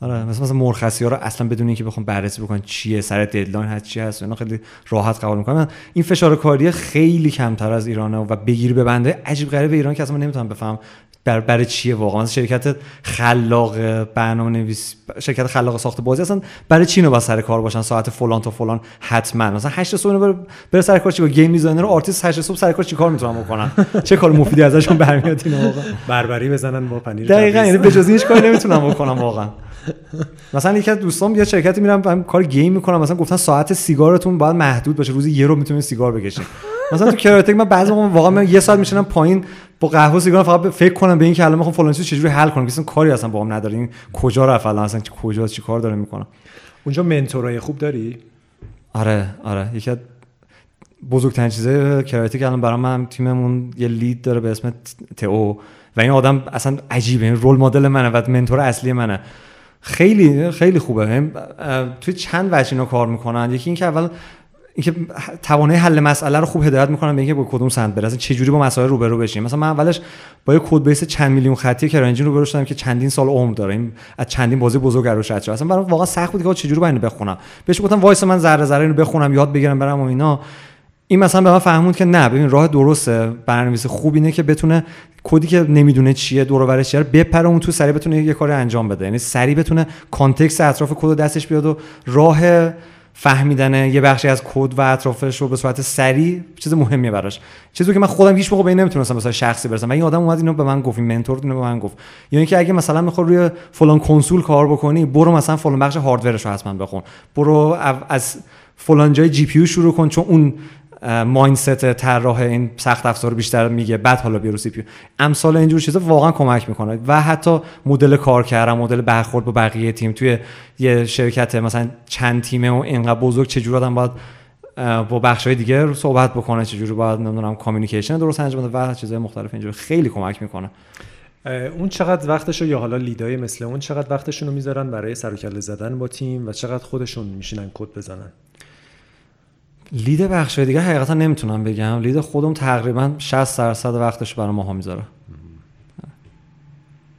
B: آره مثلا مثلا مرخصی ها رو اصلا بدون اینکه بخوام بررسی بکنن چیه سر deadline هست چی هست اینا خیلی راحت قبول می‌کنن. این فشار کاری خیلی کمتر از ایرانه و بگیر و ببند عجیب غریب ایران که اصلا نمی‌تونم بفهمم بر برای چیه واقعا؟ شرکت خلاق برنامه نویس شرکت خلاق ساخت بازی اصلا برای چی باید سر کار باشن ساعت فلان تا فلان؟ حتما. مثلا 8 صبح بر بر سر کار چی با game designer و آرتیست 8 صبح سر کار چیکار می‌تونن بکنن؟ چه کار مفیدی ازشون برمیاد اینا واقعا؟
A: بربری بزنن با پنیر
B: دقیقاً یعنی به جز هیچ کاری نمی‌تونن بکنن واقعا. مثلا یکی از دوستان یه شرکتی میرم کار game می‌کنن مثلا گفتن ساعت سیگارتون باید محدود باشه. روزی یه رو می‌تونید سیگار بکشید مثلا تو کراتک من بعضی موقع واقعا من یه ساعت میشینم پایین با قهوه سیگار فقط فکر کنم به این که الان می‌خوام فلان چیز چجوری حل کنم. اصلا کاری اصلا با هم نداره. این کجا رفت الان؟ اصلا کجا چی کار داره می‌کنم
A: اونجا منتورای خوب داری؟
B: آره آره. یکی از بزرگترین چیزای کراتیک الان برای من تیممون یه لید داره به اسم تئو. و این آدم اصلا عجیبه. این رول مدل منه و منتور اصلی منه. خیلی خیلی خوبه. توی چند وجه اینا کار می‌کنن. یکی اینکه اول اینکه توان حل مسئله رو خوب هدایت می‌کنن به اینکه با کدوم سمت بره. چه جوری با مسائل روبرو بشیم؟ مثلا من اولش با یه code base چند میلیون خطی که engine روبرو شدم که چندین سال عمر داره. این از چندین بازی بزرگ رد شد اصلا برام واقعا سخت بود که چه جوری اینو بخونم. بهش گفتم وایسا من ذره ذره اینو بخونم یاد بگیرم برم و اینا. این مثلا به من فهموند که نه ببین راه درسته. برنامه‌نویس خوب اینه که بتونه کدی که نمی‌دونه چیه دور و برش چیه بپره اون تو سریع بتونه یه کاری انجام بده. یعنی سریع بتونه context اطراف کد دستش بیاد و راه فهمیدن یه بخشی از کد و اطرافش رو به صورت سریع چیز مهمیه براش. چیزی که من خودم هیچ موقع به این نمی‌تونستم مثلا شخصی برسم. و این آدم اومد اینو به من گفت mentor اینو به من گفت. یعنی اینکه اگه مثلا می‌خوای روی فلان کنسول کار بکنی برو مثلا فلان بخش hardware ش رو حتما بخون. برو از فلان جای GPU شروع کن چون اون mindset طراح این سخت افزار بیشتر میگه. بعد حالا برو CPU امثال اینجور چیزا واقعا کمک می‌کنه. و حتی مدل کار کردن مدل برخورد با بقیه تیم. توی یه شرکت مثلا چند تیمه و اینقدر بزرگ چجور آدم باید با بخش های دیگه صحبت بکنه چجوری باید نمی‌دونم کامیونیکیشن درست انجام بده و چیزهای مختلف اینجور خیلی کمک می‌کنه.
A: اون چقدر وقتشو یا حالا لیدای مثل اون چقدر وقتشون رو می‌ذارن برای سر زدن با تیم و چقدر خودشون میشینن کد بزنن.
B: لید بخش دیگه حقیقتا نمی‌تونم بگم. لید خودم تقریبا 60 درصد وقتش برای ماها می‌ذاره.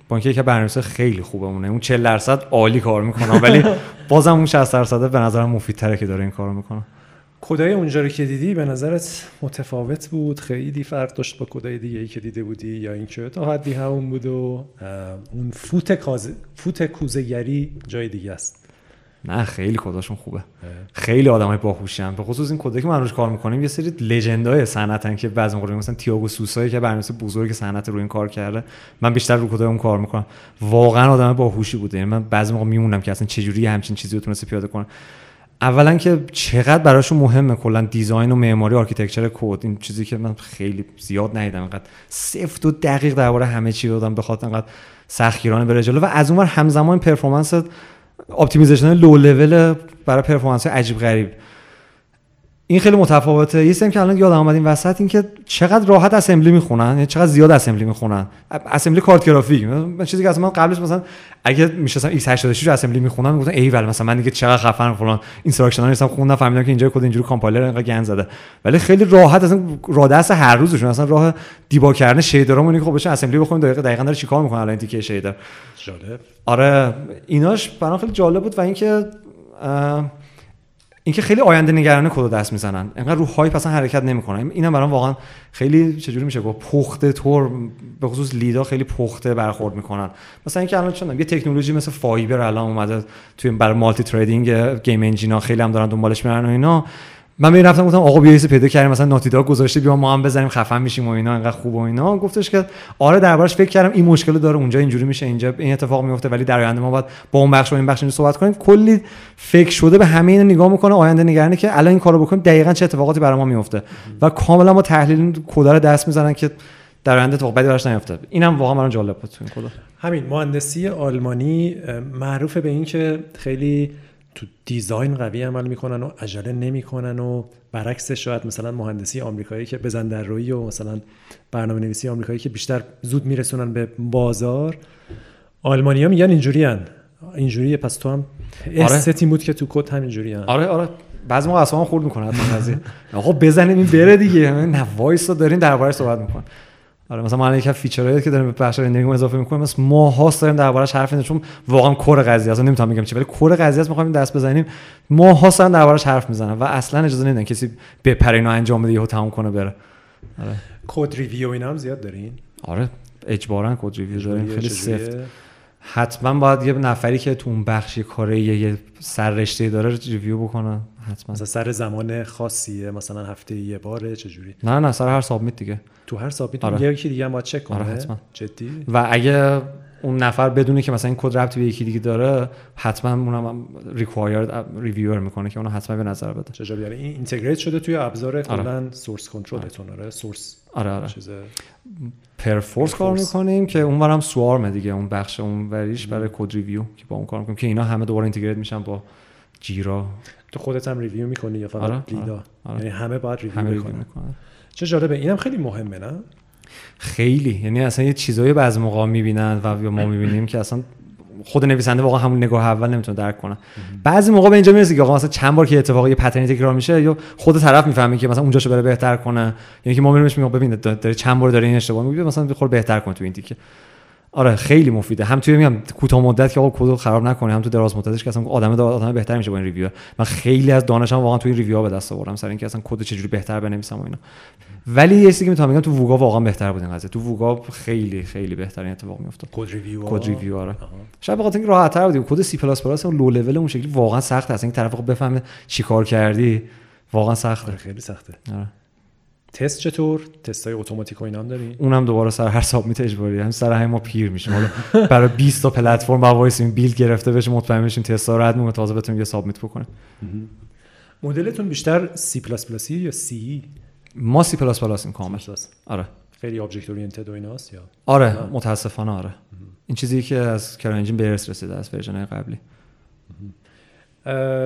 B: با اینکه که برنامه‌نویس خیلی خوبه مونه اون 40 درصد عالی کار می‌کنم ولی بازم اون 60 درصد به نظرم مفیدتره که داره این کارو می‌کنه.
A: کدای اونجا رو که دیدی به نظرت متفاوت بود؟ خیلی فرق داشت با کدای دیگه ای که دیده بودی؟ یا اینکه تا حدی همون بود و اون فوت کاز... فوت کوزهگری جای دیگه است.
B: نه خیلی کداشون خوبه. خیلی آدمای باهوشی به خصوص این کدایی که من روش کار می‌کنیم یه سری لژندای صنعتن که بعضی موقع مثلا تییاگو سوسایی که برنامه‌نویس بزرگ صنعت روی این کار کرده. من بیشتر رو کدای اون کار می‌کنم. واقعا آدم باهوشی بوده. یعنی من بعضی موقع میمونم که اصلا چجوری همچین چیزی رو تونسته پیاده کنه. اولا که چقدر براشون مهمه کلا design و معماری architecture کد. این چیزی که من خیلی زیاد ندیدم انقدر سفت و دقیق درباره همه چی بودم بخاطر انقدر سختگیرانه بره جلو. و از اونور همزمان performance optimization low level برای performance عجیب غریب. این خیلی متفاوته. یه سیم که الان یادم اومد این وسط این که چقدر راحت assembly می‌خونن یعنی چقدر زیاد assembly می‌خونن. assembly کارت گرافیک. من چیزی که اصلا من قبلش مثلا اگه میشستم x86 رو assembly می‌خونم می‌گفتم ای ول مثلا من دیگه چقدر خفن فلان instruction ها نشستم خوندم فهمیدم که اینجا کد اینجوری کامپایلر اینقدر گند زده. ولی خیلی راحت اصلا راه دست هر روزشون اصلا راه دیبا کردن شیدرامون خب بشه اسمبلی بخونیم دقیقاً دقیقاً داره چیکار می‌کنه الان تیکه shader.
A: جالب.
B: آره ایناش برام خیلی جالب بود و اینکه اینکه خیلی آینده نگرانه کد دست می‌زنن. انقدر رو hype اصلا حرکت نمی‌کنن. اینم برام واقعا خیلی چجوری میشه گفت پخته طور به خصوص لیدا خیلی پخته برخورد می‌کنن. مثلا اینکه الان چون یه تکنولوژی مثل فایبر الان اومده توی برای مالتی تریدینگ گیم انجینا خیلی هم دارن دنبالش میرن و اینا. من می رفتم گفتم آقا بیا پیدا کردیم مثلا ناتیدا گذاشته بیا ما هم بزنیم خفن میشیم و اینا انقدر خوب و اینا. گفتش که آره دربارش فکر کردم این مشکل داره اونجا اینجوری میشه اینجا این اتفاق میفته ولی در آینده ما باید با اون بخش و این بخش صحبت کنیم. کلی فکر شده به همه اینا نگاه می‌کنه آینده نگرانه که الان این کارو بکنیم دقیقا چه اتفاقاتی برای ما میفته و کاملا ما تحلیل کد رو دست می‌زنن که در آینده اتفاق بدی براش نیفته. اینم واقعا برام جالب بود این کد
A: همین مهندسی آلمانی معروف به این که خیلی تو دیزاین قوی عمل می‌کنن و عجله نمی‌کنن و برعکس شاید مثلا مهندسی آمریکایی که بزن در روی و مثلا برنامه نویسی آمریکایی که بیشتر زود میرسونن به بازار آلمانی ها میگن اینجوری هن. اینجوریه پس تو هم آره. بود که تو کد هم اینجوری هن.
B: آره آره بعضی موقع اصلا خورد می‌کنه قضیه آقا بزنیم این بره دیگه نه وایسا دارن درباره صحبت می‌کنن آره مثلا ما یک feature هایی که داریم به بخش rendering اضافه می‌کنیم مثلا ماهاست داریم دربارش حرف می‌زنیم چون واقعا core قضیه است. نمی‌تونم بگم چی ولی core قضیه است می‌خوایم دست بزنیم. ماهاست داریم دربارش حرف می‌زنن و اصلا اجازه نمیدن کسی بپره اینو انجام بده یهو تموم کنه بره.
A: آره. code review اینا هم زیاد دارین؟
B: آره اجبارا code review داریم. خیلی سفت. حتما باید یه نفری که تو اون بخش کاره یه سررشته داره review بکنه. حتما.
A: مثلا سر زمان خاصیه مثلا هفته یه باره چجوری
B: نه نه سر هر submit دیگه.
A: تو هر submit آره. یکی دیگه هم باید چک کنه؟ آره حتما. جدی؟
B: و اگه اون نفر بدونه که مثلا این کد ربطی به یکی دیگه داره حتما اونم required reviewer می‌کنه که اونو حتما به نظر بده.
A: چجوری یعنی این integrate شده توی ابزار کلا source control تون آره. source
B: آره؟ آره Perforce کار می‌کنیم که اونورم Swarm دیگه اون بخش اون وریش برای code review که با اون کار می‌کنیم که اینا همه دوباره integrate میشن با Jira.
A: تو خودت هم review می‌کنی یا فقط آره، lead ا آره، آره. یعنی همه باید review همه می‌کنن. چه جالبه اینم خیلی مهمه نه؟
B: خیلی. یعنی اصلا یه چیزایی بعضی موقع می‌بینن و ما می‌بینیم که اصلا خود نویسنده واقعا همون نگاه اول نمی‌تونه درک کنه. بعضی موقع به اینجا می‌رسه که آقا مثلا چند بار که اتفاقی pattern ی تکرار میشه یا خود طرف می‌فهمه که مثلا اونجاشو بره بهتر کنه. یعنی که ما میریمش میگم ببین داره چند بار داره این اشتباه میگه مثلا بخور بهتر کن تو این تیکه. آره خیلی مفیده. هم توی میگم کوتاه مدت که آقا کدو خراب نکنه هم تو دراز مدتش که اصلا آدم داره آدم بهتر میشه با این review من خیلی از دانشم واقعا تو این review به دست آوردم سر اینکه اصلا کد چجوری بهتر بنویسم و اینا. ولی یه چیزی که می‌تونم بگم تو Wooga واقعا بهتر بود این قضیه تو Wooga خیلی خیلی بهترین اتفاق میافتاد.
A: code review
B: code review آره. شاید بخاطر اینکه راحت تر بود. کد سی پلاس پلاس اون لو لول اون شکلی واقعا سخت است اینکه طرف بفهمه چیکار کردی واقعا سخته.
A: آره خیلی سخته. آره. تست چطور؟ تست های اتوماتیک و اینا هم دارین
B: اونم دوباره سر هر submit اجباری. هم سر همین ما پیر میشیم. حالا برای 20 تا پلتفرم با وایسیم build گرفته بشه مطمئن بشیم تست ها رد تازه بتونیم یه submit بکنیم.
A: مدلتون بیشتر C++ یا C
B: ما سی پلاس پلاس این کامل. آره.
A: خیلی object oriented و ایناست یا؟
B: آره متاسفانه آره. این چیزی که از CryEngine به ارث رسیده از ورژن قبلی.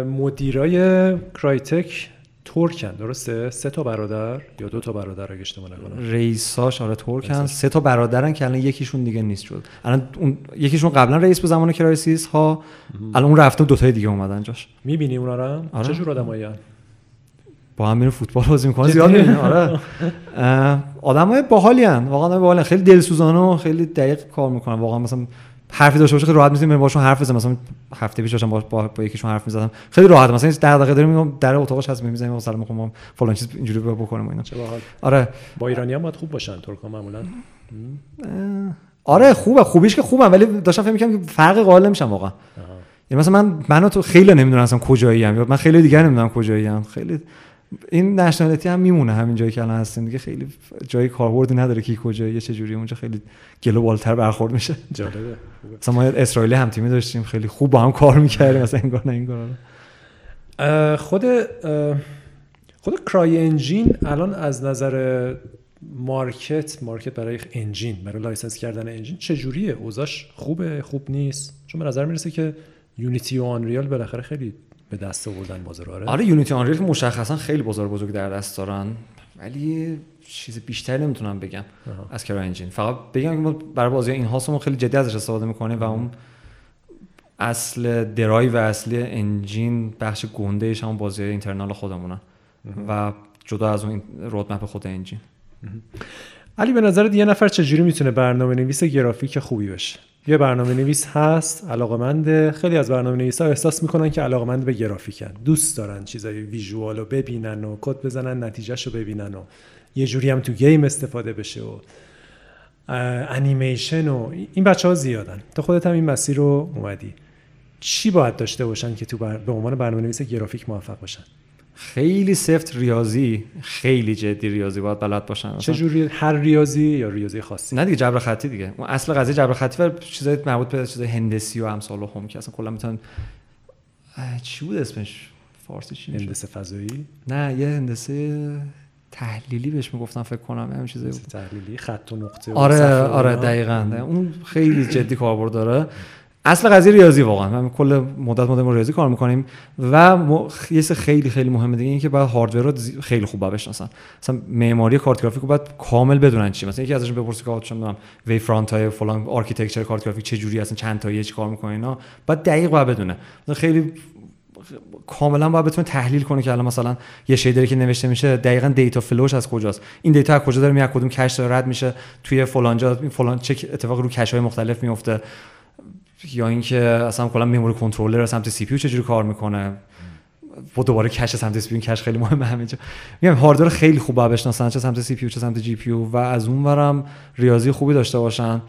A: مدیرای Crytek ترکن درسته؟ سه تا برادر یا دو تا برادر اگه اشتباه نکنم؟
B: رئیساش آره ترکن. سه تا برادرن که الان یکیشون دیگه نیست شد الان اون یکیشون قبلا رئیس به زمان Crysis ها. الان اون رفته دو تای دیگه اومدن جاش.
A: می‌بینی اونا رو آره. چه جور آدمایی
B: با هم میره فوتبال بازی می‌کنه زیاد می‌بینی آره. آدمای باحالی ان واقعا باحال خیلی دلسوزانه و خیلی دقیق کار می‌کنن. واقعا مثلا حرفی داشته باشه خیلی راحت می‌تونیم باشون حرف بزنیم. مثلا هفته پیش داشتم با, با, با یکیشون حرف می‌زدم. خیلی راحت مثلا این دغدغه داریم میگم در اتاقش هست می‌زنیم مثلا می‌خوام فلان چیز اینجوری بکنیم اینا.
A: چه باحال.
B: آره.
A: با ایرانی هم باید خوب باشن ترکا معمولا.
B: آره خوبه. خوبیش که خوبه ولی داشتم فکر می‌کنم که فرق قائل نمیشم واقعا. یعنی مثلا من منو تو خیلی نمی‌دونم اصلا کجایی ام من خیلی دیگر نمی‌دونم کجایی ام خیلی این نشنالیتی هم میمونه همین جایی که الان هستیم دیگه. خیلی جایی کاربردی نداره که کجایی چه جوری اونجا خیلی global تر برخورد میشه.
A: جالبه.
B: مثلا ما اسرائیلی هم تیمی داشتیم. خیلی خوب با هم کار می‌کردیم. مثلا انگار نه
A: انگار خود خود CryEngine الان از نظر market market برای engine برای license کردن engine چجوریه اوضاعش خوبه خوب نیست؟ چون به نظر می‌رسه که Unity و Unreal بالاخره خیلی به دست آوردن بازار آره.
B: آره Unity Unreal که مشخصا خیلی بازار بزرگ در دست دارن ولی چیز بیشتر نمی‌تونم بگم از CryEngine فقط بگم که ما برای بازی in-house خیلی جدی ازش استفاده می‌کنیم و اون اصل درایو و اصلی engine بخش گنده ایش همون بازی internal خودمونه و جدا از اون roadmap خود engine.
A: علی به نظر یه نفر چجوری می‌تونه برنامه نویس گرافیک خوبی بشه یه برنامه نویس هست علاقمند خیلی از برنامه نویس ها احساس می‌کنن که علاقمند به گرافیکن. دوست دارن چیزای visual رو ببینن و کد بزنن نتیجهش رو ببینن و یه جوری هم تو گیم استفاده بشه و انیمیشن و این بچه ها زیادن. تو خودت هم این مسیر رو اومدی. چی باید داشته باشن که تو بر... به عنوان برنامه نویس گرافیک موفق باشن؟
B: خیلی سفت ریاضی خیلی جدی ریاضی باید بلد باشن.
A: چه جوری؟ هر ریاضی یا ریاضی خاصی؟
B: نه دیگه جبر خطی دیگه. اون اصل قضیه جبر خطی و چیزای مربوط به چیزای هندسی و امثال هم که اصلا کلا می‌تونن چی بود اسمش؟ فارسی چی
A: هندسه فضایی؟
B: نه یه هندسه تحلیلی بهش می‌گفتن فکر کنم همین چیزای
A: تحلیلی خط و نقطه
B: آره آره دقیقاً. اون خیلی جدی کاربرد داره. اصل قضیه ریاضی واقعا. من کل مدت مدت ریاضی کار می‌کنیم و. یه خیلی خیلی مهمه دیگه اینکه باید hardware رو خیلی خوب بشناسن مثلا معماری کارت گرافیک رو باید کامل بدونن چی. مثلا یکی ازشون بپرسی که چه می‌دونم wavefront های فلان architecture کارت گرافیک چه جوری هستن چند تایی چی کار می‌کنه اینا. باید دقیق باید بدونه. خیلی کاملا باید بتونه تحلیل کنه که الان مثلا یه shader ی که نوشته میشه دقیقا data flow ش از کجاست. این data از کجا داره میاد کدوم cache داره رد میشه توی فلان جا فلان چه اتفاق رو cache های مختلف میفته یا اینکه اصلا کلا memory controller سمت CPU چجوری کار می‌کنه؟ با دوباره cache سمت CPU cache خیلی مهمه همه جا میگم hardware خیلی خوب بشناسن چه سمت CPU چه سمت GPU و از اون ورم ریاضی خوبی داشته باشن.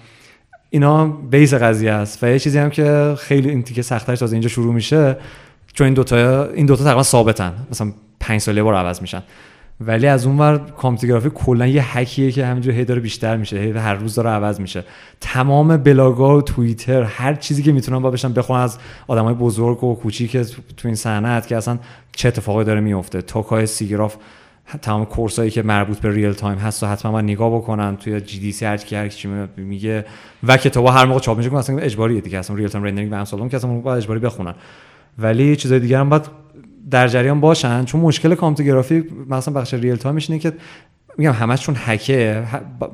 B: اینا بیس قضیه است و یه چیزی هم که خیلی این تیکه سختش تازه اینجا شروع میشه چون این دوتا این دوتا تقریبا ثابتن. مثلا 5 ساله بار عوض میشن. ولی از اون ور کامپیوتر کلا یه هکیه که همینجوری هی داره بیشتر میشه هی هر روز داره عوض میشه. تمام بلاگا و توییتر هر چیزی که می‌تونن با بشن بخونن از آدمای بزرگ و کوچیک تو این صنعت که اصلا چه اتفاقی داره میفته توکای سیگراف تمام course ایی که مربوط به real-time هست و حتما باید نگاه بکنن. توی GDC هر کی هر چی میگه و کتابا هر موقع چاپ میشه که اصلا اجباریه دیگه. اصلا Real-Time Rendering و امثال که اصلا باید اجباری بخونن. ولی چیزای دیگه هم باید در جریان باشن چون مشکل computer graphic مثلا بخش real-time ش اینه که میگم همش چون هکه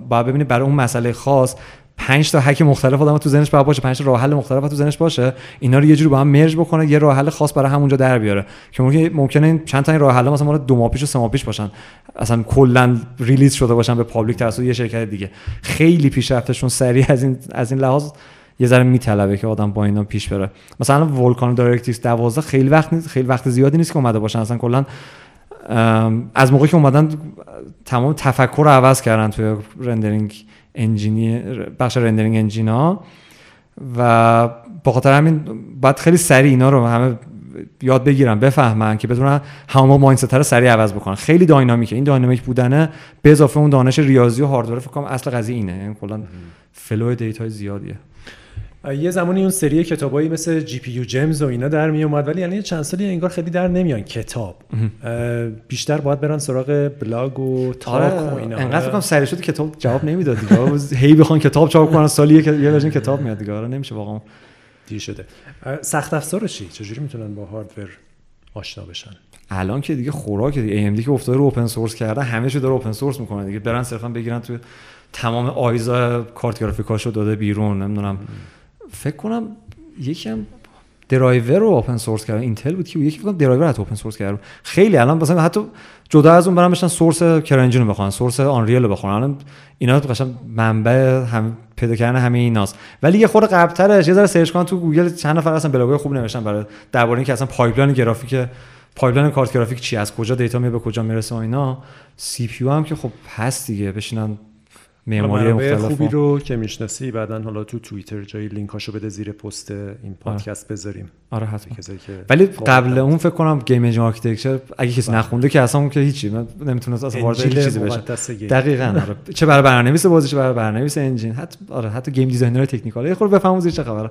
B: باید ببینید برای اون مسئله خاص پنج تا هک مختلف آدم تو ذهنش باشه پنج تا راه حل مختلف تو ذهنش باشه اینا رو یه جوری با هم merge بکنه یه راه حل خاص برای همونجا در بیاره. که ممکن ممکنه این چند تا این راه حل مثلا مال دو ماه پیش و سه ماه پیش باشن. اصلا کلا release شده باشن به public توسط یه شرکت دیگه. خیلی پیشرفتشون سریع از این از این لحاظ یه ذره میطلبه که آدم با اینا پیش بره. مثلا Vulkan DirectX 12 خیلی وقت نیست خیلی وقت زیادی نیست که اومده باشن. اصلا کلا از موقعی که اومدن تمام تفکر رو عوض کردن توی rendering engine ی بخش rendering engine ا و با خاطر همین باید خیلی سریع اینا رو همه یاد بگیرن بفهمن که بتونن همون mindset رو سریع عوض بکنن. خیلی dynamic ه. این dynamic بودنه به اضافه اون دانش ریاضی و hardware فکر کنم اصل قضیه اینه. یعنی کلا flow data ی زیادیه.
A: یه زمانی اون سری کتابایی مثل GPU Gems و اینا در می اومد ولی یعنی چند سالی انگار خیلی در نمیان کتاب. بیشتر باید برن سراغ بلاگ و talk
B: آره، و اینا. انقدر فکر کنم سریع شد کتاب جواب نمی‌داد دیگه. هی بخوان کتاب چاپ کنن سالی یه ورژن کتاب میاد دیگه. آره نمیشه واقعا.
A: دیر شده. سخت افزار چی؟ چجوری می‌تونن با hardware آشنا بشن؟
B: الان که دیگه خوراک دیگه. AMD که افتاده رو open source کرده همه چی داره open source می‌کنه دیگه. برن صرفا بگیرن توی تمام ISA کارت گرافیکاشو داده بیرون نمی‌دونم. فکر کنم یکم درایور رو open source کردن. Intel بود که یکی فکر کنم درایور رو open source کردن. خیلی الان مثلا حتی جدا از اون برن بشینن source CryEngine رو بخونن source Unreal رو بخونن. الان اینا قشنگ منبع هم پیدا کردن همه ایناست. ولی یه خورده قبلترش یه ذره search کن تو گوگل چند نفر اصلا بلاگای خوب نوشتن برای درباره اینکه اصلا pipeline گرافیک pipeline کارت گرافیک چی از کجا data میاد به کجا می‌رسه و اینا. CPU هم که خب هست دیگه بشینن معماری
A: خوبی رو که می‌شناسی بعدا حالا تو توییتر جای لینکاشو بده زیر پست این پادکست آره. بذاریم.
B: آره حتما. ولی قبل اون فکر کنم Game Engine Architecture اگه کسی بله. نخونده که اصلا اون که هیچی من نمی‌تونه اصلا وارد چیزی بشه. دقیقاً آره. چه برای برنامه‌نویس بازی چه برای برنامه‌نویس engine حتی آره حتی game designer technical. یه خورده بفهمه اون چه خبره.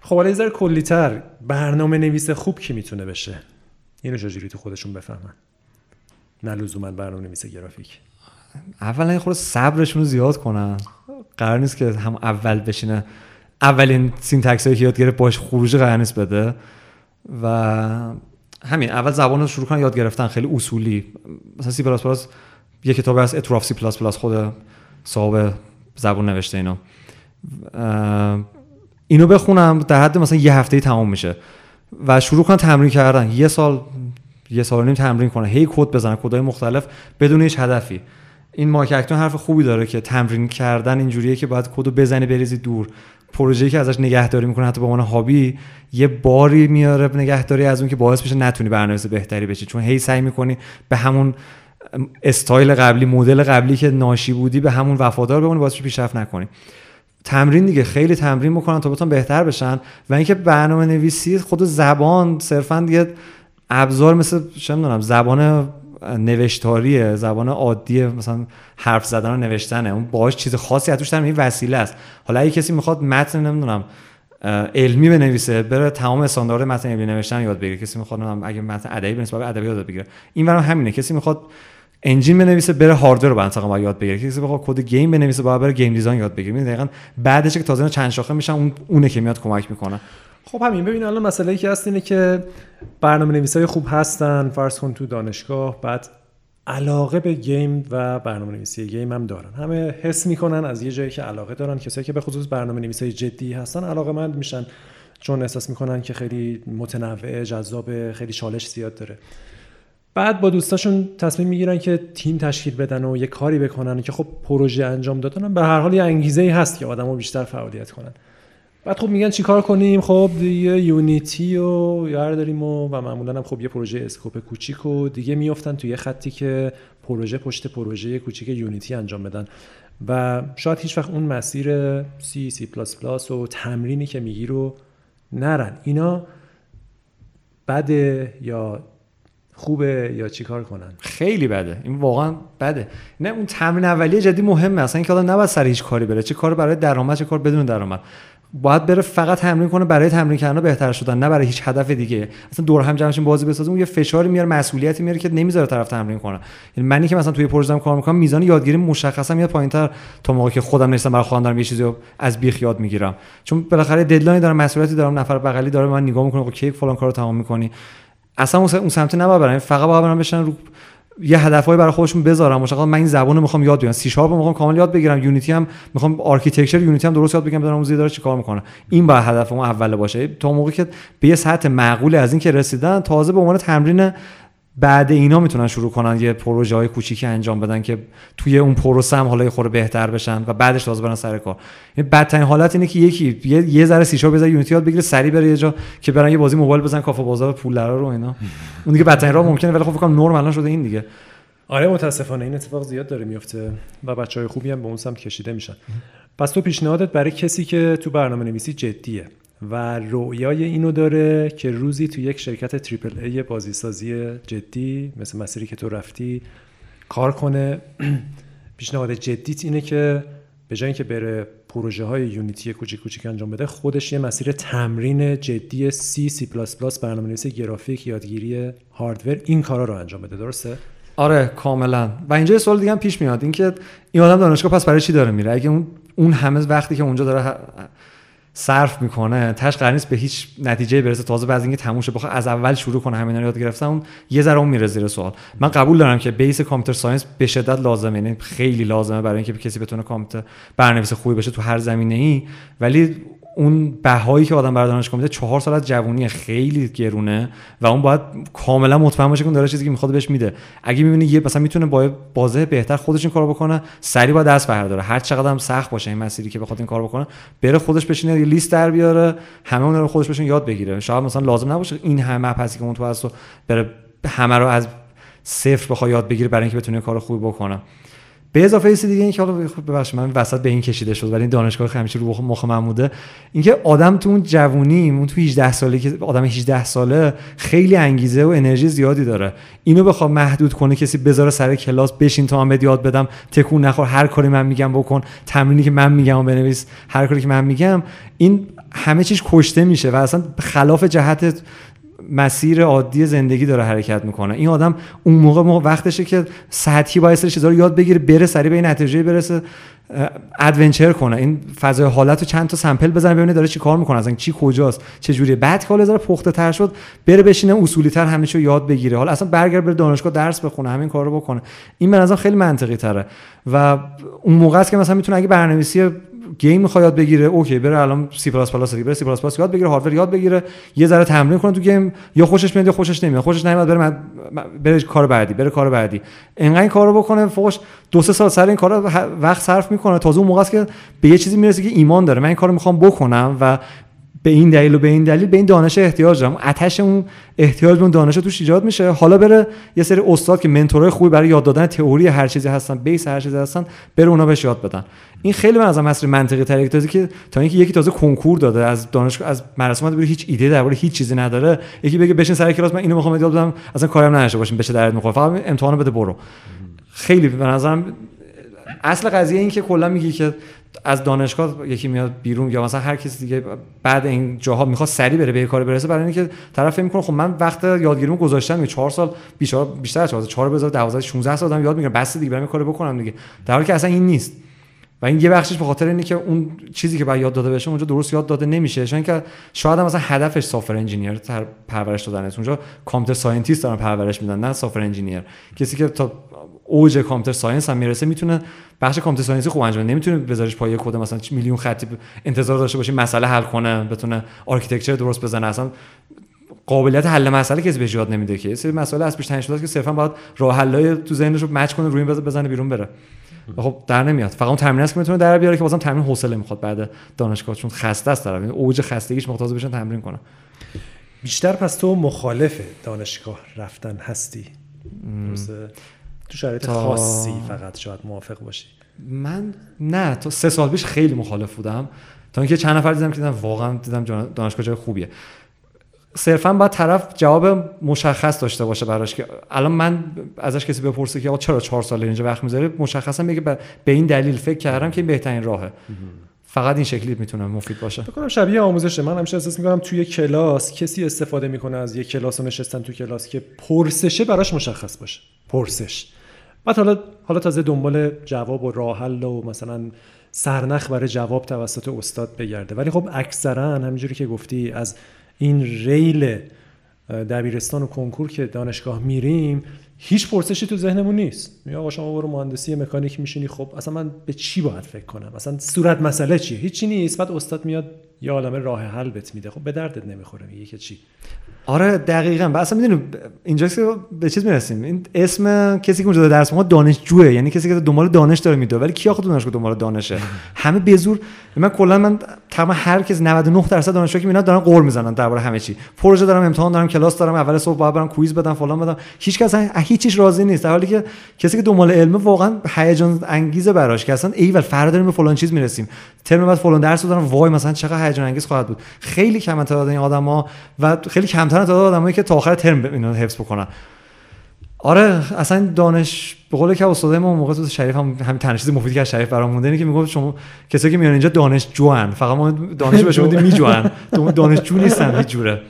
A: خب حالا یه کلیتر برنامه نویس خوب کی می‌تونه بشه؟ اینو چجوری تو خودشون بفهمن؟ نه لزوما برنامه نویس گرافیک.
B: اولا خود صبرشون رو زیاد کنن. قرار نیست که هم اول بشینه اولین syntax هایی که یاد گرفت باش خروجی قرار نیست بده. و همین اول زبان رو شروع کنن یاد گرفتن خیلی اصولی. مثلا سی پلاس پلاس یه کتاب از اطراف سی پلاس پلاس خود صاحب زبان نوشته اینا اینو بخونم در حد مثلا یه هفته تمام میشه. و شروع کنن تمرین کردن. یه سال یه سال نیم تمرین کنه هی کد بزنن کدهای مختلف بدون هیچ هدفی. این مایک اکتون حرف خوبی داره که تمرین کردن اینجوریه که باید کدو بزنی بریزی دور. پروژه‌ای که ازش نگهداری می‌کنه حتی به عنوان هابی یه باری میاره نگهداری از اون که باعث میشه نتونی برنامه‌نویس بهتری بشی. چون هی سعی می‌کنی به همون استایل قبلی مدل قبلی که ناشی بودی به همون وفادار بمونی باعث پیشرفت نکنی. تمرین دیگه خیلی تمرین می‌کنن تا بتون بهتر بشن. و اینکه برنامه نویسی خود زبان صرفا دیگه ابزار مثل چه زبان نوشتاریه زبان عادی مثلا حرف زدن و نوشتنه. اون باهاش چیز خاصی از توش این وسیله است. حالا اگه کسی می‌خواد متن نمی‌دونم علمی بنویسه بره تمام استاندارد متن علمی نوشتن یاد بگیره. کسی می‌خواد اگه متن ادبی بنویسه باید ادبیات یاد بگیره. این برام همینه. کسی می‌خواد engine بنویسه بره hardware رو منطقه باید یاد بگیره. کسی بخواد code game بنویسه باید بره game design یاد بگیره. دقیقاً بعدش که تازه چند شاخه میشن اون اونه که میاد کمک می‌کنه.
A: خب همین ببین الان مسئله ای که هست اینه که برنامه نویسای خوب هستن فرض کن تو دانشگاه بعد علاقه به game و برنامه نویسی game هم دارن. همه حس می‌کنن از یه جایی که علاقه دارن. کسایی که به خصوص برنامه نویسی جدی هستن علاقه مند میشن چون احساس می‌کنن که خیلی متنوع جذاب خیلی چالش زیاد داره. بعد با دوستاشون تصمیم می‌گیرن که تیم تشکیل بدن و یه کاری بکنن که خب پروژه انجام دادن. به هر حال یه انگیزه ای هست که آدمو بیشتر فعالیت کنن. بعد خب میگن چیکار کنیم؟ خب دیگه Unity و یاد داریم و, و معمولا هم خب یه پروژه scope کوچیک و دیگه میافتن توی خطی که پروژه پشت پروژه کوچیک Unity انجام بدن. و شاید هیچ وقت اون مسیر سی سی پلاس پلاس و تمرینی که میگی رو نرن. اینا بده یا خوبه یا چیکار کنن؟
B: خیلی بده. این واقعا بده. نه اون تمرین اولیه جدی مهمه. اصلا اینکه آدم نباید سر هیچ کاری بره. چه کار برای درآمد چه کار بدون درآمد. باید بره فقط تمرین کنه برای تمرین کردن بهتر شدن نه برای هیچ هدف دیگه. اصلا دور هم جمعشون بازی بسازه اون یه فشاری میاره مسئولیتی میاره که نمی‌ذاره طرف تمرین کنه. یعنی منی که مثلا توی پروژه کار می‌کنم میزان یادگیری مشخصا میاد پایینتر تا موقعی که خودم نشستم برای خواندن دارم یه چیزی از بیخ یاد می‌گیرم. چون بالاخره deadline دارم مسئولیتی دارم نفر بغلی داره من نگاه می‌کنه که کی فلان کارو تمام می‌کنی؟ اصلا اون سمت نباید برم. فقط باید برم بشینن یه هدفهایی برای خودشون بذارم. مشخصا من این زبان می‌خوام یاد بگیرم. سی شارپ می‌خوام کامل یاد بگیرم. Unity هم می‌خوام architecture Unity هم درست یاد بگیرم. بدونم اون داره چیکار می‌کنه. این با هدفم اول باشه. تا موقعی که به یه سطح معقول از این که رسیدن تازه به عنوان تمرین بعد اینا می‌تونن شروع کنن یه پروژه های کوچیکی انجام بدن که توی اون پروسه هم حالا خورده بهتر بشن و بعدش تازه برن سر کار. این بدترین حالت اینه که یکی یه, یه ذره سی بزنه یونیتی یاد بگیره سری بره یه جا که برن یه بازی موبایل بزن کافه بازار پول رو اینا. اون دیگه بدترین راه ممکنه ولی خب فکر کنم نرم الان شده این دیگه.
A: آره متاسفانه این اتفاق زیاد داره میفته و بچه های خوبی هم به اون سمت کشیده میشن. پس تو پیشنهادت برای کسی که تو برنامه نویسی جدیه و رویای اینو داره که روزی تو یک شرکت تریپل ای بازیسازی جدی مثل مسیری که تو رفتی کار کنه. پیشنهاد جدیت اینه که به جای اینکه بره پروژه های Unity کوچیک کوچیک انجام بده خودش یه مسیر تمرین جدی سی سی پلاس پلاس برنامه نویسی گرافیک یادگیری hardware این کارا رو انجام بده درسته؟
B: آره کاملا. و اینجا یه سوال دیگه هم پیش میاد اینکه این آدم دانشگاه پس برای چی داره میره؟ اگه اون همه وقتی که اونجا داره صرف می‌کنه. تهش قرار نیست به هیچ نتیجه برسه. تازه بعد اینکه تموم بخواد از اول شروع کنه. همین رو یاد گرفتن. اون یه ذره اون میره زیر سوال. من قبول دارم که بیس کامپیوتر ساینس به شدت لازمه. یعنی خیلی لازمه برای اینکه کسی بتونه کامپیوتر برنامه‌نویس خوبی بشه تو هر زمینه ای ولی اون بهایی که آدم برای دانشگاه میده چهار سال از جوونی خیلی گرونه و اون باید کاملا مطمئن باشه که داره چیزی که می‌خواد بهش میده. اگه می‌بینی یه مثلا می‌تونه با بازه بهتر خودش این کارو بکنه سری با دست برداره. هر چقدر هم سخت باشه این مسیری که بخواد این کار بکنه بره خودش بشینه یه لیست در بیاره همه اون رو خودش بشین یاد بگیره. شاید مثلا لازم نباشه این همه پسی که اون تو هست بره همه رو از صفر بخواد یاد بگیره برای اینکه بتونه کار خوبی بکنه. به اضافه یه دیگه اینکه حالا خب ببخشید من وسط به این کشیده شد ولی این دانشگاه همیشه رو مخ من بوده. اینکه آدم تو اون جوونی اون تو 18 ساله که آدم 18 ساله خیلی انگیزه و انرژی زیادی داره. اینو بخواد محدود کنه کسی بذاره سر کلاس بشین تا من یاد بدم تکون نخور هر کاری من میگم بکن تمرینی که من میگم بنویس هر کاری که من میگم. این همه چیز کشته میشه و اصلا خلاف جهت مسیر عادی زندگی داره حرکت می‌کنه. این آدم اون موقع, موقع وقتشه که سطحی باید سر چیزا رو یاد بگیره بره سری به این نتیجه برسه ادونچر کنه. این فضای حالت رو چند تا سمپل بزنه ببینه داره چی کار می‌کنه اصلا چی کجاست چه جوریه. بعد که حالا پخته تر شد بره بشینه اصولی تر همه چی یاد بگیره. حالا اصلا برگر بره دانشگاه درس بخونه همین کارو بکنه. این به نظرم خیلی منطقی تره و اون موقع است که مثلا می‌تونه اگه برنامه‌نویسی game می‌خواد یاد بگیره okay بره الان سی پلاس پلاس بره سی پلاس پلاس یاد بگیره hardware یاد بگیره یه ذره تمرین کنه تو game یا خوشش میاد یا خوشش نمیاد خوشش نمیاد بره بره کار بعدی بره کار بعدی. انقدر این کارو بکنه فوقش دو سه سال سر این کارا وقت صرف می‌کنه. تازه اون موقع است که به یه چیزی می‌رسه که ایمان داره. من این کارو می‌خوام بکنم و به این دلیل و به این دلیل به این دانش احتیاج دارم. تهش اون احتیاج به اون دانش توش ایجاد میشه. حالا بره یه سری استاد که منتورای خوبی برای یاد دادن تئوری هر چیزی هستن بیس هر چیزی هستن بره اونا بهش یاد بدن. این خیلی من از مسئله منطقی تره تازه که تا اینکه یکی تازه کنکور داده از دانشگاه از مدرسه اومده هیچ ایده درباره هیچ چیزی نداره. یکی بگه بشین سر کلاس من اینو می‌خوام یاد بدم اصلا کارم نداشته باشیم بشه درد می‌خوره. فقط امتحان بده برو. خیلی به نظرم اصل قضیه این که کلا میگی که از دانشگاه یکی میاد بیرون یا مثلا هر کسی دیگه بعد این جاها می‌خواد سریع بره به کار برسه برای اینکه طرف فکر می‌کنه خب من وقت یادگیریمو گذاشتم 4 سال بیشتر بیشتر از 4 بذار 12 16 سال دارم یاد می‌گیرم بس دیگه برم کار بکنم دیگه. در حالی که اصلا این نیست. و این یه بخشش به خاطر اینه که اون چیزی که باید یاد داده بشه اونجا درست یاد داده نمیشه. چون که شاید هم مثلا هدفش software engineer پرورش دادن اونجا computer scientist دارن پرورش میدن نه software engineer کسی که تا اوج computer science هم می‌رسه می‌تونه بخش computer science ی خوب انجام نمی‌تونه بذارش پای کد مثلا میلیون خطی انتظار داشته باشه مسئله حل کنه بتونه architecture درست بزنه. اصلا قابلیت حل مسئله کسی بهش یاد نمیده که. سری مسئله از پیش تعیین شده که صرفا باید راه حلای تو ذهنش رو match کنه روی بزنه بیرون بره. خب در نمیاد. فقط اون تمرین است که می‌تونه در بیاره که بازم تمرین حوصله می‌خواد بعد دانشگاه چون خسته است طرف. اوج خستگیش مختاز بشن تمرین کنه.
A: بیشتر پس تو مخالف دانشگاه رفتن هستی؟ تو شرایط تا... خاصی فقط شاید موافق باشی.
B: من نه تا سه سال پیش خیلی مخالف بودم. تا اینکه چند نفر دیدم که دیدم واقعا دیدم دانشگاه جای خوبیه. صرفا باید طرف جواب مشخص داشته باشه براش که الان من ازش کسی بپرسه که آقا چرا چهار سال اینجا وقت می‌ذاره مشخصا میگه به این دلیل فکر کردم که این بهترین راهه. فقط این شکلی می‌تونه مفید باشه.
A: بکنم شبیه آموزشه. من همیشه احساس می‌کنم توی کلاس کسی استفاده می‌کنه از یک کلاس و نشستن تو کلاس که پرسشه براش مشخص باشه. پرسش. بعد حالا حالا تازه دنبال جواب و راه حل و مثلا سرنخ برای جواب توسط استاد بگرده. ولی خب اکثرا همینجوری که گفتی از این ریل دبیرستان و کنکور که دانشگاه میریم هیچ پرسشی تو ذهنمون نیست. یا آقا شما برو مهندسی مکانیک میشینی. خب اصلا من به چی باید فکر کنم؟ اصلا صورت مسئله چیه؟ هیچی نیست. بعد استاد میاد یه عالمه راه حل بهت میده. خب به دردت نمی‌خوره میگه که چی؟
B: آره دقیقا. و اصلا می‌دونیم اینجا که به چیز می‌رسیم. این اسم کسی که اونجا درس ما دانشجوه یعنی کسی که دنبال دانش داره میده ولی کی آخه دانشگاه دنبال دانشه؟ همه به زور من کلا من تمام هر کس 99 درصد دانشجو که میاد دارن قور می‌زنن درباره همه چی. پروژه دارم امتحان دارم کلاس دارم اول صبح باید برم کویز بدم فلان بدم. هیچ کس هیچیش راضی نیست. در حالی که کسی که دنبال علم واقعا هیجان انگیزه براش که اصلا ایول فردا داریم به فلان چیز می‌رسیم. ترم بعد فلان درس دارم وای مثلا چقدر هیجان انگیز خواهد بود. خیلی کم تعداد این آدما و خیلی کمتر تعداد آدمایی که تا آخر ترم اینو حفظ بکنن. آره اصلا دانش به قول که استاد ما موقع تو شریف هم همین تنها چیز مفیدی که شریف برام مونده اینه که می‌گفت شما کسایی که میان اینجا دانش جوان فقط ما دانش به شما میجوان. تو دانشجو نیستن هیچ جوره.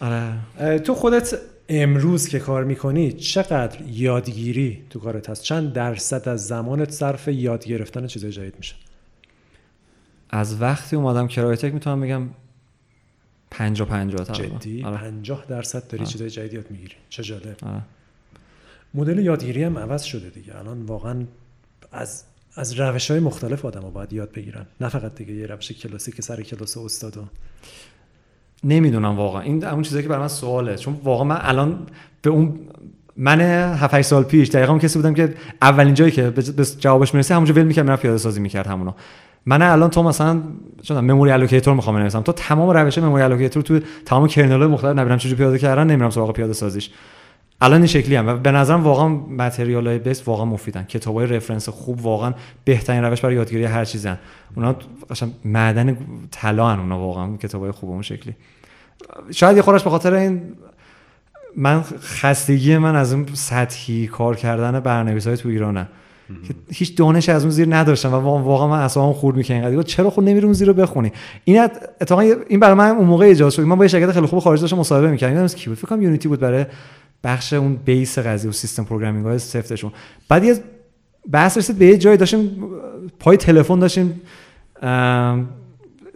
A: آره. تو خودت امروز که کار می‌کنی چقدر یادگیری تو کارت هست؟ چند درصد از زمانت صرف یاد گرفتن چیزای جدید میشه؟
B: از وقتی اومدم کرایتک می‌تونم بگم 50 50
A: جدی؟ آره. 50 درصد داری چیزای جدید یاد می‌گیری. چه جالب. آره. مدل یادگیری هم عوض شده دیگه. الان واقعا از از روش های مختلف آدم ها باید یاد بگیرن. نه فقط دیگه یه روش کلاسی که سر کلاس استاد
B: نمی‌دونم واقعا. این اون چیزی که برای من سواله. چون واقعا من الان به اون من 7 سال پیش دقیقا اون کسی بودم که اولین جایی که به جوابش می‌رسه همونجا ول می‌کرد می‌رفت پیاده سازی می‌کرد همونو. من الان تو مثلا چون memory allocator می‌خوام بنویسم تو تمام روش memory allocator تو تمام kernel مختلف نبینم چجوری پیاده کردن نمیرم سراغ پیاده سازیش الان این شکلی هم و به نظرم واقعا material های base واقعا مفیدن. کتاب های reference خوب واقعا بهترین روش برای یادگیری هر چیزن. اونا قشنگ معدن طلا اونا واقعا کتاب های خوب اون شکلی. شاید یه خورده‌ش به خاطر این من خستگی من از اون سطحی کار کردن برنامه‌نویس های تو ایرانه. که هیچ دانش از اون زیر نداشتم و واقعا من اصلا خورد می‌کنه اینقدر چرا خود نمیری اون زیر رو بخونی؟ این اتفاقا این برای من اون موقع ایجاد شد. من با یه شرکت خیلی خوب خارج داشتم مصاحبه می‌کردم. یادم کی بود؟ فکر کنم Unity بود برای بخش اون base قضیه و system programming های سفتشون. بعد یه بحث رسید به یه جایی داشتیم پای تلفن داشتیم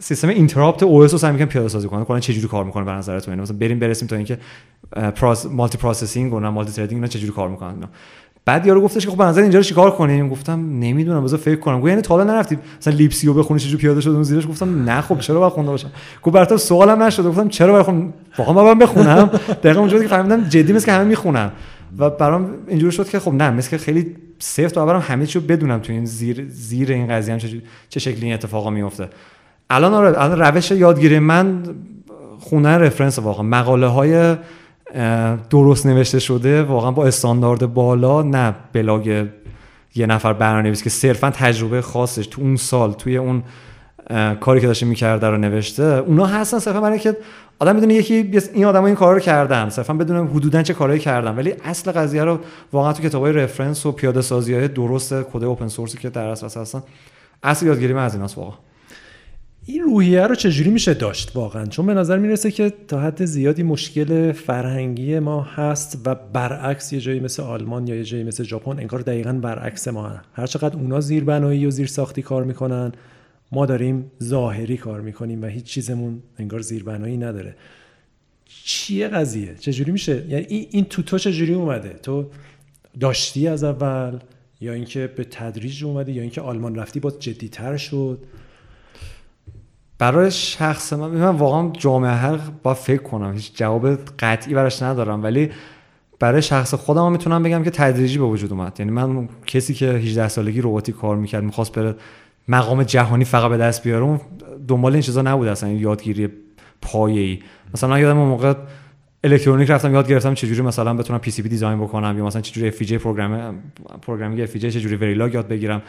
B: system interrupt OS رو می‌کنم پیاده سازی کنه کلا چه جوری کار می‌کنه به نظر تو مثلا بریم برسیم تا اینکه multiprocessing و multithreading اینا چه جوری کار می‌کنن؟ بعد یارو گفتش که خب نظر اینجا رو چیکار کنیم؟ گفتم نمی‌دونم بذار فکر کنم. گفت یعنی تا حالا نرفتید مثلا لیپسیو بخونی چجوری پیاده شد اون زیرش؟ گفتم نه خب چرا باید خونده باشم؟ گفت برات سوالم نشد. گفتم چرا باید خون؟ واقعا باید بخونم. دقیقاً اونجا که فهمیدم جدی مثل که همه می‌خونن. و برام اینجوری شد که خب نه مثل که خیلی سفت و برام همه چیو بدونم تو این زیر زیر این قضیه هم چه, چه شکلی این اتفاقا میفته الان آره الان روش یادگیری من خوندن reference واقعا. مقاله های درست نوشته شده واقعا با استاندارد بالا. نه بلاگ یه نفر برنامه‌نویس که صرفا تجربه خاصش تو اون سال توی اون کاری که داشته می‌کرده رو نوشته. اونا هستن صرفا برای که آدم بدونه یکی این آدم این کار رو کردن. صرفا بدونه حدودا چه کارهایی کردن. ولی اصل قضیه رو واقعا تو کتابای reference و پیاده سازی های درست کد open source ی که در دسترس هستن اصل یادگیری من از ایناست واقعا.
A: این روحیه رو چجوری میشه داشت واقعا؟ چون به نظر می‌رسه که تا حد زیادی مشکل فرهنگی ما هست و برعکس یه جایی مثل آلمان یا یه جایی مثل ژاپن انگار دقیقا برعکس ما هست. هر چقدر اونا زیر بنایی و زیر ساختی کار می‌کنن ما داریم ظاهری کار می‌کنیم و هیچ چیزمون انگار زیربنایی نداره. چیه قضیه؟ چجوری میشه؟ یعنی این تو تو چجوری اومده؟ تو داشتی از اول یا اینکه به تدریج اومده یا اینکه آلمان رفتی باز جدیتر شد؟
B: برای شخص من من واقعا جامعه هر با فکر کنم. هیچ جواب قطعی براش ندارم. ولی برای شخص خودم می‌تونم بگم که تدریجی به وجود اومد. یعنی من کسی که 18 سالگی رباتیک کار می‌کرد می‌خواست بره مقام جهانی فقط به دست بیاره دنبال این چیزا نبود اصلا. یادگیری پایه‌ای. مثلا من یادم اون موقع الکترونیک رفتم یاد گرفتم چجوری مثلا بتونم PCB design بکنم یا مثلا چجوری FPGA program programming FPGA چجوری Verilog یاد بگیرم.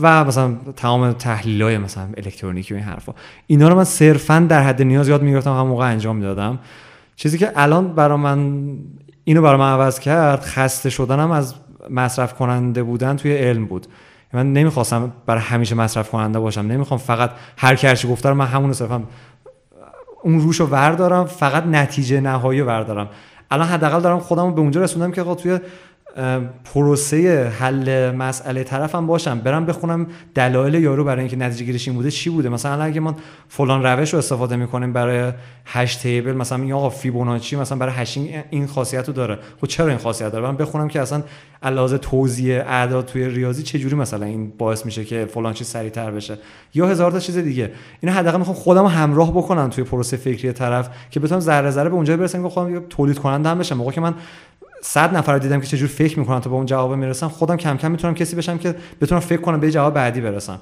B: و مثلا تمام تحلیل های مثلا الکترونیکی و این حرفا. اینا رو من صرفا در حد نیاز یاد می‌گرفتم هم موقع انجام می‌دادم. چیزی که الان برا من اینو برای من عوض کرد خسته شدنم از مصرف کننده بودن توی علم بود. من نمی‌خواستم برای همیشه مصرف کننده باشم. نمی‌خوام فقط هر کی هر چی گفته رو من همون صرفا اون روش رو وردارم فقط نتیجه نهایی رو وردارم. الان حداقل دارم خودم به اونجا رسوندم که توی پروسه حل مسئله طرفم باشم برم بخونم دلایل یارو برای اینکه نتیجه گیریش این بوده چی بوده. مثلا اگه ما فلان روش رو استفاده می‌کنیم برای hash table مثلا میگم آقا فیبوناچی مثلا برای hashing این خاصیت رو داره. خب چرا این خاصیت داره؟ من بخونم که اصلا نحوه توزیع اعداد توی ریاضی چه جوری مثلا این باعث میشه که فلان چیز سریعتر بشه؟ یا هزار تا چیز دیگه. اینا حداقل می‌خوام خودم همراه بکنم توی پروسه فکری طرف که بتونم ذره ذره به اونجا برسم که خودم تولید کننده هم بشم. موقعی که من صد نفر دیدم که چجور فکر می‌کنن تا به اون جواب می‌رسن. خودم کم کم می‌تونم کسی بشم که بتونم فکر کنم به جواب بعدی برسم.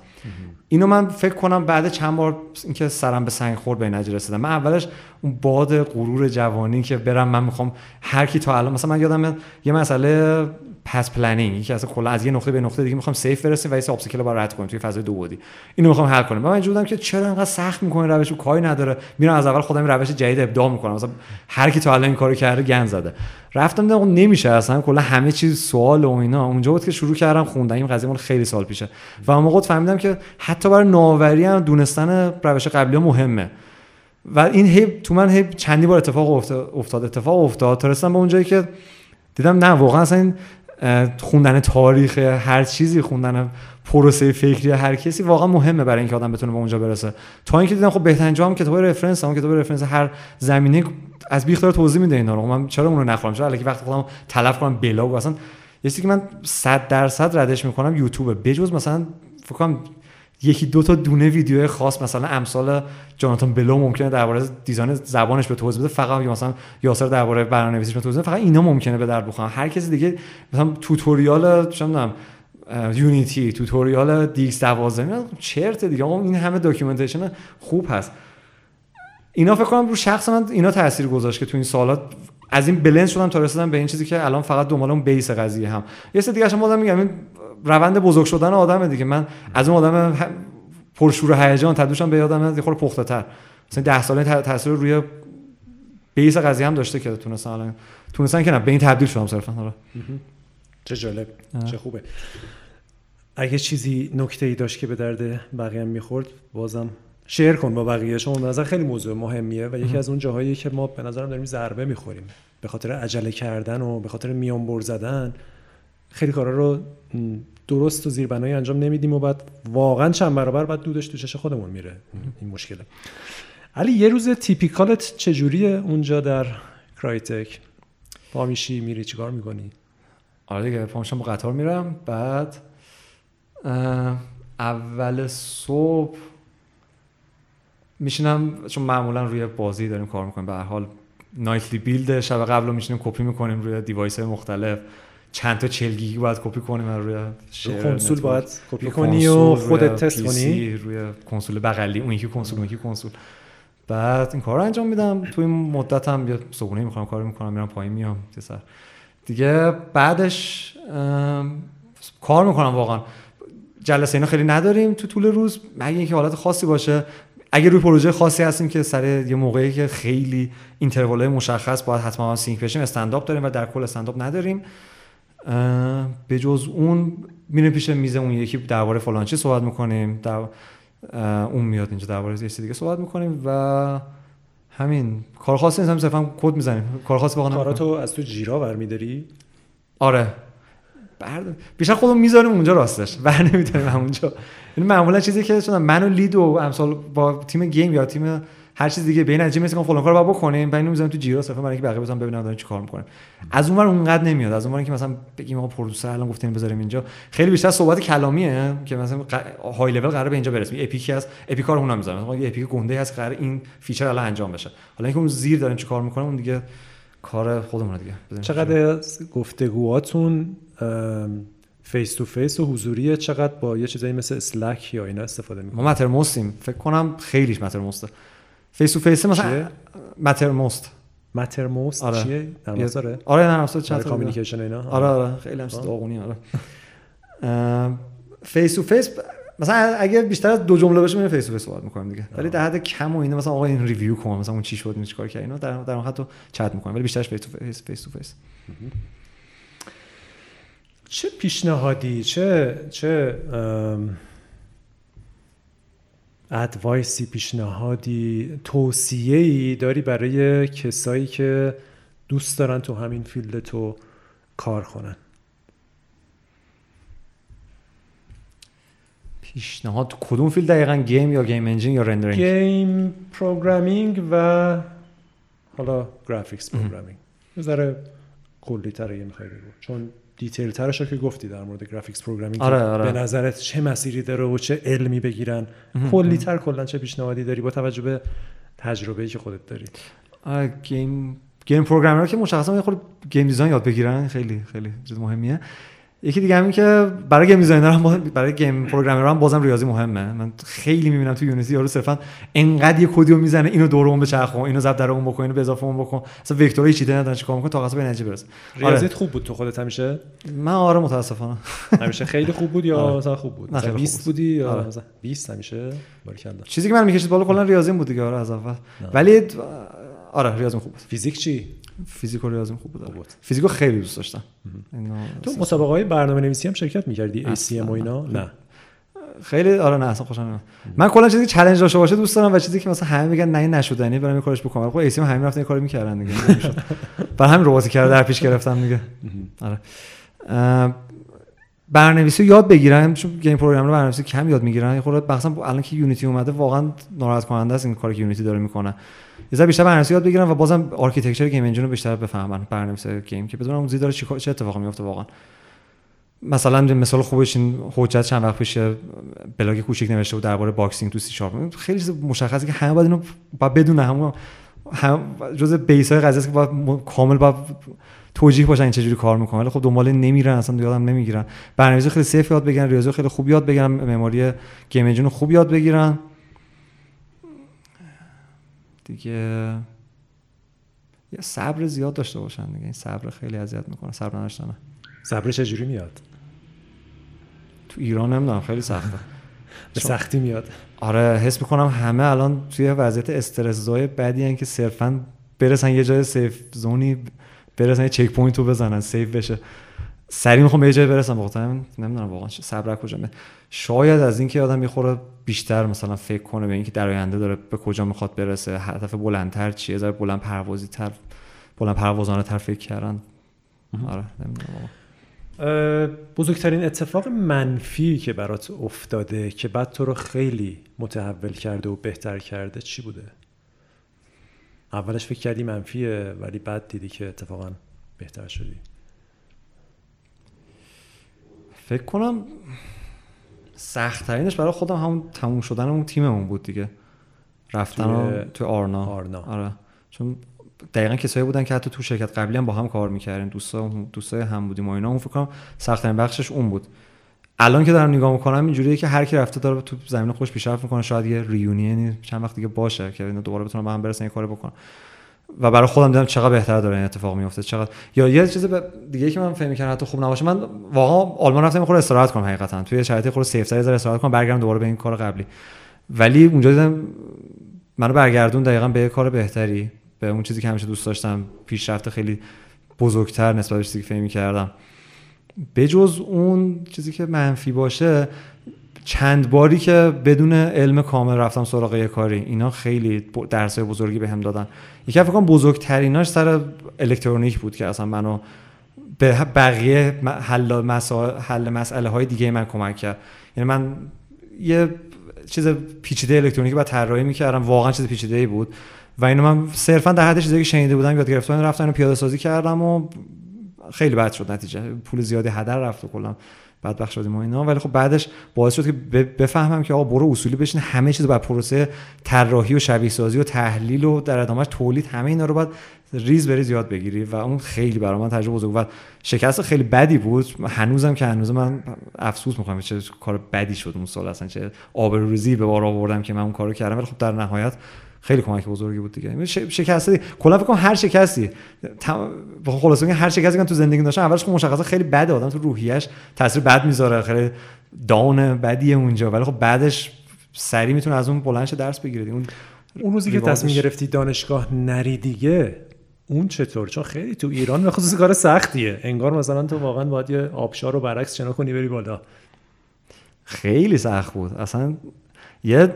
B: اینو من فکر کنم بعد چند بار اینکه سرم به سنگ خورد به نتیجه رسیدم. من اولش اون باد غرور جوانی که برم من می‌خوام هر کی تا الان مثلا من یادم یه مسئله path planning یکی از کلا از یه نقطه به نقطه دیگه می‌خوام safe برسیم و یه obstacle رو رد کنیم توی فضای دو بودی اینو می‌خوام حل کنم من اینجوری که چرا انقدر سخت می‌کنه روش کاری نداره. میرم از اول خودم روش جدید ابداع می‌کنم. مثلا هر کی تا الان این کارو کرده گن زده. رفتم دیدم نمیشه اصلا. کلا همه چیز سوال و اینا. اونجا بود که شروع کردم خوندن. این قضیه مال خیلی سال پیشه. و اون موقع فهمیدم که حتی برای نوآوری هم دونستن روش قبلی مهمه. و این هی تو من هی چندی بار اتفاق افتاد. اتفاق افتاد. تا رسیدم به اونجایی که دیدم نه واقعا اصلا این خوندن تاریخ هر چیزی خوندن پروسه فکری هر کسی واقعا مهمه برای اینکه آدم بتونه به اونجا برسه. تا اینکه دیدم خب بهترین جا هم کتاب reference هم کتاب reference هر زمینه از بیس اختیار توضیح میده اینا رو. خب من چرا اون رو نخوام چرا الکی وقت خودم تلف کنم بلاگ اصلا یه که من 100 درصد ردش می‌کنم یوتیوب بجز مثلا فکر کنم یکی دو تا دونه ویدیو خاص مثلا امثال Jonathan Blow ممکنه درباره design زبانش به توضیح بده. فقط مثلا یاسر درباره برنامه‌نویسیش به توضیح فقط اینا ممکنه به درد بخورن. هر کسی دیگه مثلا tutorial چه Unity tutorial DX 12 چرت دیگه. این همه documentation خوب هست. اینا فکر کنم رو شخص من اینا تاثیر گذاشت که تو این سالات از این بلند شدم تا رسیدم به این چیزی که الان فقط دنبال اون base قضیه هم. یه سری دیگه بازم میگم. این روند بزرگ شدن آدمه دیگه. من از اون آدم پرشور و هیجان تبدیل به یادم یه خورده پخته تر مثلا 10 ساله تاثیر روی بیس قضیه هم داشته که تونستن الان. تونستن که نه به این تبدیل شدم صرفا حالا.
A: چه جالب. چه خوبه. اگه چیزی نکته ای داشت که به درد بقیه هم می‌خورد بازم شیر کن با بقیه. شما نظر خیلی موضوع مهمیه و یکی از اون جاهایی که ما به نظرم داریم ضربه می‌خوریم. به خاطر عجله کردن و به خاطر میان بر زدن خیلی کارا رو درست و زیربنایی انجام نمیدیم و بعد واقعا چند برابر بعد دودش تو چش خودمون میره. این مشکله. علی یه روز typical ت چجوریه اونجا در Crytek؟ پا میشی میری چیکار می‌کنی؟
B: آره دیگه پامشم با قطار میرم. بعد اول صبح میشینم چون معمولا روی بازی داریم کار می‌کنیم. به هر حال nightly build شب قبل رو میشینیم کپی می‌کنیم روی device های مختلف. چند تا 40 گیگی باید کپی کنیم روی
A: رو کنسول باید کپی کنی و خودت تست کنی.
B: روی کنسول بغلی. اون یکی کنسول اون یکی کنسول. بعد این کار رو انجام میدم. تو این مدت هم یه صبحونه می‌خورم کار می‌کنم میرم پایین میام. سر. دیگه بعدش کار می‌کنم واقعا. جلسه اینا خیلی نداریم تو طول روز. مگه اینکه حالت خاصی باشه اگر روی پروژه خاصی هستیم که سر یه موقعی که خیلی interval مشخص باید حتما sync بشیم استنداپ داریم و در کل استنداپ نداریم. به جز اون میریم پیش میز اون یکی درباره فلان چی صحبت می‌کنیم در اون میاد اینجا درباره یه دیگه صحبت می‌کنیم و همین. کار خاصی نیست هم صرفا کد می‌زنیم. کار خاصی واقعا
A: کاراتو از تو جیرا برمیداری؟
B: آره. برد بیشتر خودمون می‌ذاریم اونجا راستش. بر نمیداریم همونجا. این معمولا چیزی که چون من و لید و امسال با تیم گیم یا تیم هر چیز دیگه بین نتیجه مثل فلان کارو بکنیم بعد می‌ذاریم تو جیرا صرفا برای اینکه بقیه بزنن ببینن دارن چیکار می‌کنن. از اونور اونقدر نمیاد. از اونور که مثلا بگیم آقا producer الان گفتین بذاریم اینجا. خیلی بیشتر صحبت کلامیه که مثلا های لول قراره به اینجا برسیم. epic ی هست. epic ها رو اونا می‌ذارن. مثلا یه epic گنده هست قرار این feature الان انجام بشه. حالا اینکه اون زیر دارن چیکار می‌کنن اون دیگه کار خودمون دیگه.
A: چقدر گفتگوهاتون face to face و حضوریه؟ چقدر با یه چیزایی مثل Slack یا اینا استفاده می‌کنیم
B: ما Matter فکر کنم خیلیش Mattermost ه face to face مثلا
A: Mattermost Mattermost آره. چیه؟
B: نرم افزاره آره نرم افزار
A: chat communication اینا؟
B: آره آره. خیلی هم داغونی آره. face to face مثلا اگه بیشتر از دو جمله باشه میره فیس تو فیس صحبت می‌کنیم دیگه. ولی در حد کم و اینا مثلا آقا این review کن مثلا اون چی شد این چیکار کرد اینا در در حد تو چت می‌کنیم. ولی بیشترش face to face face to face
A: چه پیشنهادی چه چه advice ی پیشنهادی توصیه ای داری برای کسایی که دوست دارن تو همین field تو کار کنن؟
B: پیشنهاد کدوم field دقیقا؟ game یا game engine یا rendering؟
A: game programming و حالا graphics programming. ذره کلی می‌خوای بگو. چون detail ترش که گفتی در مورد graphics programming
B: آره، آره.
A: به نظرت چه مسیری داره و چه علمی بگیرن؟ کلی تر کلا چه پیشنهادی داری با توجه به تجربه‌ای که خودت داری؟
B: game game programmer که مشخصا یه خود game design یاد بگیرن خیلی خیلی چیز مهمیه. یکی دیگه همین که برای game designer هم برای game programmer هم بازم ریاضی مهمه. من خیلی می‌بینم تو Unity یارو صرفا انقدر یه کدیو می‌زنه اینو دور اون بچرخون اینو ضرب در اون بکن اینو به اضافه اون بکن. اصلا vector چیه ایده نداره چیکار می‌کنه؟ تا به نتیجه برسه.
A: ریاضیت آره. خوب بود تو خودت همیشه؟
B: من آره متاسفانه.
A: همیشه خیلی خوب بود یا آره. مثلا خوب بود؟ مثلا 20 بودی یا آره. مثلا 20 همیشه؟ باریکلا
B: چیزی که منو می‌کشید بالا کلا ریاضی بود دیگه آره از اول. ولی آره ریاضی خوب بود.
A: فیزیک چی؟
B: فیزیک و ریاضیم خوب بود. فیزیکو خیلی دوست داشتم.
A: تو مسابقه های برنامه نویسی هم شرکت می‌کردی؟ ACM و اینا؟ نه.
B: خیلی آره نه اصلا خوشم نمیاد. من کلا چیزی که چالش داشته باشه دوست دارم و چیزی که مثلا همه میگن نه این نشدنی برام کارش بکنم. خب ای سی ام همین رفتن کاری می‌کردن دیگه برای همین رباتی کرده در پیش گرفتم دیگه. آره. برنامه‌نویسی یاد بگیرن چون game programmer و برنامه‌نویسی کم یاد می‌گیرن. خود مثلا الان که یونیتی اومده واقعا ناراحت کننده است این کاری که یونیتی داره می‌کنه. یه بیشتر برنامه‌نویسی یاد بگیرن و بازم architecture game engine رو بیشتر بفهمن برنامه‌نویسی game که بدونن اون داره چه اتفاقی میفته واقعا. مثلا مثال خوبش این حجت چند وقت پیش بلاگ کوچیک نوشته بود درباره باکسینگ تو سی شارپ خیلی مشخصه که همه باید اینو با بدون همون هم جزء بیس های قضیه که باید کامل با توجیه باشن این چجوری کار می‌کنن ولی خب دنبال نمیرن اصلا یادم نمی‌گیرن. برنامه‌نویسی خیلی سیف یاد بگیرن ریاضی خیلی خوب یاد بگیرن مموری گیم انجین خوب یاد بگیرن. دیگه یه صبر زیاد داشته باشن دیگه. این صبر خیلی اذیت می‌کنه. صبر نداشتن
A: صبر چجوری میاد؟
B: تو ایران نمی‌دونم خیلی سخته.
A: به سختی میاد.
B: آره حس می‌کنم همه الان توی وضعیت استرس زای بدی که صرفا برسن یه جای safe zone ی برسن یه checkpoint رو بزنن save بشه. سریع می‌خوام به یه جای برسم. واقعا نمی‌دونم واقعا صبر کجا شاید از اینکه آدم می‌خوره بیشتر مثلا فکر کنه به اینکه در آینده داره به کجا می‌خواد برسه هدف بلندتر چیه ذره بلند پروازی تر بلند پروازانه تر فکر کردن. آره نمی‌دونم
A: بزرگترین اتفاق منفی که برات افتاده که بعد تو رو خیلی متحول کرده و بهتر کرده چی بوده؟ اولش فکر کردی منفیه ولی بعد دیدی که اتفاقا بهتر شدی.
B: فکر کنم سختترینش برای خودم همون تموم شدن اون تیممون بود دیگه. رفتن توی, آرنا.
A: آرنا.
B: آره. چون دقیقا کسایی بودن که حتی تو شرکت قبلی هم با هم کار می‌کردیم. دوستا دوستای هم بودیم و اینا. اون فکر کنم سختترین بخشش اون بود. الان که دارم نگاه می‌کنم اینجوریه که هر کی رفته داره تو زمین خوش پیشرفت می‌کنه. شاید یه ریونینی چند وقت دیگه باشه که اینا دوباره بتونن با هم برسن یه کاری بکنن. و برای خودم دیدم چقدر بهتر داره این اتفاق میفته چقدر یا یه چیز دیگه که من فهم کردم حتی خوب نباشه من واقعا آلمان رفتم خود استراحت کنم حقیقتا. توی شرایط خود سیف تر استراحت کنم برگردم دوباره به این کار قبلی. ولی اونجا دیدم منو برگردون دقیقا به یه کار بهتری به اون چیزی که همیشه دوست داشتم پیشرفت خیلی بزرگتر نسبت به چیزی که فهم کردم بجز اون چیزی که منفی باشه چند باری که بدون علم کامل رفتم سراغ یه کاری. اینا خیلی درسای بزرگی بهم به دادن. یکی فکر کنم بزرگتریناش سر الکترونیک بود که اصلا منو به بقیه حل مسائل حل مسئله های دیگه من کمک کرد. یعنی من یه چیز پیچیده الکترونیکی بعد طراحی می‌کردم. واقعا چیز پیچیده ای بود. و اینو من صرفا در حد چیزی که شنیده بودم یاد گرفتم رفتم پیاده سازی کردم و خیلی بد شد نتیجه. پول زیادی هدر رفت و کلا. بدبخت شدیم و اینا. ولی خب بعدش باعث شد که بفهمم که آقا برو اصولی بشین همه چیز بر پروسه طراحی و شبیه سازی و تحلیل و در ادامهش تولید همه اینا رو باید ریز بریز یاد بگیری. و اون خیلی برای من تجربه بزرگ و شکست خیلی بدی بود. هنوزم که هنوز من افسوس می‌کنم چه کار بدی شد اون سال اصلا چه آبروریزی به بار آوردم که من اون کارو کردم. ولی خب در نهایت خیلی کمک بزرگی بود دیگه. شکستی کلا فکر کنم هر شکستی خلاصه هر شکستی که تو زندگی داشتم اولش خب مشخصه خیلی بده آدم تو روحیش تاثیر بد می‌ذاره خیلی داون بدیه اونجا. ولی خب بعدش سری می‌تونه از اون بلندش درس بگیره اون
A: اون روزی که تصمیم گرفتی دانشگاه نری دیگه اون چطور؟ چون خیلی تو ایران به خصوص کار سختیه. انگار مثلا تو واقعا باید یه آبشار رو برعکس شنا کنی بری بالا.
B: خیلی سخت بود. اصلا یه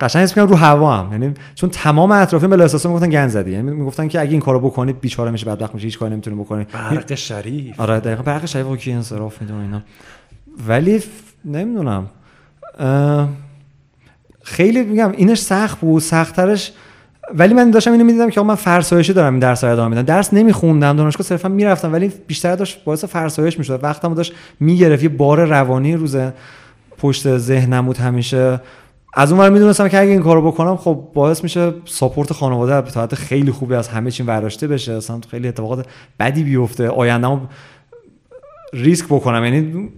B: قشنگ حس رو هوا هم. یعنی چون تمام اطرافیان به احساس می‌گفتن گند زدی. یعنی می‌گفتن که اگه این کارو بکنید بیچاره میشه بدبخت میشه هیچ کاری نمی‌تونه بکنی.
A: برق شریف.
B: آره دقیقاً. برق شریف کی انصراف میده اینا. ولی نمی‌دونم. خیلی میگم اینش سخت بود سختترش. ولی من داشتم اینو می‌دیدم که من فرسایشی دارم این درس رو ادامه میدم. درس نمیخوندم دانشگاه صرفا می‌رفتم. ولی بیشتر داشت باعث فرسایش می‌شد. وقتمو داشت می‌گرفت. یه بار روانی روز پشت ذهنم بود همیشه. از اون می‌دونستم که اگه این کارو بکنم خب باعث میشه ساپورت خانواده به خیلی خوبی از همه چی برداشته بشه. اصلا خیلی اتفاقات بدی بیفته. آیندهمو ریسک بکنم. یعنی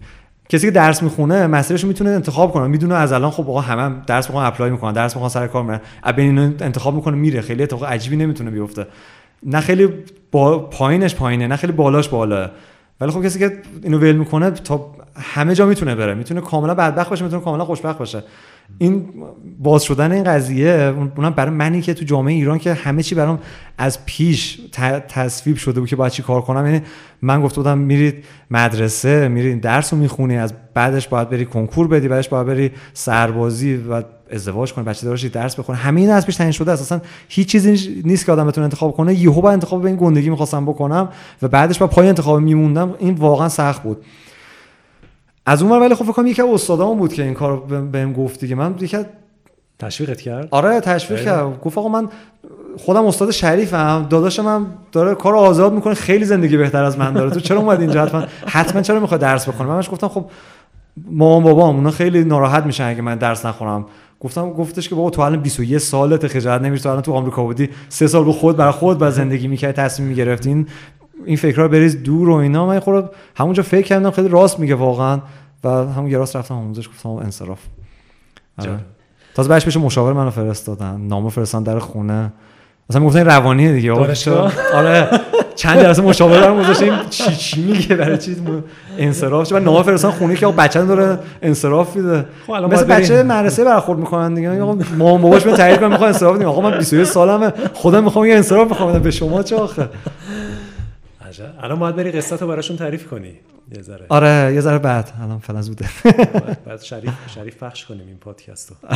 B: کسی که درس می‌خونه مسیرش می‌تونه انتخاب کنه. می‌دونه از الان خب آقا همه هم درس می‌خوان اپلای می‌کنن درس می‌خوان سر کار میرن. بین انتخاب می‌کنه میره. خیلی اتفاق عجیبی نمی‌تونه بیفته. نه خیلی با پایینش پایینه نه خیلی بالاش بالا ولی خب کسی که اینو ول می‌کنه تا همه جا می‌تونه بره. می‌تونه کاملا بدبخت باشه می‌تونه کاملا خوشبخت باشه. این باز شدن این قضیه اونم برای منی که تو جامعه ایران که همه چی برام از پیش تصویب شده بود که باید چی کار کنم. یعنی من گفته بودم میرید مدرسه میرید درس رو می‌خونی از بعدش باید بری کنکور بدی بعدش باید بری سربازی و ازدواج کنی بچه دارش درس بخونه همه این از پیش تعیین شده است. اصلا هیچ چیزی نیست که آدم بتونه انتخاب کنه. یهو با انتخاب به این گندگی می‌خواستم بکنم و بعدش با پای انتخاب میموندم. این واقعا سخت بود. از اون ولی خب فکر کنم یکی از استادامون بود که این کارو بهم گفت دیگه. من یکی
A: تشویقت کرد؟
B: آره تشویق کرد گفت آقا من خودم استاد شریفم. داداشم من داره کار آزاد می‌کنه. خیلی زندگی بهتر از من داره. تو چرا اومد اینجا؟ حتما حتما چرا می‌خواد درس بخونه من گفتم خب مامان بابام اونا خیلی ناراحت میشن اگه من درس نخونم. گفتم گفتش که بابا تو الان 21 سالت خجالت نمیشه تو الان تو آمریکا بودی. سه سال به خود برای خود با زندگی می‌کرد تصمیم می‌گرفتین این فکرها بریز دور و اینا. من خود همونجا فکر کردم خیلی راست میگه واقعا و همون راست رفتم آموزش گفتم انصراف. آره. تازه بعدش بشه مشاور منو فرستادن. نامو فرستادن در خونه. مثلا می‌گفتن روانی دیگه. آره. چند جلسه مشاوره برام گذاشتیم چی چی میگه؟ برای چی انصراف؟ چه نامه فرستادن خونه که بچه داره انصراف میده؟ خب مثل بچه مدرسه برخورد می‌کنن دیگه. آقا مامان باباش من تایید کنم می‌خوام انصراف بدیم آقا من 21 سالمه. خودم می‌خوام یه انصراف بخوام. به شما چه آخه؟
A: الان باید بری قصه رو براشون تعریف کنی. یه ذره.
B: آره یه ذره بعد. الان فعلا زوده.
A: بعد شریف شریف پخش کنیم این پادکست رو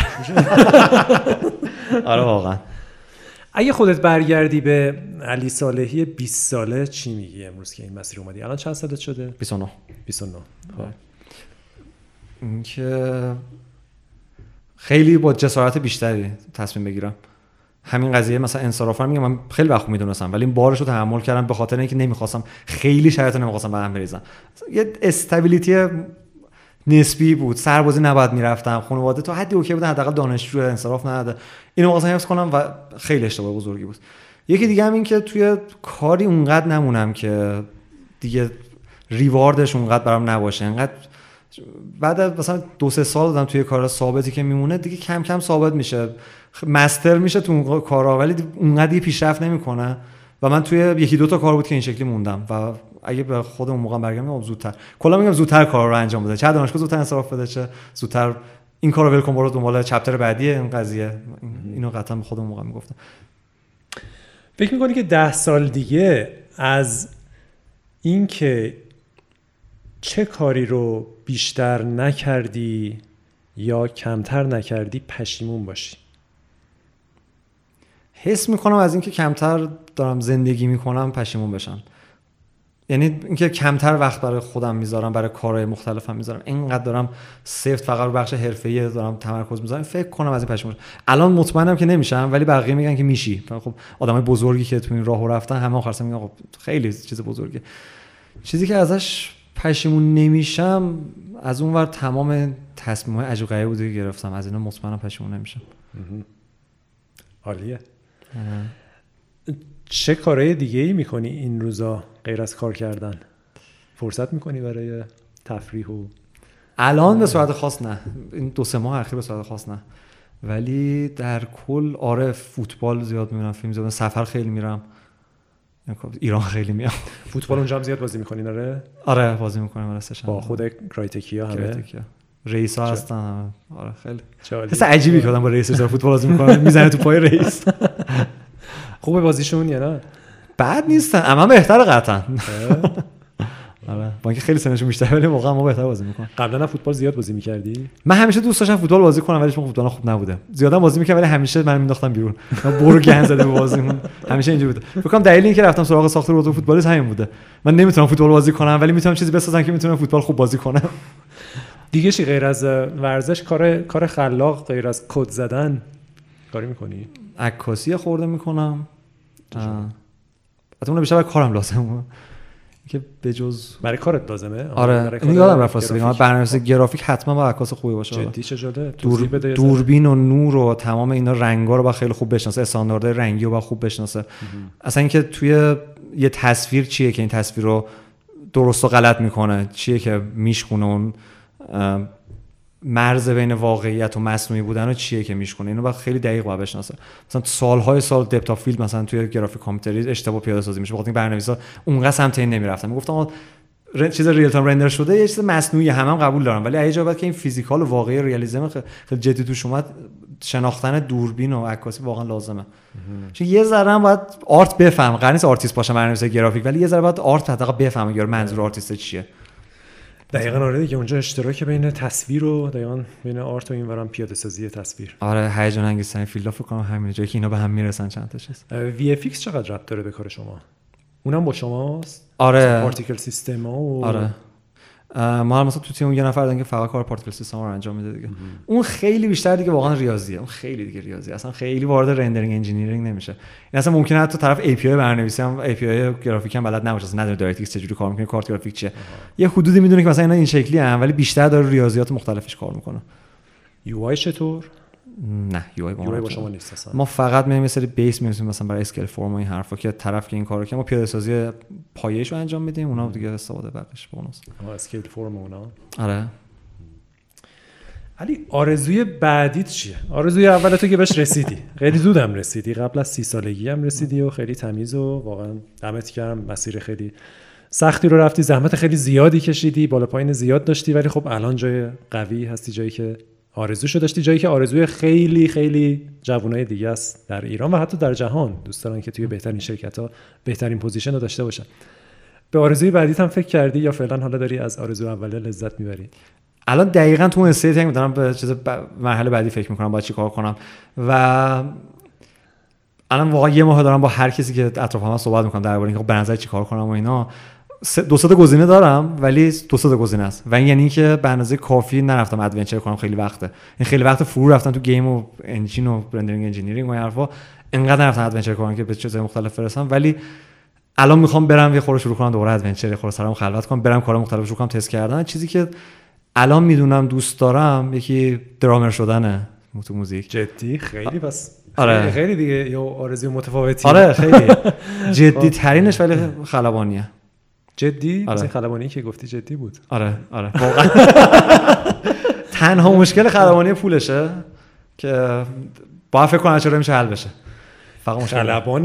B: آره واقعا.
A: اگه خودت برگردی به علی صالحی 20 ساله چی میگی امروز که این مسیر اومدی؟ الان چند سالت شده؟
B: 29
A: 29 خب.
B: اینکه خیلی با جسارت بیشتری تصمیم بگیرم. همین قضیه مثلا انصراف میگم من خیلی وقت می‌دونستم ولی این بارش رو تحمل کردم به خاطر اینکه نمی‌خواستم خیلی شرایط نمی‌خواستم بعدم بریزم. یه استابیلیتی نسبی بود سربازی نباید می‌رفتم خانواده تا حدی اوکی بودن حداقل دانشجو انصراف نداده. اینو می‌خواستم حفظ کنم و خیلی اشتباه بزرگی بود. یکی دیگه هم این که توی کاری اونقدر نمونم که دیگه ریواردش اونقدر برام نباشه. انقدر بعد مثلا دو سه سال دادم توی کار ثابتی که میمونه دیگه کم کم ثابت میشه. مستر میشه تو اون کارا ولی اونقدر پیشرفت نمی‌کنه. و من توی یکی دو تا کار بود که این شکلی موندم. و اگه به خودمون موقع برگردم زودتر. کلا میگم زودتر کار رو انجام بده. چه دانشگاه زودتر انصراف بده چه زودتر این کارو ول کن برو دنبال چپتر بعدی این قضیه. اینو قطعا به خودم موقع می‌گفتم.
A: فکر می‌کنی که ده سال دیگه از اینکه چه کاری رو بیشتر نکردی یا کمتر نکردی پشیمون باشی؟
B: حس می‌کنم از اینکه کمتر دارم زندگی می‌کنم پشیمون بشم. یعنی اینکه کمتر وقت برای خودم می‌ذارم برای کارهای مختلفم می‌ذارم. اینقدر دارم سفت فقط رو بخش حرفه‌ای دارم تمرکز می‌ذارم. فکر کنم از این پشیمون الان مطمئنم که نمیشم ولی بقیه میگن که میشی. خب آدمای بزرگی که تو این راهو رفتن همه آخر میگن خب خیلی چیز بزرگه. چیزی که ازش پشیمون نمیشم از اون ور تمام تصمیم های عجب بوده گرفتم. از اینا مطمئنم پشیمون نمیشم.
A: عالیه. چه کارهای دیگه ای می‌کنی این روزا غیر از کار کردن؟ فرصت می‌کنی برای تفریح و
B: الان به صورت خاص نه. این دو سه ماه اخیر به صورت خاص نه. ولی در کل آره فوتبال زیاد میرم فیلم زیاد سفر خیلی میرم. ایران خیلی میام
A: فوتبال اونجا هم زیاد بازی می‌کنین آره؟
B: آره بازی می‌کنیم آره
A: با خود کرایتکیا همه؟
B: رئیس ها هستن آره خیلی حس عجیبی که با رئیس فوتبال بازی می‌کنن می‌زنه تو پای رئیس
A: خوبه بازیشون یا نه
B: بعد نیستن اما بهتره قطعا آره با اینکه خیلی سنشون بیشتره ولی واقعا ما بهتر بازی می‌کنم
A: قبلا فوتبال زیاد بازی می‌کردی
B: من همیشه دوست داشتم فوتبال بازی کنم ولی چون فوتبال خوب نبوده زیادا بازی می‌کردم ولی همیشه من مینداختم بیرون برو گند زده به بازیمون همیشه اینجوری بوده فکر کنم دلیل اینکه رفتم سراغ ساخت ربات فوتبالیست همین بوده من نمی‌تونم فوتبال بازی کنم ولی می‌تونم چیزی بسازم که می‌تونم فوتبال خوب بازی کنم
A: دیگه چی غیر از ورزش؟ کار کار خلاق غیر از کد زدن. کاری می‌کنی؟
B: عکاسی خورده می‌کنم. حتی اون بیشتر کارم لازمه. که به جز
A: برای کارت لازمه؟
B: آره این یادم رفت واسه بگم برنامه‌نویس گرافیک حتما با عکاس خوبی باشه.
A: جدی چه جاده
B: دور... دوربین و نور و تمام اینا رنگا رو با خیلی خوب بشناسه. استانداردهای رنگی رو با خوب بشناسه. اصلا اینکه توی یه تصویر چیه که این تصویر رو درست و غلط می‌کنه؟ چیه که میشکونه اون مرز بین واقعیت و مصنوعی بودن رو چیه که میشکنه؟ اینو باید خیلی دقیق باید بشناسه. مثلا سالهای سال depth of field مثلا توی گرافیک کامپیوتری اشتباه پیاده سازی میشه بخاطر برنامه‌نویسا اونقدر سمت این نمی‌رفتن. می‌گفتم چیز real-time render شده یه چیز مصنوعی هم, هم قبول دارم ولی بعد که این physical و واقعی realism خیلی جدی توش اومد شناختن دوربین و عکاسی واقعا لازمه. چون یه ذره باید art بفهمه. قرار نیست آرتیست باشه برنامه‌نویس گرافیک ولی یه ذره باید art حداقل بفهمه یا منظور آرتیست چیه.
A: دقیقا آره دیگه اونجا اشتراک بین تصویر و دقیقا بین art و اینورم پیاده سازی تصویر.
B: آره هیجان انگیز field فکر کنم همین جایی که اینا به هم می‌رسن چند تا چیز.
A: VFX چقدر ربط داره به کار شما؟ اونم با شماست؟
B: آره.
A: particle system و
B: آره. ما هم مثلا تو تیم یه نفر که فقط کار particle system رو انجام میده دیگه. اون خیلی بیشتر دیگه واقعا ریاضیه. اون خیلی دیگه ریاضی اصلا خیلی وارد rendering engineering نمیشه. این اصلا ممکنه حتی طرف API برنامه‌نویسی هم API گرافیک هم بلد نباشه. اصلا ندونه Direct چجوری کار می‌کنه کارت گرافیک چیه. یه حدودی می‌دونه که مثلا اینا این شکلی هم ولی بیشتر داره ریاضیات مختلفش کار می‌کنه.
A: UI چطور؟
B: نه UI
A: با شما نیست اصلا.
B: ما فقط میایم سری base میایم مثلا برای Scaleform و این حرفا که طرف که این کارو که ما پیاده سازی پایه‌اش رو انجام میدیم اونا دیگه استفاده بقیش بونوس
A: اسکیل فرم اونا.
B: آره.
A: علی آرزوی بعدیت چیه؟ آرزوی اول تو که بهش رسیدی. خیلی زودم رسیدی. قبل از سی سالگی هم رسیدی و خیلی تمیز و واقعا دمت گرم. مسیر خیلی سختی رو رفتی. زحمت خیلی زیادی کشیدی. بالا پایین زیاد داشتی. ولی خب الان جای قوی هستی جایی که آرزوشو داشتی جایی که آرزوی خیلی خیلی جوانای دیگه است در ایران و حتی در جهان. دوست که توی بهترین شرکت ها بهترین position رو داشته باشن. به آرزوی بعدیت هم فکر کردی یا فعلا حالا داری از آرزو اوله لذت می‌بری؟
B: الان دقیقا تو اون state دارم به چیز مرحله بعدی فکر می‌کنم باید چیکار کنم. و الان واقعا یه ماه دارم با هر کسی که اطراف صحبت می‌کنم درباره اینکه خب به نظر چیکار کنم و اینا دو تا گزینه دارم ولی دو تا گزینه است. و این یعنی که به اندازه کافی نرفتم adventure کنم. خیلی وقته. این خیلی وقت فرو رفتم تو game و engine و rendering engineering و حرفا. انقدر نرفتم adventure کنم که به چیزهای مختلف برسم. ولی الان می‌خوام برم یه خورده شروع کنم دوباره adventure یه خورده سرم خلوت کنم برم کار مختلف شروع کنم تست کردن. چیزی که الان می‌دونم دوست دارم یکی درامر شدنه تو music.
A: جدی؟ خیلی بس
B: آره.
A: خیلی دیگه. یا آرزوی متفاوتی.
B: آره خیلی. جدی ترینش ولی خلبانیه.
A: جدی؟
B: آره.
A: خلبانی که گفتی جدی بود.
B: آره آره. واقعا. تنها مشکل خلبانی پولشه که با فکر کنم چرا میشه حل بشه. فقط مشکل.
A: خلبان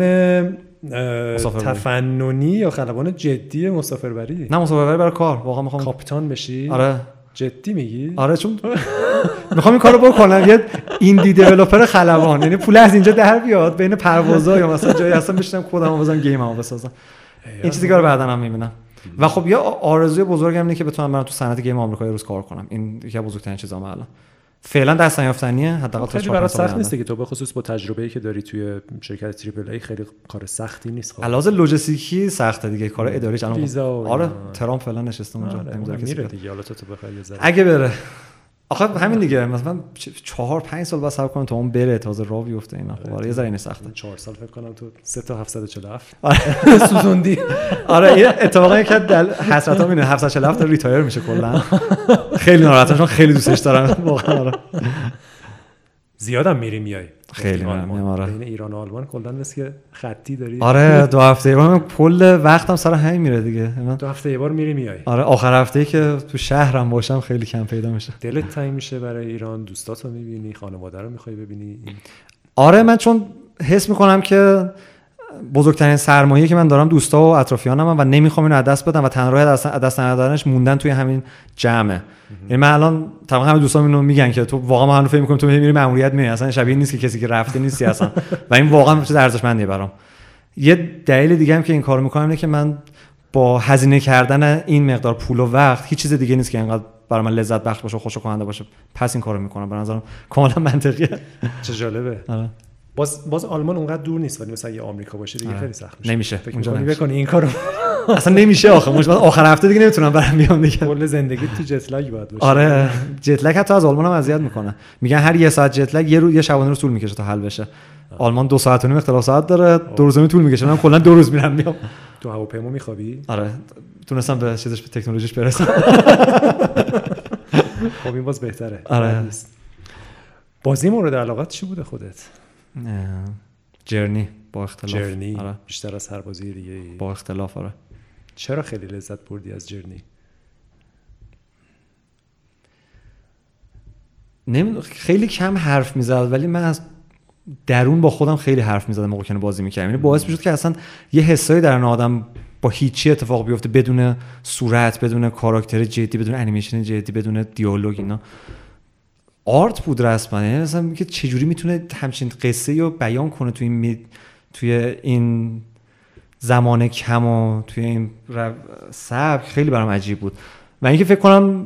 B: مسافربری.
A: تفننی یا خلبان جدی مسافربری؟
B: نه مسابقه برای کار. واقعا می‌خوام
A: کاپیتان بشی؟
B: آره.
A: جدی میگی؟
B: آره چون می‌خوام این کارو بکنم. یه indie developer خلبان. یعنی پول از اینجا در بیاد بین پروازا یا مثلا جایی هستم بشینم کدامو بزنم game مو بسازم. این چیزی که بعدا هم می‌بینم. و خب یه آرزوی بزرگم اینه که بتونم برم تو صنعت game آمریکا یه روز کار کنم. این یکی بزرگترین چیزام الان. فعلا دست نیافتنیه حداقل
A: خیلی
B: سال
A: سخت نیست. که تو به خصوص با تجربه‌ای که داری توی شرکت triple A خیلی کار سختی نیست خب.
B: علاوه لوجستیکی سخته دیگه. کار اداریش الان آره. ترامپ فعلا نشسته اونجا. نمی‌ذاره بیاد.
A: دیگه. حالا تو بخوای
B: اگه بره. آخه همین دیگه مثلا چهار پنج سال بعد صبر کنم تا اون بره تازه راه بیفته اینا. خب آره یه ذره سخته.
A: چهار سال فکر کنم تو سه تا 747
B: آره.
A: سوزوندی.
B: آره اتفاقا یک دل حسرتام اینه 747 تا retire میشه کلا. خیلی ناراحتم چون خیلی دوستش دارم. واقعا آره.
A: زیادم میری میای.
B: خیلی میام، آره.
A: بین ایران و آلمان کلا مثل که خطی داری.
B: آره دو هفته من کل وقتم سر همین میره دیگه. من
A: دو هفته یه بار میری میای.
B: آره آخر هفته ای که تو شهرم باشم خیلی کم پیدا میشه.
A: دلت تنگ میشه برای ایران؟ دوستاتو می‌بینی؟ خانواده رو می‌خوای ببینی؟
B: آره من چون حس می‌کنم که بزرگترین سرمایه که من دارم دوستا و اطرافیانم و نمی‌خوام اینو از دست بدم و تنها راه از دست ندادنش موندن توی همین جمعه. یعنی من الان تمام همه دوستام اینو میگن که تو واقعا من فکر می‌کنم تو میری ماموریت میری. اصلا شبیه نیست که کسی که رفته نیستی اصلا. و این واقعا چیز ارزشمندیه برام. یه دلیل دیگه هم که این کارو می‌کنم اینه که من با هزینه کردن این مقدار پول و وقت هیچ چیز دیگه نیست که اینقدر برای من لذت بخش باشه و خوشو کننده باشه. پس این کارو می‌کنم. به نظرم کاملا منطقیه.
A: چه جالبه.
B: آره.
A: باز باز آلمان اونقدر دور نیست ولی مثلا یه آمریکا باشه دیگه. خیلی سخت میشه.
B: نمیشه.
A: فکر
B: اونجا.
A: بکنی این کارو؟
B: اصلا نمیشه آخه. مش آخر هفته دیگه نمی‌تونم برم بیام دیگه.
A: کل زندگی تو جت لاگ باید باشه.
B: آره. جت لگ حتی از آلمان هم اذیت می‌کنه. میگن هر یه ساعت جت لگ یه رو یه شبانه روز طول می‌کشه تا حل بشه. آلمان دو ساعت و نیم اختلاف ساعت داره. دو روز طول می‌کشه. من کلا دو روز میرم میام
A: تو هواپیما میخوابی؟
B: آره. تونستم به چیزش به تکنولوژیش برسم.
A: خب این باز بهتره.
B: آره.
A: بازی مورد علاقت چی بوده خودت؟
B: جرنی با اختلاف.
A: جرنی
B: آره.
A: بیشتر از هر بازی دیگه.
B: با اختلاف آره.
A: چرا خیلی لذت بردی از جرنی
B: نمی... خیلی کم حرف می‌زد ولی من از درون با خودم خیلی حرف می‌زدم موقع که بازی می‌کردم. یعنی باعث می‌شد که اصلا یه حسایی در آدم با هیچی اتفاق بیفته بدون صورت بدون کاراکتر جدی بدون انیمیشن جدی بدون دیالوگ اینا. art بود رسما یعنی مثلا که چجوری می‌تونه همچین قصه رو بیان کنه توی این. توی این زمان کم و توی این. سبک خیلی برام عجیب بود و اینکه فکر کنم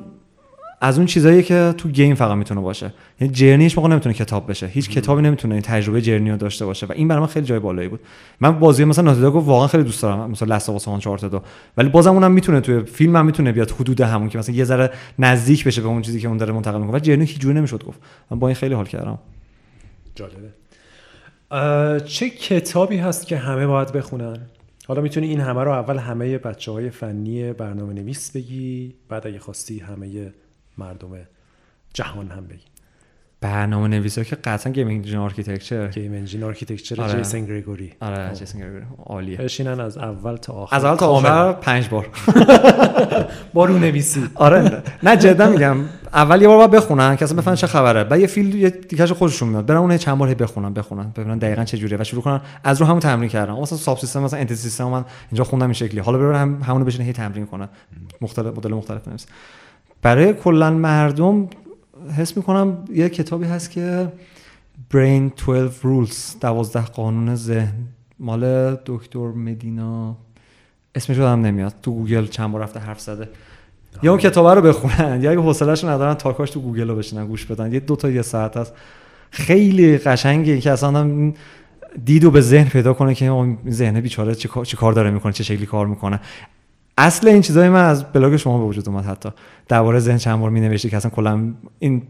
B: از اون چیزایی که تو game فقط می‌تونه باشه. یعنی Journey هیچ موقع نمی‌تونه کتاب بشه. هیچ کتابی نمی‌تونه این تجربه Journey رو داشته باشه. و این برای من خیلی جای بالایی بود. من بازی مثلا Naughty Dog واقعا خیلی دوست دارم. مثلا Last of Us دو. ولی بازم اونم می‌تونه توی فیلم هم می‌تونه بیاد حدود همون که مثلا یه ذره نزدیک بشه به اون چیزی که اون داره منتقل می‌کنه. و Journey هیچ جوری نمی‌شد گفت. من با این خیلی حال کردم.
A: جالبه. چه کتابی هست که همه باید بخونن؟ حالا می‌تونی این همه رو اول همه بچه های فنی برنامه نویس بگی بعد اگه خواستی همه مردم جهان هم بگی
B: برنامه نویسی که قطعا Game Engine Architecture.
A: Game Engine Architecture
B: آره.
A: جیسن گریگوری.
B: آره
A: خب.
B: جیسن گریگوری. عالیه.
A: بشینن از اول تا آخر.
B: از اول تا. آخر پنج بار.
A: با رو نویسی.
B: آره نه. جدا میگم. اول یه بار باید بخونن. که اصلا بفهمن چه خبره. بعد یه فیلم یه دیگهش خودشون میاد. برن اون چند بار بخونن بخونن. ببینن دقیقا چه جوریه. و شروع کنن از رو همون تمرین کردن. مثلا ساب سیستم مثلا انتیتی سیستم من اینجا خوندم این شکلی حالا برن هم همونو بشینن هی تمرین کنن. مختلف مدل مختلف نمیشه برای کلا مردم حس می‌کنم یه کتابی هست که Brain 12 Rules 12 قانون ذهن. مال دکتر مدینا. اسمش رو هم نمیاد. تو گوگل چند بار رفته حرف زده. یا اون کتاب رو بخونن. یا اگه حوصله‌شون ندارن talk اش تو گوگل رو بشینن گوش بدن. یه دو تا یه ساعت هست. خیلی قشنگه که اصلا هم دید به ذهن پیدا کنه که این ذهن بیچاره چه کار داره می‌کنه چه شکلی کار می‌کنه. اصل این چیزای من از بلاگ شما به وجود اومد حتی. درباره ذهن چند بار مینوشتی که اصلا کلا این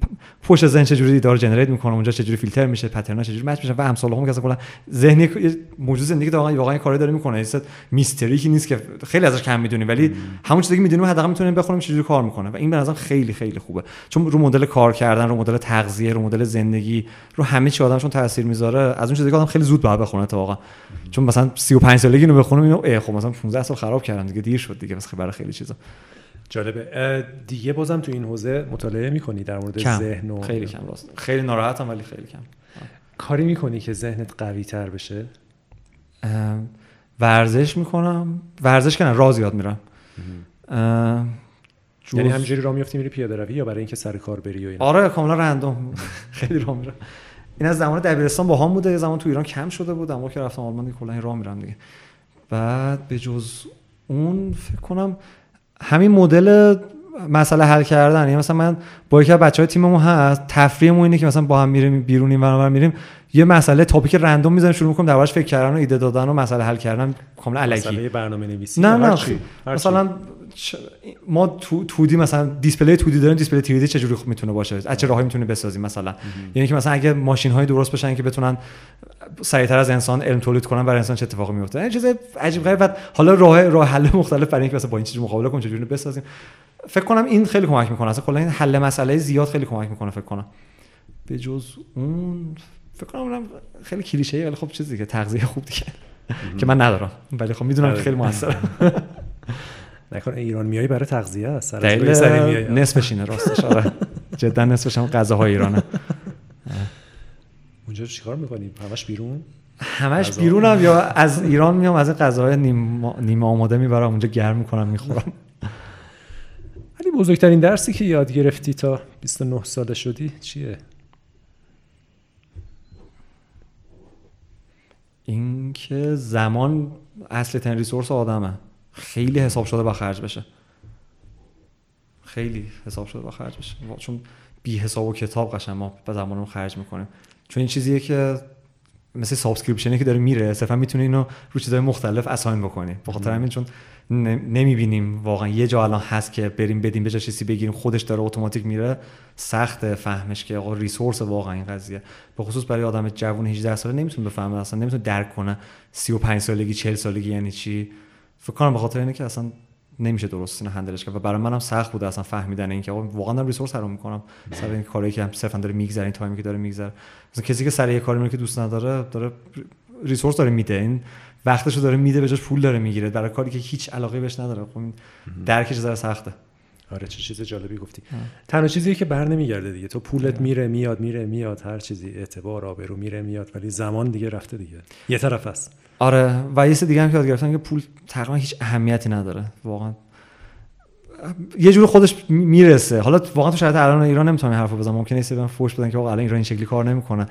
B: پشت ذهن چجوری داره generate می‌کنه اونجا چجوری فیلتر میشه pattern ا چجوری match میشه و امثال هم که اصلا کلا ذهنی موجود زندگی واقعا واقعا کاری داره می‌کنه. این میستری کی نیست که خیلی ازش کم می‌دونیم ولی همون چیزی که می‌دونیم حداقل می‌تونیم بخونیم چجوری کار می‌کنه و این به نظرم خیلی خیلی خوبه. چون رو مدل کار کردن رو مدل تغذیه رو مدل زندگی رو همه چی آدمشون تاثیر می‌ذاره از اون چیزی که آدم خیلی زود باید بخونه واقعا چون مثلا 35 سالگی اینو بخونم اینو خب مثلا 15 سال خراب کردم دیگه دیر شد دیگه مثلا برای خیلی چیزا.
A: جالبه. دیگه بازم تو این حوزه مطالعه می‌کنی در مورد ذهن و
B: خیلی کم راست. خیلی ناراحتم ولی خیلی کم.
A: کاری می‌کنی که ذهنت قوی تر بشه
B: ورزش می‌کنم. ورزش کنم راز یاد میرم.
A: یعنی همینجوری راه میافتی میری پیاده روی یا برای اینکه سر کار بری و اینا؟
B: آره کاملا رندوم. خیلی راه میرم. این از زمان دبیرستان با هم بوده زمان تو ایران کم شده بود اما که رفتم آلمان کلا راه میرم دیگه. بعد به جز اون فکر کنم همین مدل مسئله حل کردن. یعنی مثلا من با یکی از بچهای تیممون هست تفریحمون اینه که مثلا با هم میریم بیرون این میریم یه مسئله topic random می‌زنیم شروع می‌کنیم دربارش فکر کردن و ایده دادن و مسئله حل کردن کاملا الکی
A: مسئله برنامه نویسی
B: نه نه مثلا ما تو 2D مثلا display 2D داریم display 3D چجوری خوب می‌تونه باشه؟ از چه راهی می‌تونه بسازیم مثلا؟ یعنی که مثلا اگه ماشین های درست باشن که بتونن سریعتر از انسان علم تولید کنن برای انسان چه اتفاقی میفته این چیز عجیب غریب. بعد حالا راه راه حل مختلف برای اینکه مثلا با این چیز مقابله کنیم چجوری بسازیم؟ فکر کنم این خیلی کمک می‌کنه. اصلا کلا این حل مسئله زیاد خیلی کمک می‌کنه فکر کنم. به جز اون فکر کنم خیلی کلیشه ولی خب چیزی که تغذیه خوب دیگه که من ندارم. ولی خب می‌دونم خیلی موثره.
A: نکنه ایران میای برای تغذیه است.
B: نصفش اینه راستش. آره. جدا نصفش هم غذاهای ایرانه.
A: اونجا چیکار می‌کنی؟ همش بیرون؟
B: همش بیرونم یا از ایران میام از این غذاهای نیم آماده می‌برم اونجا گرم می‌کنم می‌خورم.
A: ولی بزرگترین درسی که یاد گرفتی تا 29 ساله شدی چیه؟
B: اینکه زمان اصلی‌ترین resource آدمه. خیلی حساب شده با خرج بشه. خیلی حساب شده با خرج بشه. چون بی حساب و کتاب قشنگ ما به زمانمون خرج می‌کنیم. چون این چیزیه که مثل subscription ی که داره میره صرفا می‌تونی اینو رو چیزهای مختلف assign بکنی. به خاطر همین چون نمی‌بینیم واقعا یه جا الان هست که بریم بدیم به چیزی بگیریم خودش داره اتوماتیک میره. سخت فهمش که آقا ریسورس واقعا این قضیه. به خصوص برای آدم جوون 18 ساله نمی‌تونه بفهمه اصلا نمی‌تونه درک کنه. 35 سالگی 40 سالگی یعنی چی؟ فکر کنم به خاطر اینه که اصلا نمیشه درست اینو هندلش کرد. و برای منم سخت بود اصلا فهمیدن اینکه آقا واقعا دارم ریسورس حرام می‌کنم. سر این کاری که صرفا داره میگذره این تایمی که داره میگذره. مثلا کسی که سر یه کاری که دوست نداره داره ریسورس داره میده. این وقتشو داره میده به جاش پول داره می‌گیره. برای کاری که هیچ علاقه بهش نداره. خب درکش ذره سخته.
A: آره چه چیز جالبی گفتی. تنها چیزی که بر نمیگرده دیگه. تو پولت میره میاد میره میاد هر چیزی اعتبار آبرو میره میاد ولی زمان دیگه رفته دیگه. یه طرف هست
B: آره و یه دیگه هم که یاد گرفتم که پول تقریبا هیچ اهمیتی نداره. واقعا. یه جور خودش می‌رسه. حالا واقعا تو شرایط الان ایران نمی‌تونم حرفو بزنم. ممکنه یه سری فوش بدن که واقعا الان ایران این شکلی کار نمی‌کنه.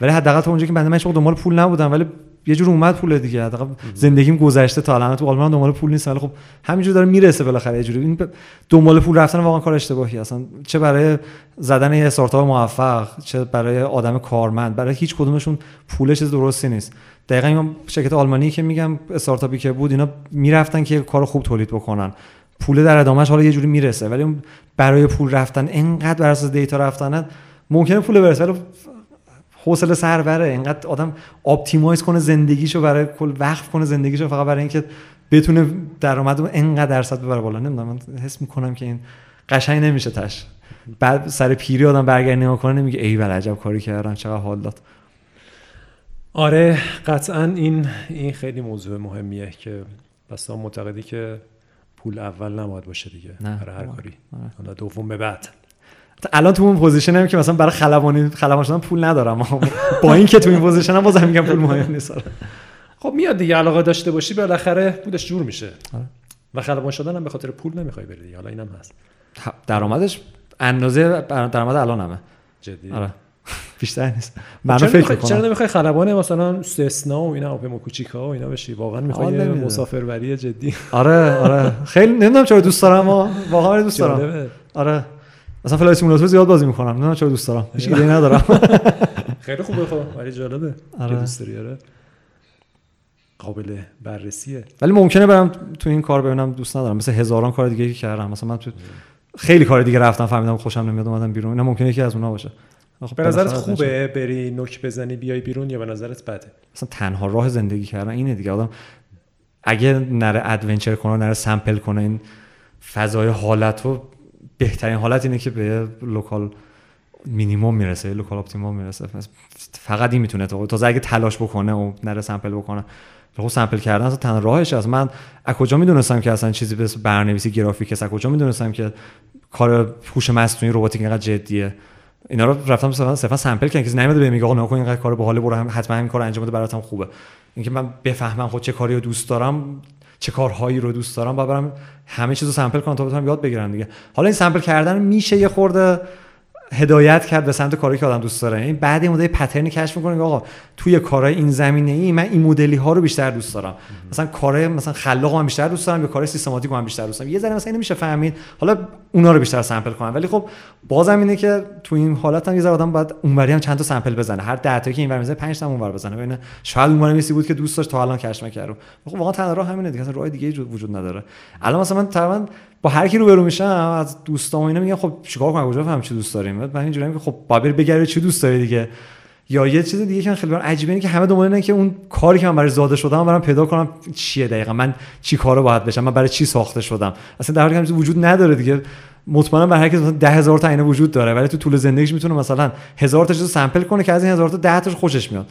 B: ولی حداقل تو اونجا که بنده من دنبال پول نبودم ولی یه جور اومد پول دیگه. حداقل زندگیم گذشته تا الان. تو آلمان دنبال پول نیست. ولی خب همینجور داره می‌رسه بالاخره یه جوری. این دنبال پول رفتن واقعا کار اشتباهی اصلا چه برای زدن یه استارتاپ موفق چه برای آدم کارمند برای هیچ کدومشون پول چیز درستی نیست. دقیقا این شرکت آلمانی که میگم استارتاپی که بود اینا می‌رفتن که کار خوب تولید بکنن. پول در ادامهش حالا یه جوری می‌رسه. ولی برای پول رفتن اینقدر بر اساس دیتا رفتن ممکنه پول برسه. ولی حوصله سر بره. اینقدر آدم optimize کنه زندگیشو برای کل وقف کنه زندگیشو فقط برای اینکه بتونه درآمد اینقدر درصد ببره بالا. نمی‌دونم من حس می‌کنم که این قشنگ نمیشه تهش بعد سر پیری آدم برگرد نگاه کنه نمیگه ایول عجب کاری کردم چقدر حال داد.
A: آره قطعا این این خیلی موضوع مهمیه که پس معتقدی که پول اول نباید باشه دیگه. برای هر کاری. آره. حالا دوم به بعد.
B: الان تو اون position م که مثلا برای خلبانی خلبان شدن پول ندارم. با این که تو این position م باز میگم پول مهم نیست.
A: خب میاد دیگه علاقه داشته باشی بالاخره پولش جور میشه. آره. و خلبان شدن هم به خاطر پول نمی‌خوای بری حالا اینم هست.
B: درآمدش اندازه درآمد الان همه
A: جدی؟
B: آره. بیشتر نیست. من فکر
A: می‌کنم چرا نمی‌خوای خلبان مثلا سسنا و اینا و کوچیکا و اینا بشی؟ واقعا می‌خوای مسافربری جدی.
B: آره آره. خیلی نمی‌دونم چرا دوست دارم واقعا دوست دارم. آره. مثلا فلای سیمولاتور زیاد بازی می‌کنم نمی‌دونم چرا دوست دارم هیچ ایده ندارم
A: خیلی خوبه خب ولی جالبه آره. دوست داری آره قابل بررسیه
B: ولی ممکنه برم تو این کار ببینم دوست ندارم مثل هزاران کار دیگه که کردم مثلا من تو خیلی کار دیگه رفتم فهمیدم خوشم نمیاد اومدم بیرون اینا ممکنه یکی از اونها باشه
A: به نظرت خوبه بری نوک بزنی بیای بیرون یا به نظرت بده
B: مثلا تنها راه زندگی کردن اینه دیگه آدم اگه نره adventure کنه نره sample کنه این فضای حالت رو بهترین حالت اینه که به local minimum می‌رسه local optimum می‌رسه. فقط این می‌تونه تو تازه اگه تلاش بکنه و نره sample بکنه. خب sample کردن اصلا تنها راهش از من از کجا می‌دونستم که اصلا چیزی به برنامه‌نویسی گرافیک از کجا می‌دونستم که کار هوش مصنوعی رباتیک اینقدر جدیه؟ اینا رو رفتم صرفا سمپل کردم کسی نمیاد به میگه آقا نکن اینقدر کار باحال برو هم حتما این کار انجام بده براتم خوبه. اینکه من بفهمم خود چه کاری رو دوست دارم چه کارهایی رو دوست دارم و برم همه چیزو سمپل کنم تا بتونم یاد بگیرم دیگه. حالا این سمپل کردن میشه یه خورده هدایت کرد به سمت کاری که آدم دوست داره. این بعد این مدل پترنی کشف می‌کنه آقا توی کارهای این زمینه ای من این مدلی ها رو بیشتر دوست دارم. مثلا کار مثلا خلاق من بیشتر دوست دارم یا کار سیستماتیک من بیشتر دوست دارم. یه ذره مثلا نمیشه فهمید. حالا اونا رو بیشتر سمپل کنم ولی خب بازم اینه که تو این حالت هم یه ذره آدم باید اونوری هم چند تا سمپل بزنه. هر 10 تا که اینور می‌زنه 5 تا اونور بزنه. ببینه شاید اون میسی بود که دوست داشت تا الان کشف نکردم خب واقعا تنها راه همینه دیگه. اصلا راه دیگه وجود نداره. الان مثلا من تقریبا با هر کی روبرو میشم از دوستام اینا میگن خب چیکار کنم؟ کجا فهم چی دوست داریم؟ من اینجوری که خب با بری بگردی چی دوست داری دیگه. یا یه چیز دیگه که خیلی برام عجیبه اینه که همه دنبال که اون کاری که من برای زاده شدم برام پیدا کنم چیه دقیقا؟ من چی کارو باید بشم؟ من برای چی ساخته شدم؟ اصلا در حالی که وجود نداره دیگه. مطمئنا برای هر کس مثلا 10000 تا اینه وجود داره ولی تو طول زندگیش می‌تونه مثلا هزار تا چیز سامپل کنه که از این هزار تا 10 تاش خوشش میاد.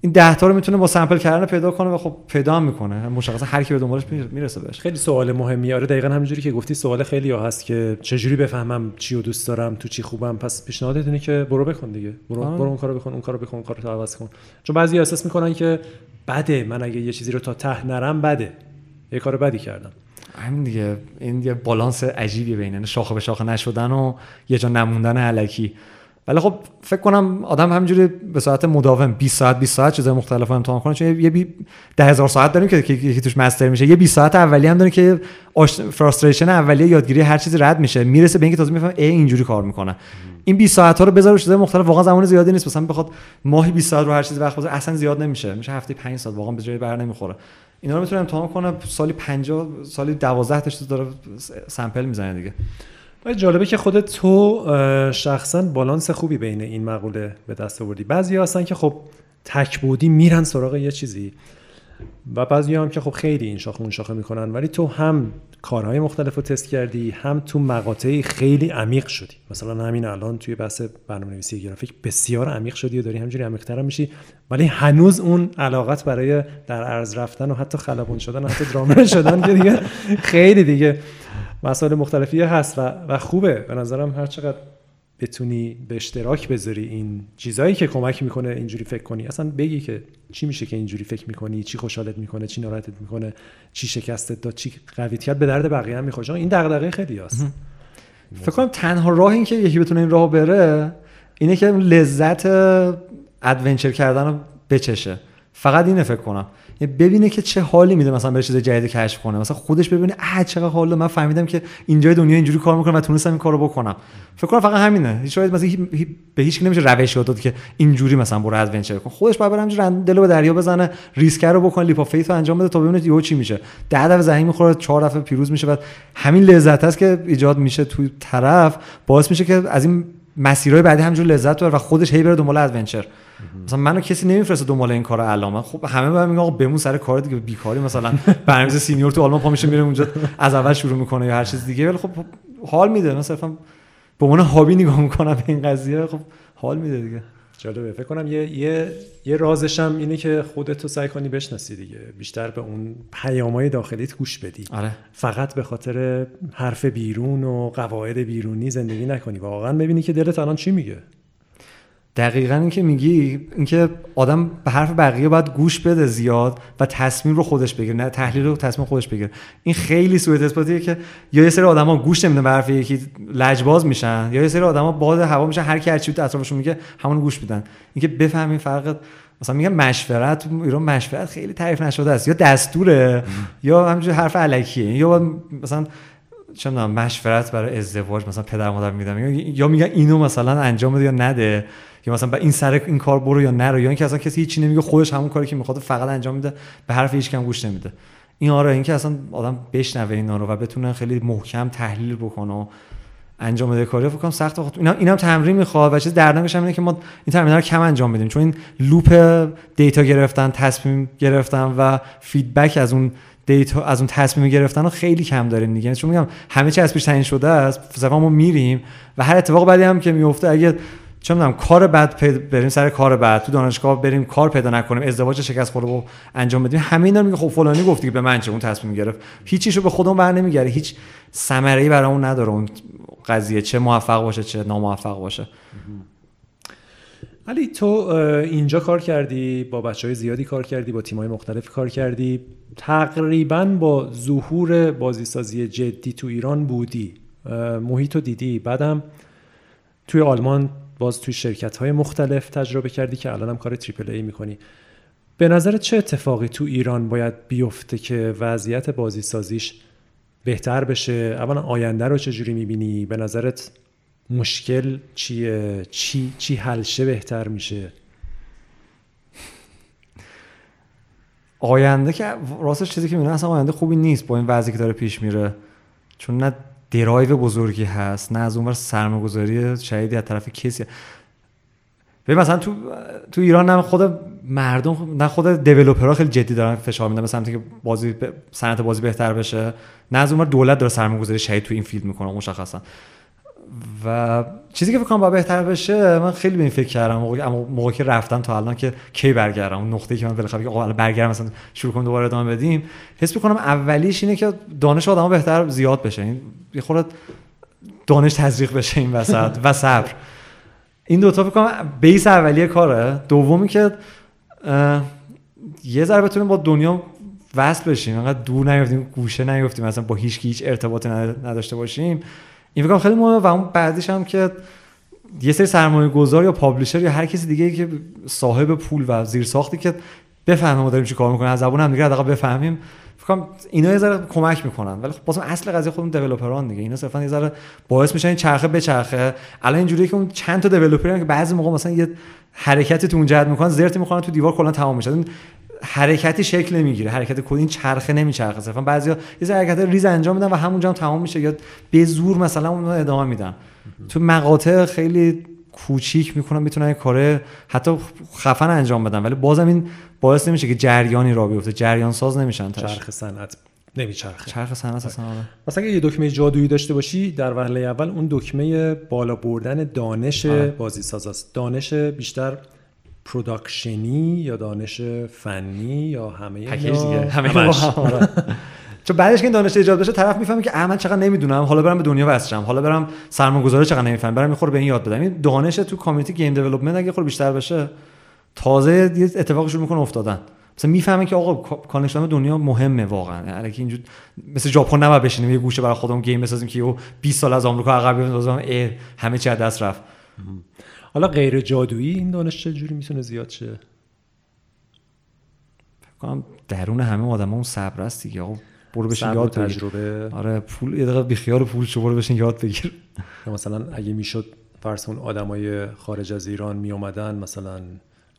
B: این 10 تا رو می‌تونه با سمپل کردن پیدا کنه و خب پیدا هم می‌کنه. مشخصا هر کی به دنبالش می‌رسه بهش.
A: خیلی سوال مهمی آره دقیقا همینجوری که گفتی سوال خیلی ها هست که چجوری بفهمم چی رو دوست دارم تو چی خوبم. پس پیشنهادت اینه که برو بکن دیگه. برو آه. برو اون کارو بکن اون کارو بکن اون کارو تو عوض کن. چون بعضی احساس می‌کنن که بده من اگه یه چیزی رو تا ته نرم بده. یه کار بدی کردم.
B: همین دیگه. این یه بالانس عجیبی بین شاخه به شاخه نشدن و یه جا نموندن علکی. ولی خب فکر کنم آدم همینجوری به ساعت مداوم 20 ساعت 20 ساعت چیزای مختلف امتحان کنه چون یه بی 10000 ساعت داریم که یکی توش مستر میشه. یه 20 ساعت اولیه هم داریم که فراستریشن اولیه یادگیری هر چیزی رد میشه. می‌رسه به اینکه تازه می‌فهمه ای اینجوری کار می‌کنه. این 20 ساعت ها رو بذار چیزای مختلف. واقعا زمان زیادی نیست. مثلا بخواد ماهی 20 ساعت رو هر چیزی وقت بذاره اصلا زیاد نمیشه. میشه هفته 5 ساعت. واقعا به جای بر نمی‌خوره. اینا رو می‌تونه امتحان کنه سالی 50 سالی 12 تا چیز داره سامپل می‌زنه دیگه.
A: جالبه که خودت تو شخصا بالانس خوبی بین این مقوله به دست آوردی. بعضی هستن که خب تک بودی میرن سراغ یه چیزی و بعضی هم که خب خیلی این شاخه اون شاخه می‌کنن ولی تو هم کارهای مختلف رو تست کردی هم تو مقاطعی خیلی عمیق شدی. مثلا همین الان توی بحث برنامه نویسی گرافیک بسیار عمیق شدی و داری همجوری عمیق‌تر میشی ولی هنوز اون علاقت برای در ارز رفتن و حتی خلبان شدن حتی درامر شدن که دیگه خیلی دیگه. مسائل مختلفی هست و, و خوبه. به نظرم هر چقدر بتونی به اشتراک بذاری این چیزهایی که کمک می‌کنه اینجوری فکر کنی. اصلا بگی که چی میشه که اینجوری فکر می‌کنی چی خوشحالت می‌کنه چی ناراحتت می‌کنه چی شکستت داد چی قویت کرد به درد بقیه هم می‌خوره. این دغدغه خیلی هست.
B: فکر کنم تنها راه این که یکی بتونه این راه بره اینه که لذت adventure کردن رو بچشه. فقط اینه فکر کنم. ببینه که چه حالی میده مثلا یه چیز جدید کشف کنه. مثلا خودش ببینه اه چقدر حال من فهمیدم که اینجای دنیا اینجوری کار می‌کنه و تونستم این کارو بکنم. فکر کنم فقط همینه. شاید مثلا به هیچ نمیشه روش داد که اینجوری مثلا برو adventure کن. خودش باید بره دلو به دریا بزنه ریسک رو بکنه leap of faith رو انجام بده تا ببینه یهو چی میشه. ده دفعه زمین می‌خوره چهار دفعه پیروز میشه. بعد همین لذت هست که ایجاد میشه تو طرف. باعث میشه که از این مسیرهای بعدی همینجور لذت ببره و خودش هی بره دنبال adventure مثلا منو کسی نمیفرسته دنبال این کار الان. خب همه بهم میگن آقا بمون سر کار دیگه بیکاری مثلا. برنامه‌نویس senior تو آلمان پا میشه میره اونجا از اول شروع می‌کنه یا هر چیز دیگه. ولی خب حال میده. مثلا به عنوان hobby نگاه می‌کنم به این قضیه. خب حال میده دیگه.
A: جالبه. فکر کنم یه یه یه رازش هم اینه که خودت رو سعی کنی بشناسی دیگه. بیشتر به اون پیامای داخلیت گوش بدی.
B: آره.
A: فقط به خاطر حرف بیرون و قواعد بیرونی زندگی نکنی. واقعا ببینی که دلت الان چی میگه.
B: دقیقا این که میگی اینکه آدم به حرف بقیه باید گوش بده زیاد و تصمیم رو خودش بگیره نه تحلیل رو تصمیم خودش بگیره. این خیلی سوء اثباتیه که یا یه سری آدما گوش نمیدن به حرف یکی لجباز میشن یا یه سری آدما باد هوا میشن هر کی هر چی اطرافشون میگه همون گوش میدن. اینکه بفهمین فرق مثلا میگم مشورت ایران مشورت خیلی تعریف نشده است. یا دستوره یا همینجوری حرف الکیه یا مثلا چه مشورت برای ازدواج مثلا پدر مادر میدم یا میگن اینو مثلا انجام بده یا نده. یا مثلا به این سر این کار برو یا نرو یا اینکه اصلا کسی هیچی نمیگه خودش همون کاری که می‌خواد فقط انجام میده به حرف هیچ کم گوش نمیده. این آره اینکه اصلا آدم بشنوه اینا رو و بتونه خیلی محکم تحلیل بکنه و انجام بده کاری فکر کنم سخت خود اینا اینم تمرین می‌خواد و چیز دردناکش اینه که ما این تمرین رو کم انجام بدیم. چون این loop data گرفتن تصمیم گرفتن و feedback از اون data از اون تصمیم گرفتن رو خیلی کم داریم دیگه. چون میگم همه چی از پیش تعیین شده است ما میریم و هر اتفاق بعدی هم که میفته اگه چه می‌دونم کار بعد بریم سر کار بعد تو دانشگاه بریم کار پیدا نکنیم ازدواج شکست خورده و انجام بدیم. همه اینا میگه خب فلانی گفتی به من چه اون تصمیم گرفت. هیچیشو به خودمون بر نمیگره. هیچ ثمره ای برامون نداره. اون قضیه چه موفق باشه چه ناموفق باشه.
A: علی تو اینجا کار کردی با بچه های زیادی کار کردی با تیم های مختلف کار کردی. تقریبا با ظهور بازیسازی جدی تو ایران بودی. محیط رو دیدی. بعدم توی آلمان باز توی شرکت های مختلف تجربه کردی که الان هم کار تریپل ای می‌کنی. به نظر چه اتفاقی تو ایران باید بیفته که وضعیت بازی سازیش بهتر بشه؟ اولا آینده رو چجوری می‌بینی؟ به نظرت مشکل چیه؟ چی چی حلشه بهتر میشه؟
B: آینده که راستش چیزی که می‌بینم اصلا آینده خوبی نیست با این وضعی که داره پیش میره. چون نه درایو بزرگی هست نه از اونور سرمایه‌گذاری شدیدی از طرف کسی. ببین مثلا تو تو ایران نه خود مردم نه خود دیولپرها خیلی جدی دارن فشار میدن به سمتی که بازی صنعت بازی بهتر بشه. نه از اونور دولت داره سرمایه‌گذاری شدید تو این فیلد می‌کنه مشخصا. و چیزی که فکر کنم بهتر بشه من خیلی به این فکر کردم موقعی موقعی که رفتم تا الان که کی برگردم اون نقطه‌ای که من بالاخره که آقا برگردم مثلا شروع کنم دوباره ادامه بدیم حس می‌کنم اولیش اینه که دانش آدم‌ها بهتر زیاد بشه. این یه خورده دانش تزریق بشه این وسط و صبر. این دو تا فکر کنم بیس اولیه کاره. دومی که یه ذره بتونیم با دنیا وصل بشیم. انقدر دور نیفتیم گوشه نیفتیم مثلا با هیچ هیچ ارتباطی نداشته باشیم. این فکر خیلی مهمه و اون بعدش هم که یه سری سرمایه گذار یا پابلیشر یا هر کسی دیگه که صاحب پول و زیر ساختی که بفهمه ما داریم چی کار می‌کنیم از زبون هم دیگه حداقل بفهمیم فکر اینا یه ذره کمک می‌کنن. ولی خب بازم اصل قضیه خودمون دیولپران دیگه. اینا صرفا یه ذره باعث میشن این چرخه به چرخه الان اینجوریه که اون چند تا دیولپر که بعضی موقع مثلا یه حرکتی تو اون جهت می‌کنن زرتی می‌خوان تو دیوار کلا تمام میشه. حرکتی شکل نمی‌گیره. حرکت کد این چرخه نمیچرخه. صرفا بعضیا یه حرکت ریز انجام میدن و همونجا هم تمام میشه یا به زور مثلا اون ادامه میدن. تو مقاطع خیلی کوچیک می‌کنن می‌تونن کار حتی خفن انجام بدن. ولی بازم این باعث نمیشه که جریانی راه بیفته. جریان ساز نمیشن
A: تهش. چرخ صنعت نمیچرخه.
B: چرخ صنعت اصلا آره.
A: مثلا اگه یه دکمه جادویی داشته باشی در وهله اول اون دکمه بالا بردن دانش آره. بازی ساز است. دانش بیشتر production ی یا دانش فنی یا همه
B: دیگه همه آره. چون بعدش که این دانش ایجاد بشه طرف می‌فهمه که من چقدر نمی‌دونم حالا برم به دنیا وصل حالا برم سرمایه‌گذاری چقدر نمی‌فهمم برم می‌خوره به این یاد بدم. این دانش تو community game development اگه خود بیشتر بشه تازه یه اتفاقی شروع می‌کنه افتادن. مثلا می‌فهمه که آقا connection دنیا مهمه واقعا. یعنی اینجور مثل ژاپن نباید بشینیم یه گوشه برای خودمون game بسازیم که 20 سال از آمریکا عقب بیایم همه چی از دست رفت.
A: حالا غیر جادویی این دانش چجوری می‌تونه زیاد شه؟
B: فکر کنم درون همه آدم اون صبر است دیگه. آقا برو بشین یاد
A: تجربه.
B: آره پول یه دقیقه بیخیال پول شو برو بشین یاد بگیر.
A: مثلا اگه می‌شد فرض کن آدمای خارج از ایران می اومدن مثلا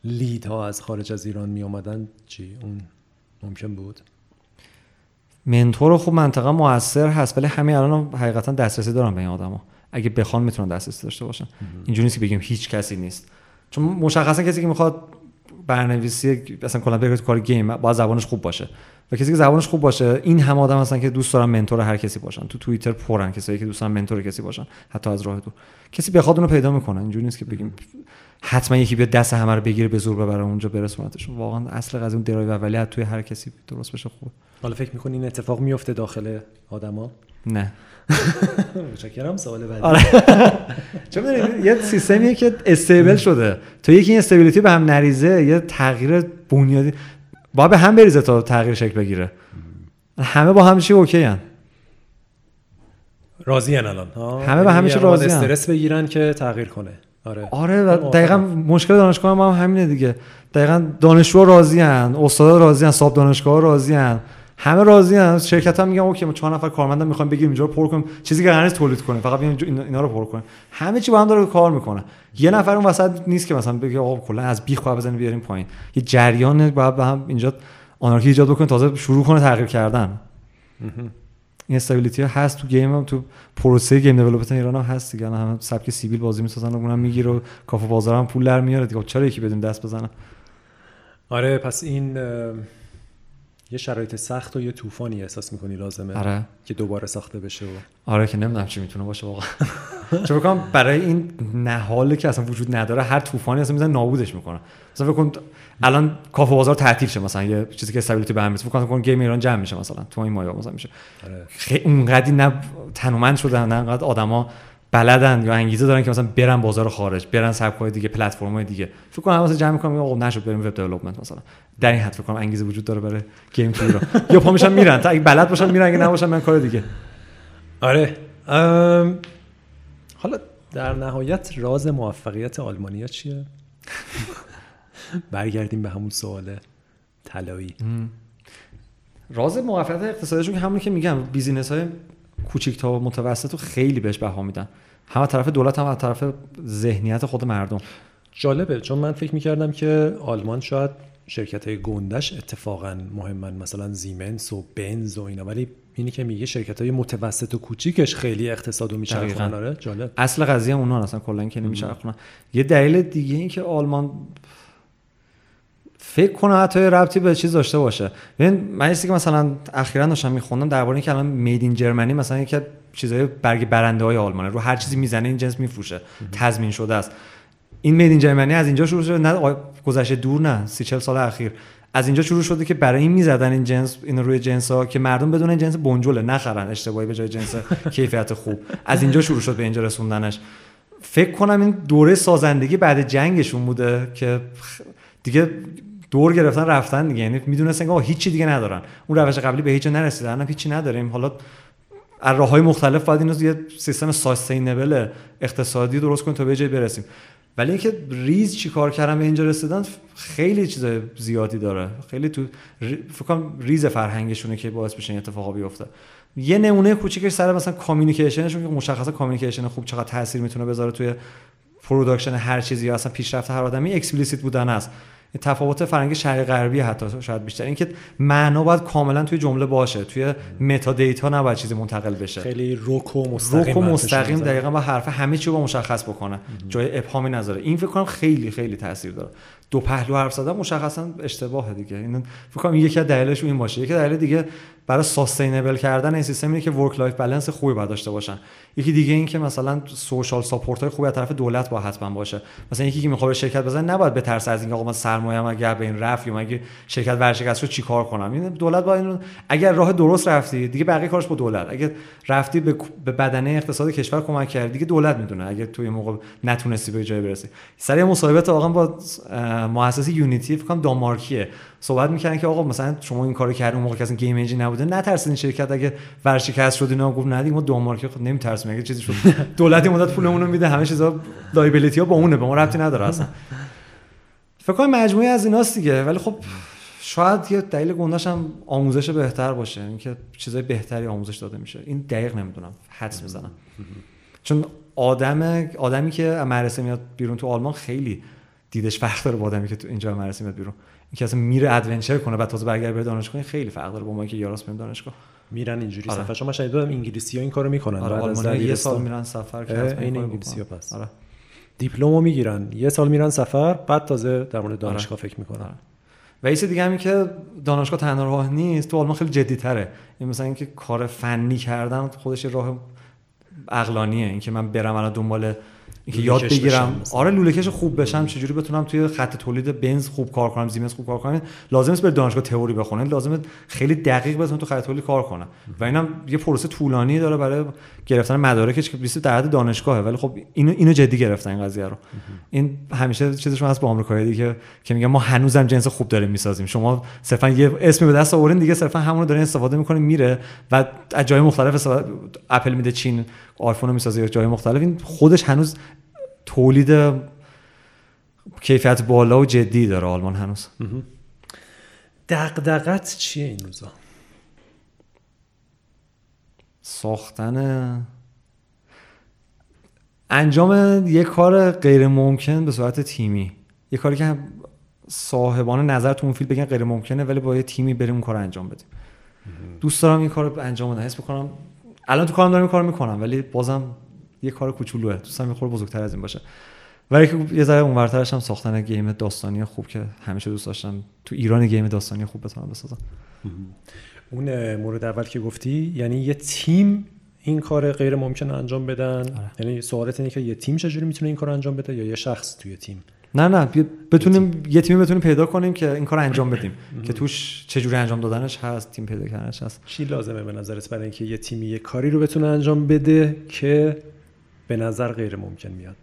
A: لید ها از خارج از ایران می اومدن چی؟ اون ممکن بود؟
B: منتور خوب منطقه موثر هست ولی همین الان حقیقتا دسترسی دارن به این آدما. چه بخوان می‌تونن دسترسی داشته باشن. اینجوری نیست که بگیم هیچ کسی نیست. چون مشخصا کسی که می‌خواد برنامه‌نویسی مثلا کلا بگه کار گیم با زبانش خوب باشه. و کسی که زبانش خوب باشه این هم آدم هستن که دوست دارن منتور هر کسی باشن. تو توییتر پرن کسایی که دوست دارن منتور کسی باشن حتی از راه دور. کسی بخواد اونو پیدا می‌کنه. اینجوری نیست که بگیم حتما یکی بیاد دست همه رو بگیره به زور ببره اونجا برسونتشون واقعا اصل قضیه اون درایو اولیه توی هر کسی درست بشه خوب
A: حالا فکر می‌کنی این اتفاق میفته داخل آدما؟
B: نه.
A: متشکرم سوال بعدی.
B: آره. چون یه سیستمیه که stable شده. تو یکی این stability به هم نریزه یه تغییر بنیادی با به هم بریزه تا تغییر شکل بگیره. همه با هم چی okay هن.
A: راضی الان.
B: همه با همیشه راضی
A: استرس بگیرن که تغییر کنه.
B: آره. آره و دقیقا مشکل دانشگاه هم, هم همینه دیگه. دقیقا دانشجو راضی هن استادا راضی هن صاحب دانشگاه راضی هن. همه راضی ان شرکت ها میگن اوکی ما چهار نفر کارمندم می‌خوایم بگیریم اینجا رو پر کنیم. چیزی که قرار تولید کنیم فقط بیان اینا رو پر کنیم همه چی با هم داره کار می‌کنه. یه نفر اون وسط نیست که مثلا بگه آقا کلا از بیخ خواهد بزنیم بیاریم پایین. یه جریان باید به هم اینجا آنارکی ایجاد بکنه تازه شروع کنه تغییر کردن. این stability هست تو game هم تو پروسه game development ایران هم هست دیگه. هم سبک سیبیل بازی می‌سازن و اونم می‌گیره و کافه بازار هم پول در میاره دیگه. چرا یکی بدون دست بزنه؟
A: آره پس این یه شرایط سخت و یه طوفانی احساس می‌کنی لازمه
B: آره.
A: که دوباره ساخته بشه و
B: آره که نمی‌دونم چی می‌تونه باشه واقعا چون بکنم برای این نهاله که اصلا وجود نداره هر طوفانی اصلا میزن نابودش می‌کنه مثلا فکر الان کافه بازار تعطیل شه مثلا یه چیزی که stability به هم می‌رسه فکر کنم game ایران جمع میشه مثلا تو این مایا مثلا میشه آره. خیلی اونقدی نه تنومند شدن نه انقدر آدما بلدن یا انگیزه دارن که مثلا برن بازار خارج برن سبک‌های دیگه پلتفرم‌های دیگه. فکر کنم مثلا جمع می‌کنم آقا نشد بریم وب دیولپمنت مثلا. در این حد فکر کنم انگیزه وجود داره برای گیم تو ایران یا پا میشن میرن. تا اگه بلد باشن میرن اگه نباشن من کار دیگه.
A: آره. حالا در نهایت راز موفقیت آلمانیا چیه؟ برگردیم به همون سوال طلایی.
B: راز موفقیت اقتصادیشون که همونی که میگم بیزینس های کوچیک تا متوسط رو خیلی بهش بها میدن. هم طرف دولت هم از طرف ذهنیت خود مردم.
A: جالبه. چون من فکر می‌کردم که آلمان شاید شرکت های گندش اتفاقا مهمن مثلا زیمنس و بنز و اینا. ولی اینی که میگه شرکت های متوسط و کوچیکش خیلی اقتصاد و میچرخونن آره جالب.
B: اصل قضیه اونا اصلا کلا که نمیچرخونن. یه دلیل دیگه این که آلمان فکر کنم حتی ربطی به چیز داشته باشه. ببین من که مثلا اخیرا داشتم میخوندم درباره اینکه الان میدین جرمنی مثلا یکی چیزای برگ برنده های آلمانه رو هر چیزی می‌زنه این جنس میفروشه. تضمین شده است. این میدین جرمنی از اینجا شروع شده نه گذشته دور نه سی چل سال اخیر. از اینجا شروع شده که برای این می‌زدن این جنس این روی جنس ها که مردم بدون این جنس بنجله نخرن اشتباهی به جای جنس کیفیت خوب. از اینجا شروع شد به اینجا رسوندنش. فکر کنم این دوره سازندگی بعد جنگشون بوده که دیگه دور گرفتن رفتن دیگه. یعنی می‌دونستن که هیچی دیگه ندارن. اون روش قبلی به هیچ نرسیدن. هم هیچی نداریم. حالا از راه های مختلف باید اینو یه سیستم ساستینبل اقتصادی درست کنیم تا به جای برسیم. ولی اینکه ریز چی کار کردن به اینجا رسیدن خیلی چیز زیادی داره. خیلی تو فکر ریز فرهنگشونه که باعث بشه این اتفاقا بیفته. یه نمونه کوچیکش سر مثلا communication شون که مشخصا communication خوب چقدر تاثیر می‌تونه بذاره توی production هر چیزی یا اصلا پیشرفت هر آدمی explicit بودن است تفاوت فرنگ شرق غربی حتی شاید بیشتر. اینکه معنا باید کاملا توی جمله باشه توی metadata نباید چیزی منتقل بشه.
A: خیلی رک و مستقیم
B: رک و مستقیم دقیقا با حرف همه چی رو مشخص بکنه. جای ابهامی نذاره این فکر کنم خیلی خیلی تاثیر داره. دو پهلو حرف زدن مشخصا اشتباهه دیگه. این فکر کنم یکی از دلایلش این باشه. یکی دلیل دیگه برای sustainable کردن این سیستم اینه که work life balance خوبی باید داشته باشن. یکی دیگه این که مثلا social support های خوبی از طرف دولت با حتما باشه. مثلا یکی که می‌خواد شرکت بزنه نباید به ترس از اینکه آقا من سرمایه‌ام اگر به این رفت یا مگه شرکت ورشکست رو چیکار کنم؟ این دولت با این اگر راه درست رفتی دیگه بقیه کارش با دولت. اگر رفتی به, بدنه اقتصاد کشور کمک کردی دیگه دولت می‌دونه اگر توی موقع نتونستی به جای برسی. سر مصاحبه واقعا با مؤسس Unity فکر کنم دانمارکیه. صحبت می‌کردن که آقا مثلا شما این کارو کردین موقع که game engine نبوده نترسین شرکت اگه ورشکست شد اینا گفت نه دیگه ما دانمارک خود نمیترسیم اگه چیزی شد. دولت مدت پولمون رو میده همه چیزا liability ها با اونه به ما ربطی نداره اصلا. فکر کنم مجموعه از ایناست دیگه ولی خب شاید یه دلیل گنده‌اش هم آموزش بهتر باشه اینکه چیزای بهتری آموزش داده میشه. این دقیق نمی‌دونم حدس می‌زنم. چون آدم آدمی که مدرسه میاد بیرون تو آلمان خیلی دیدش فرق داره با آدمی که تو اینجا مدرسه میاد بیرون. اینکه اصلا میره adventure کنه بعد تازه برگرده به دانشگاه خیلی فرق داره با ما که یه‌راست میریم دانشگاه
A: میرن اینجوری آره. سفر من شنیدم انگلیسی ها این کارو می‌کنن
B: آره بعد یه سال میرن سفر
A: که این انگلیسی ها پس آره. دیپلمو می‌گیرن یه سال میرن سفر بعد تازه در مورد دانشگاه آره. فکر می‌کنن آره.
B: و یه دیگه همین که دانشگاه تنها راه نیست تو آلمان خیلی جدی تره این مثلا اینکه کار فنی کردن خودش راه عقلانیه اینکه من برم الان دنبال اینکه یاد بگیرم. آره لوله‌کش خوب بشم چجوری بتونم توی خط تولید بنز خوب کار کنم زیمنس خوب کار کنم؟ لازم است به دانشگاه تئوری بخونه لازم خیلی دقیق بتونم تو خط تولید کار کنم. و اینم یه پروسه طولانی داره برای گرفتن مدارکش که 20 در دانشگاهه. ولی خب اینو اینو جدی گرفتن این قضیه رو. این همیشه چیزشون هست با آمریکایی دیگه که میگن ما هنوزم جنس خوب داریم می‌سازیم. شما صرفا یه اسمی به دست آورین دیگه صرفا همون رو دارین استفاده می‌کنین میره و از جای مختلف اپل میده چین آیفون رو می‌سازه جای مختلف. این خودش هنوز تولید کیفیت بالا و جدی داره آلمان هنوز.
A: دقدقت چیه این روزا؟
B: ساختن انجام یک کار غیر ممکن به صورت تیمی. یه کاری که صاحبان نظر تو اون فیلم بگن غیر ممکنه ولی با یه تیمی بریم اون کار انجام بدیم. دوست دارم این کار انجام بدم. حس می‌کنم الان تو کارم دارم این کار می‌کنم ولی بازم یه کار کوچولوه. دارم یه خورده بزرگتر از این باشه. ولی که یه ذره اونورترش هم ساختن گیم داستانی خوب که همیشه دوست داشتم. تو ایران گیم داستانی خوب بتونم بسازم.
A: اون مورد اول که گفتی یعنی یه تیم این کار غیر ممکن انجام بدن آره. یعنی سوالت اینه که یه تیم چجوری می‌تونه این کار انجام بده یا یه شخص توی تیم؟
B: نه نه. بتونیم یه تیمی بتونیم پیدا کنیم که این کار انجام بدیم. که توش چجوری انجام دادنش هست تیم پیدا کردنش هست.
A: چی لازمه به نظرت برای اینکه یه تیمی یه کاری رو بتونه انجام بده که به نظر غیر ممکن میاد.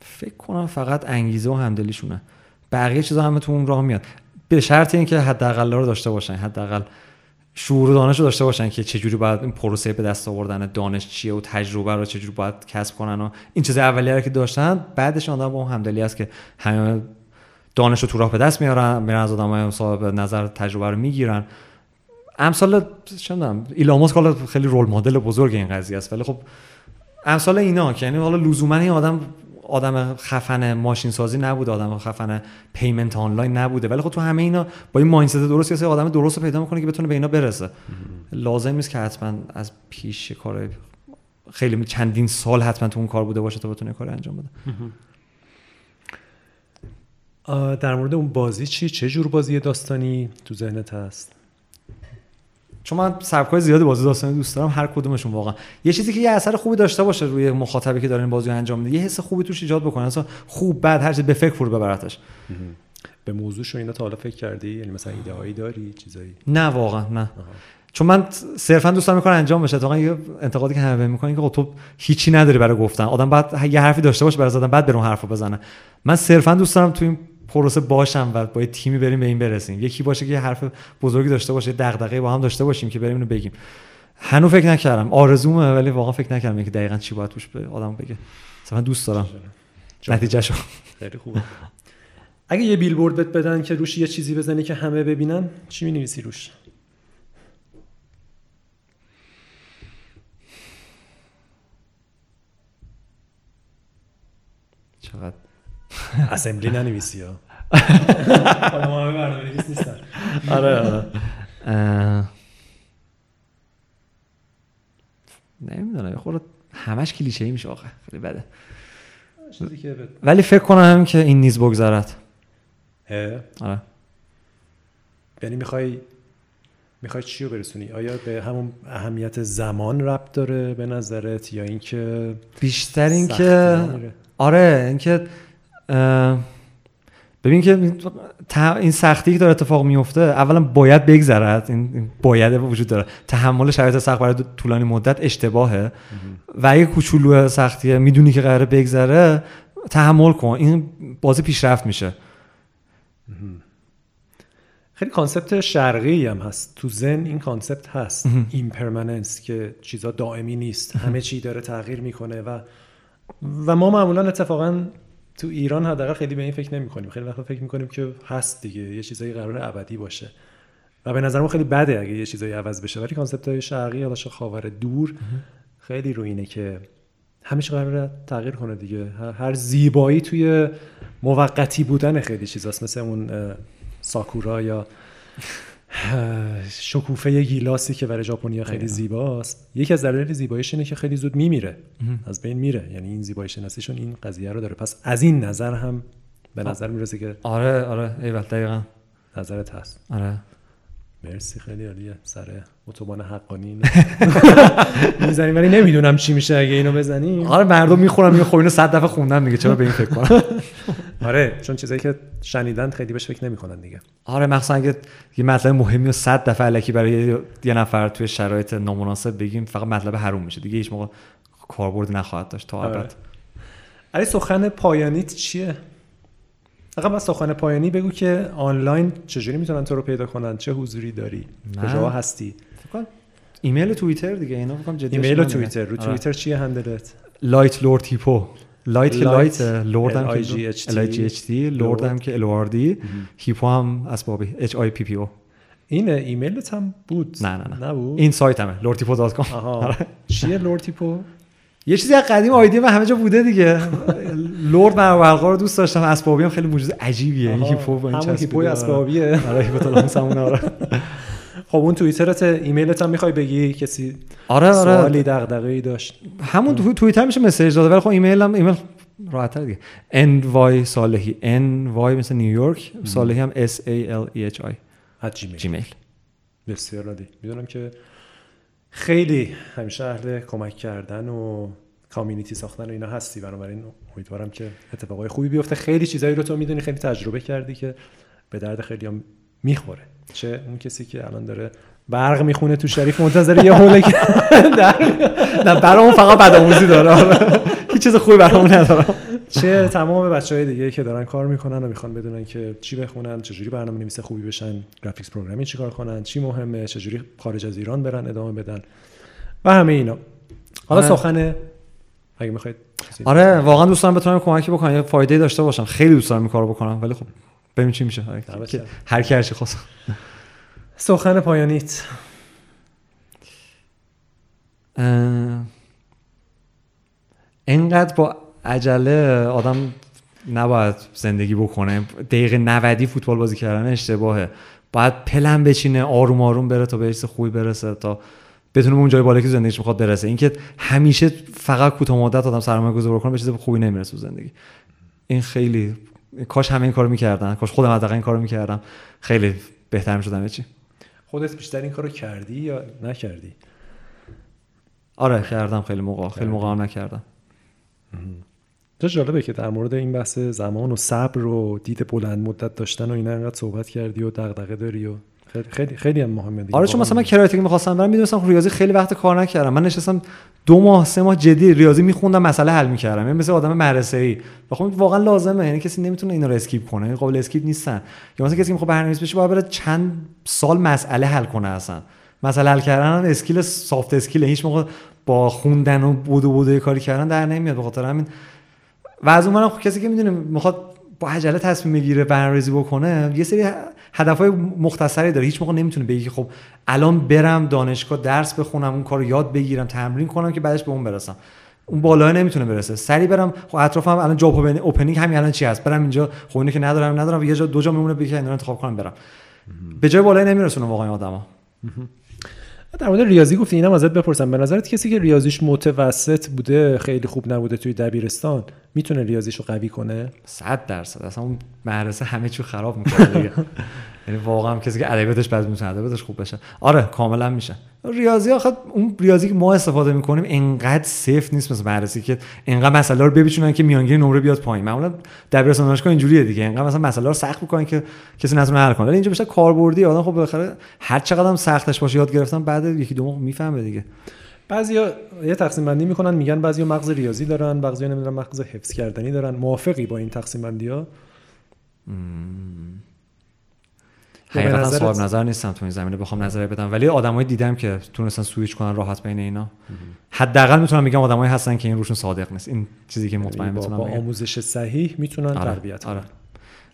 B: فکر کنم فقط انگیزه و همدلیشونه. بقیه چیزا همه تو اون راه میاد. به شرط اینکه حداقل رو داشته باشن حداقل شعور و دانش رو داشته باشن که چجوری باید این پروسه به دست آوردن دانش چیه و تجربه رو چجوری باید کسب کنن و این چیز اولیه که داشتن بعدش آدم با اون همدلی است که همه دانش رو تو راه به دست میارن میرن از آدمای صاحب نظر تجربه رو می‌گیرن. امثال می‌دونم ایلان خیلی رول مدل بزرگ این قضیه است. ولی خب امثال اینا که یعنی حالا لزوما این آدم آدم خفن ماشین سازی نبوده آدم خفن پیمنت آنلاین نبوده. ولی خب تو همه اینا با این مایندست درست یه آدم درست رو پیدا می‌کنه که بتونه به اینا برسه. لازم نیست که حتما از پیش کار خیلی چندین سال حتما تو اون کار بوده باشه تا بتونه کار انجام بده.
A: در مورد اون بازی چی؟ چه جور بازی داستانی تو ذهنت هست؟
B: چون من سبکای زیادی بازی داستانی دوست دارم هر کدومشون واقعا. یه چیزی که یه اثر خوبی داشته باشه روی مخاطبی که داره این بازی انجام میده یه حس خوبی توش ایجاد بکنه. اصلا خوب بعد هر چیز به فکر فرو ببرتش.
A: به موضوعش اینا تا حالا فکر کردی؟ یعنی مثلا ایده هایی داری؟ چیزایی؟
B: نه واقعا نه. چون من صرفا دوست دارم کار انجام بشه. واقعا یه انتقادی که همه می‌کنن که خب تو هیچی نداری برای گفتن. آدم بعد یه حرفی داشته باشه برای زدن بعد برون حرفو بزنه. من صرفا دوست دارم تو این پروسه باشم و با یه تیمی بریم به این برسیم. یکی باشه که یه حرف بزرگی داشته باشه دغدغه با هم داشته باشیم که بریم اینو بگیم. هنوز فکر نکردم. آرزومه ولی واقعا فکر نکردم که دقیقا چی باید توش به آدم بگه. مثلا دوست دارم. نتیجه شو.
A: خیلی خوبه. اگه یه بیلبورد بهت بدن که روش یه چیزی بزنی که همه ببینن چی می‌نویسی روش؟
B: چقدر؟
A: اسمبلی ننویسی ها.
B: آره آره. نمی‌دونم خورد همش کلیشه ای میشه آخه خیلی بده. ولی فکر کنم که این نیز بگذرد.
A: آره. یعنی می‌خوای می‌خوای چی رو برسونی؟ آیا به همون اهمیت زمان ربط داره به نظرت یا اینکه
B: بیشتر اینکه آره اینکه ببین که این سختی که داره اتفاق میفته اولا باید بگذرد. این باید وجود داره. تحمل شرایط سخت برای طولانی مدت اشتباهه. و اگه کوچولو سختیه می‌دونی که قراره بگذره تحمل کن. این بازی پیشرفت میشه.
A: خیلی concept شرقی هم هست. تو ذن این concept هست. impermanence که چیزا دائمی نیست. همه چی داره تغییر می‌کنه و و ما معمولا اتفاقا تو ایران حداقل خیلی به این فکر نمی کنیم خیلی وقتا فکر می‌کنیم که هست دیگه یه چیزایی قرار ابدی باشه. و به نظر ما خیلی بده اگه یه چیزایی عوض بشه. ولی کانسپت های شرقی یا خاور دور خیلی رو اینه که همیشه قرار تغییر کنه دیگه. هر زیبایی توی موقتی بودن خیلی چیزاست. مثل اون ساکورا یا شکوفه گیلاسی که برای ژاپنیا خیلی زیباست. یکی از دلایل زیباییش اینه که خیلی زود میمیره. از بین میره. یعنی این زیبایی شناسیشون این قضیه رو داره. پس از این نظر هم به نظر می‌رسه که
B: آره آره. ایول دقیقا.
A: نظرت هست.
B: آره.
A: مرسی خیلی عالیه. سر اتوبان حقانی می‌زنیم. ولی نمی‌دونم چی میشه. اگه اینو بزنیم.
B: آره مردم می‌خورن میگه خب اینو 100 دفعه خوندن دیگه. چرا به این فکر کنم؟
A: آره چون چیزایی که شنیدن خیلی بهش فکر نمی‌کنن دیگه.
B: آره مخصوصا اگه یه مطلب مهمی رو 100 دفعه الکی برای یه نفر توی شرایط نامناسب بگیم فقط مطلب حروم میشه. دیگه هیچ موقع کاربرد نخواهد داشت تا ابد.
A: آره. سخن پایانیت چیه؟ فقط با سخن پایانی بگو که آنلاین چجوری می‌تونن تو رو پیدا کنن؟ چه حضوری داری؟ کجا هستی؟
B: ایمیل و توییتر دیگه اینا فکر
A: جدی ایمیل و توییتر. رو توییتر چیه handle
B: ت؟ Light Lord Hippo. Light که Light Lord هم که L G H T Lord هم که D Hippo هم اسب آبی H I P P O
A: این ایمیلت هم بود.
B: نه نه نه.
A: نبود.
B: این سایت همه lordhippo.com
A: آها. چیه LordHippo
B: یه چیزی از قدیم ID من همه جا بوده دیگه. لرد مرورقا رو دوست داشتم. اسب آبی هم خیلی موجود عجیبیه. این Hippo با این
A: همون
B: چسبیده.
A: Hippo ی اسب آبیه
B: آره هیپوتالاموس همون آره.
A: خب اون توییترت ایمیلت هم می‌خوای بگی؟ کسی
B: آره آره.
A: سوالی دغدغه‌ای داشت.
B: همون تو توییتر میشه message داده ولی خب ایمیل هم ایمیل راحت دیگه. N Y صالحی. N Y مثل نیویورک صالحی هم S A L E H I
A: at gmail.
B: Gmail.
A: بسیار عالی. می‌دونم که خیلی همیشه اهل کمک کردن و community ساختن و اینا هستی. بنابراین امیدوارم که اتفاقای خوبی بیفته. خیلی چیزایی رو تو می‌دونی خیلی تجربه کردی که به درد خیلی هم می‌خوره. چه اون کسی که الان داره برق می‌خونه تو شریف منتظر یه حوله که
B: نه برامون فقط بدآموزی داره. هیچ چیز خوبی برامون نداره
A: چه تمام بچه های دیگه که دارن کار می‌کنن و می‌خوان بدونن که چی بخونن چجوری برنامه نویس خوبی بشن graphics programming چیکار کنن چی مهمه چجوری خارج از ایران برن ادامه بدن و همه اینا حالا
B: آره.
A: سخن اگه می‌خواید
B: آره واقعا دوست دارم بتونم کمکی بکنم یه فایده داشته باشم خیلی دوست دارم این کارو بکنم ولی خب ببین چی میشه. که. هر کی هر چی خواست.
A: سخن پایانیت.
B: اینقدر با عجله آدم نباید زندگی بکنه. دقیقه 90 فوتبال بازی کردن اشتباهه. باید پلن بچینه آروم آروم بره تا به خوبی برسه تا بتونه به اون جای بالا که زندگیش می‌خواد برسه. اینکه همیشه فقط کوتاه مدت آدم سرمایه گذاری کنه به چیز خوبی نمی‌رسه تو زندگی. این خیلی کاش همه این کارو می‌کردن. کاش خودم حداقل این کارو می‌کردم. خیلی بهتر می‌شدم چی
A: خودت بیشتر این کارو کردی یا نکردی؟
B: آره کردم. خیلی موقع. خیلی موقع هم نکردم.
A: چه جالبه که در مورد این بحث زمان و صبر و دید بلند مدت داشتن و اینا انقدر صحبت کردی و دغدغه داری و خیلی خیلی, هم مهمه دیگه.
B: آره چون. مثلا من کرایتی که می‌خواستم برم می‌دونستم ریاضی خیلی وقت کار نکردم. من نشستم دو ماه سه ماه جدی ریاضی میخوندم مسئله حل می‌کردم. یعنی مثل آدم مدرسه ای و خب واقعا لازمه. یعنی کسی نمی‌تونه اینا رو skip کنه. یعنی قابل skip نیستن. یا مثلا کسی که می‌خواد برنامه‌نویس بشه باید چند سال مسئله حل کنه اصلا. مسئله حل کردن هم skill soft skill هیچ موقع با خوندن و بدو بدو کاری کردن در نمیاد. به خاطر همین. و از اون خب کسی که می‌دونه می‌خواد با عجله تصمیم بگیره برنامه‌ریزی بکنه یه سری هدفهای مختصری داره. هیچ موقع نمی‌تونه که خب الان برم دانشگاه درس بخونم اون کارو یاد بگیرم تمرین کنم که بعدش به اون برسم. اون بالا نمی‌تونه برسه. سری برم خب اطرافم الان جاب اوپنینگ همین الان چی هست؟ برم اینجا خب اینو که ندارم ندارم. یه جا دو جا میمونه بگه اینا انتخاب کنم برم. به جای بالای نمیرسونه واقعا آدما.
A: در مورد ریاضی گفتی اینم ازت بپرسم. به نظرت کسی که ریاضیش متوسط بوده خیلی خوب نبوده توی دبیرستان می‌تونه ریاضیشو قوی کنه؟
B: 100 درصد. اصلا اون مدرسه همه چی خراب می‌کنه یعنی واقعا کسی که ادبیاتش بعد می‌تونه ادبیاتش خوب بشه. آره کاملا میشه. ریاضی آخه اون ریاضی که ما استفاده می‌کنیم انقدر سیف نیست مثل مدرسه که انقدر مسئله رو بپیچونن که میانگین نمره بیاد پایین. معمولا دبیرستان دانشگاه اینجوریه دیگه. انقدر مثلا مسئله رو سخت می‌کنن که کسی نتونه حل کنه. ولی اینجا بیشتر کاربردی آدم. خب بالاخره هر چقدر هم سختش باشه یاد گرفتن بعد یکی دو ماه می‌فهمه دیگه.
A: بعضیا یه تقسیم بندی می‌کنن میگن بعضیا مغز ریاضی دارن بعضیا نمی‌دونم مغز حفظ کردنی دارن. موافقی با این تقسیم بندی ها
B: حقیقتا
A: نظرت-
B: صاحب نظر نیستم تو این زمینه بخوام نظری بدم. ولی آدمایی دیدم که تونستن سویچ کنن راحت بین اینا. حداقل می‌تونم بگم آدمایی هستن که این روشون صادق نیست. این چیزی که مطمئن
A: یعنی با,
B: می‌تونم
A: با
B: بگم.
A: آموزش صحیح می‌تونن
B: آره،
A: تربیت
B: آره.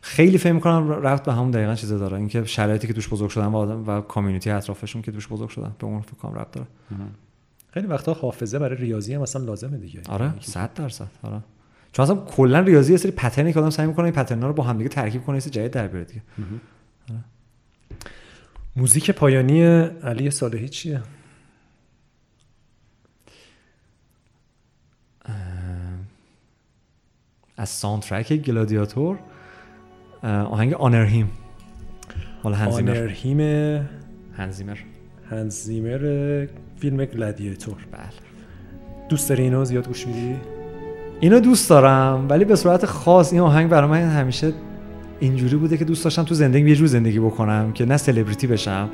B: خیلی فکر می‌کنم رفت به همون دقیقا چیزا داره. اینکه شرایطی که توش بزرگ شدن و آدم و کامیونیتی اطرافشون که توش بزرگ شدن به اون فکر کنم رفت داره.
A: خیلی وقتا حافظه برای ریاضی هم اصلا لازمه دیگه.
B: آره
A: یعنی که
B: 100 درصد. آره. چون اصلا کلا ریاضی یه سری پترنی که آدم سعی می‌کنه این پترنا رو با هم دیگه ترکیب کنه یه چیز جدید در بیاره دیگه.
A: موزیک پایانی علی صالحی چیه؟
B: از soundtrack گلادیاتور. آهنگ آنر هیم مال هنزیمر
A: آنرهیم
B: هنزیمر
A: هنزیمر فیلم گلادیاتور.
B: بله.
A: دوست داری اینو زیاد گوش میدی؟
B: اینو دوست دارم ولی به صورت خاص این آهنگ برای من همیشه اینجوری بوده که دوست داشتم تو زندگی یه جور زندگی بکنم که نه سلبریتی بشم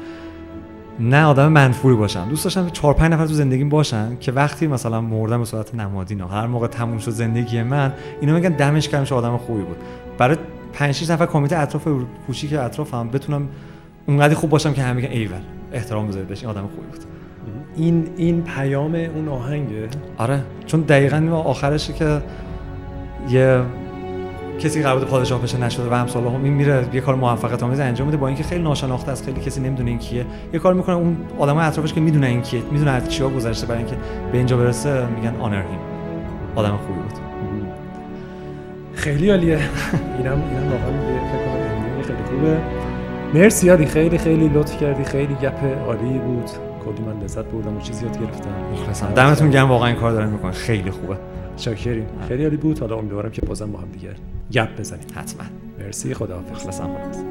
B: نه آدم منفوری باشم. دوست داشتم که چهار پنج نفر تو زندگیم باشن که وقتی مثلا مردم به صورت نمادین ها، هر موقع تموم شد زندگی من اینا میگن دمش کردم چه آدم خوبی بود. برای 5 6 نفر کمیته اطراف کوچیک اطرافم بتونم اونقدر خوب باشم که همه میگن ایول احترام بذارید بهش این آدم خوبی بود.
A: این این پیام اون آهنگه؟
B: آره چون دقیقا آخرشه که یه کسی قرار پادشاه بشه نشده و همسال هم این میره یه کار موفقیت آمیز انجام میده. با اینکه خیلی ناشناخته است خیلی کسی نمی‌دونه این کیه. یه کار می‌کنه اون آدمای اطرافش که می‌دونه این کیه می‌دونه از چیا گذشته برای اینکه به اینجا برسه میگن آنر هیم آدم خوبی بود.
A: خیلی عالیه. اینم اینم واقعا خیلی خوبه. مرسی یادی خیلی خیلی لطف کردی. خیلی گپ عالی بود. کلی من لذت بردم و چیزی یاد گرفتم.
B: مخلصم. دمتون گرم. واقعا این کار دارن می‌کنن خیلی خوبه.
A: شاکریم خیلی عالی بود. حالا امیدوارم که بازم با هم دیگه گپ بزنیم.
B: حتما.
A: مرسی. خداحافظ.
B: مخلصم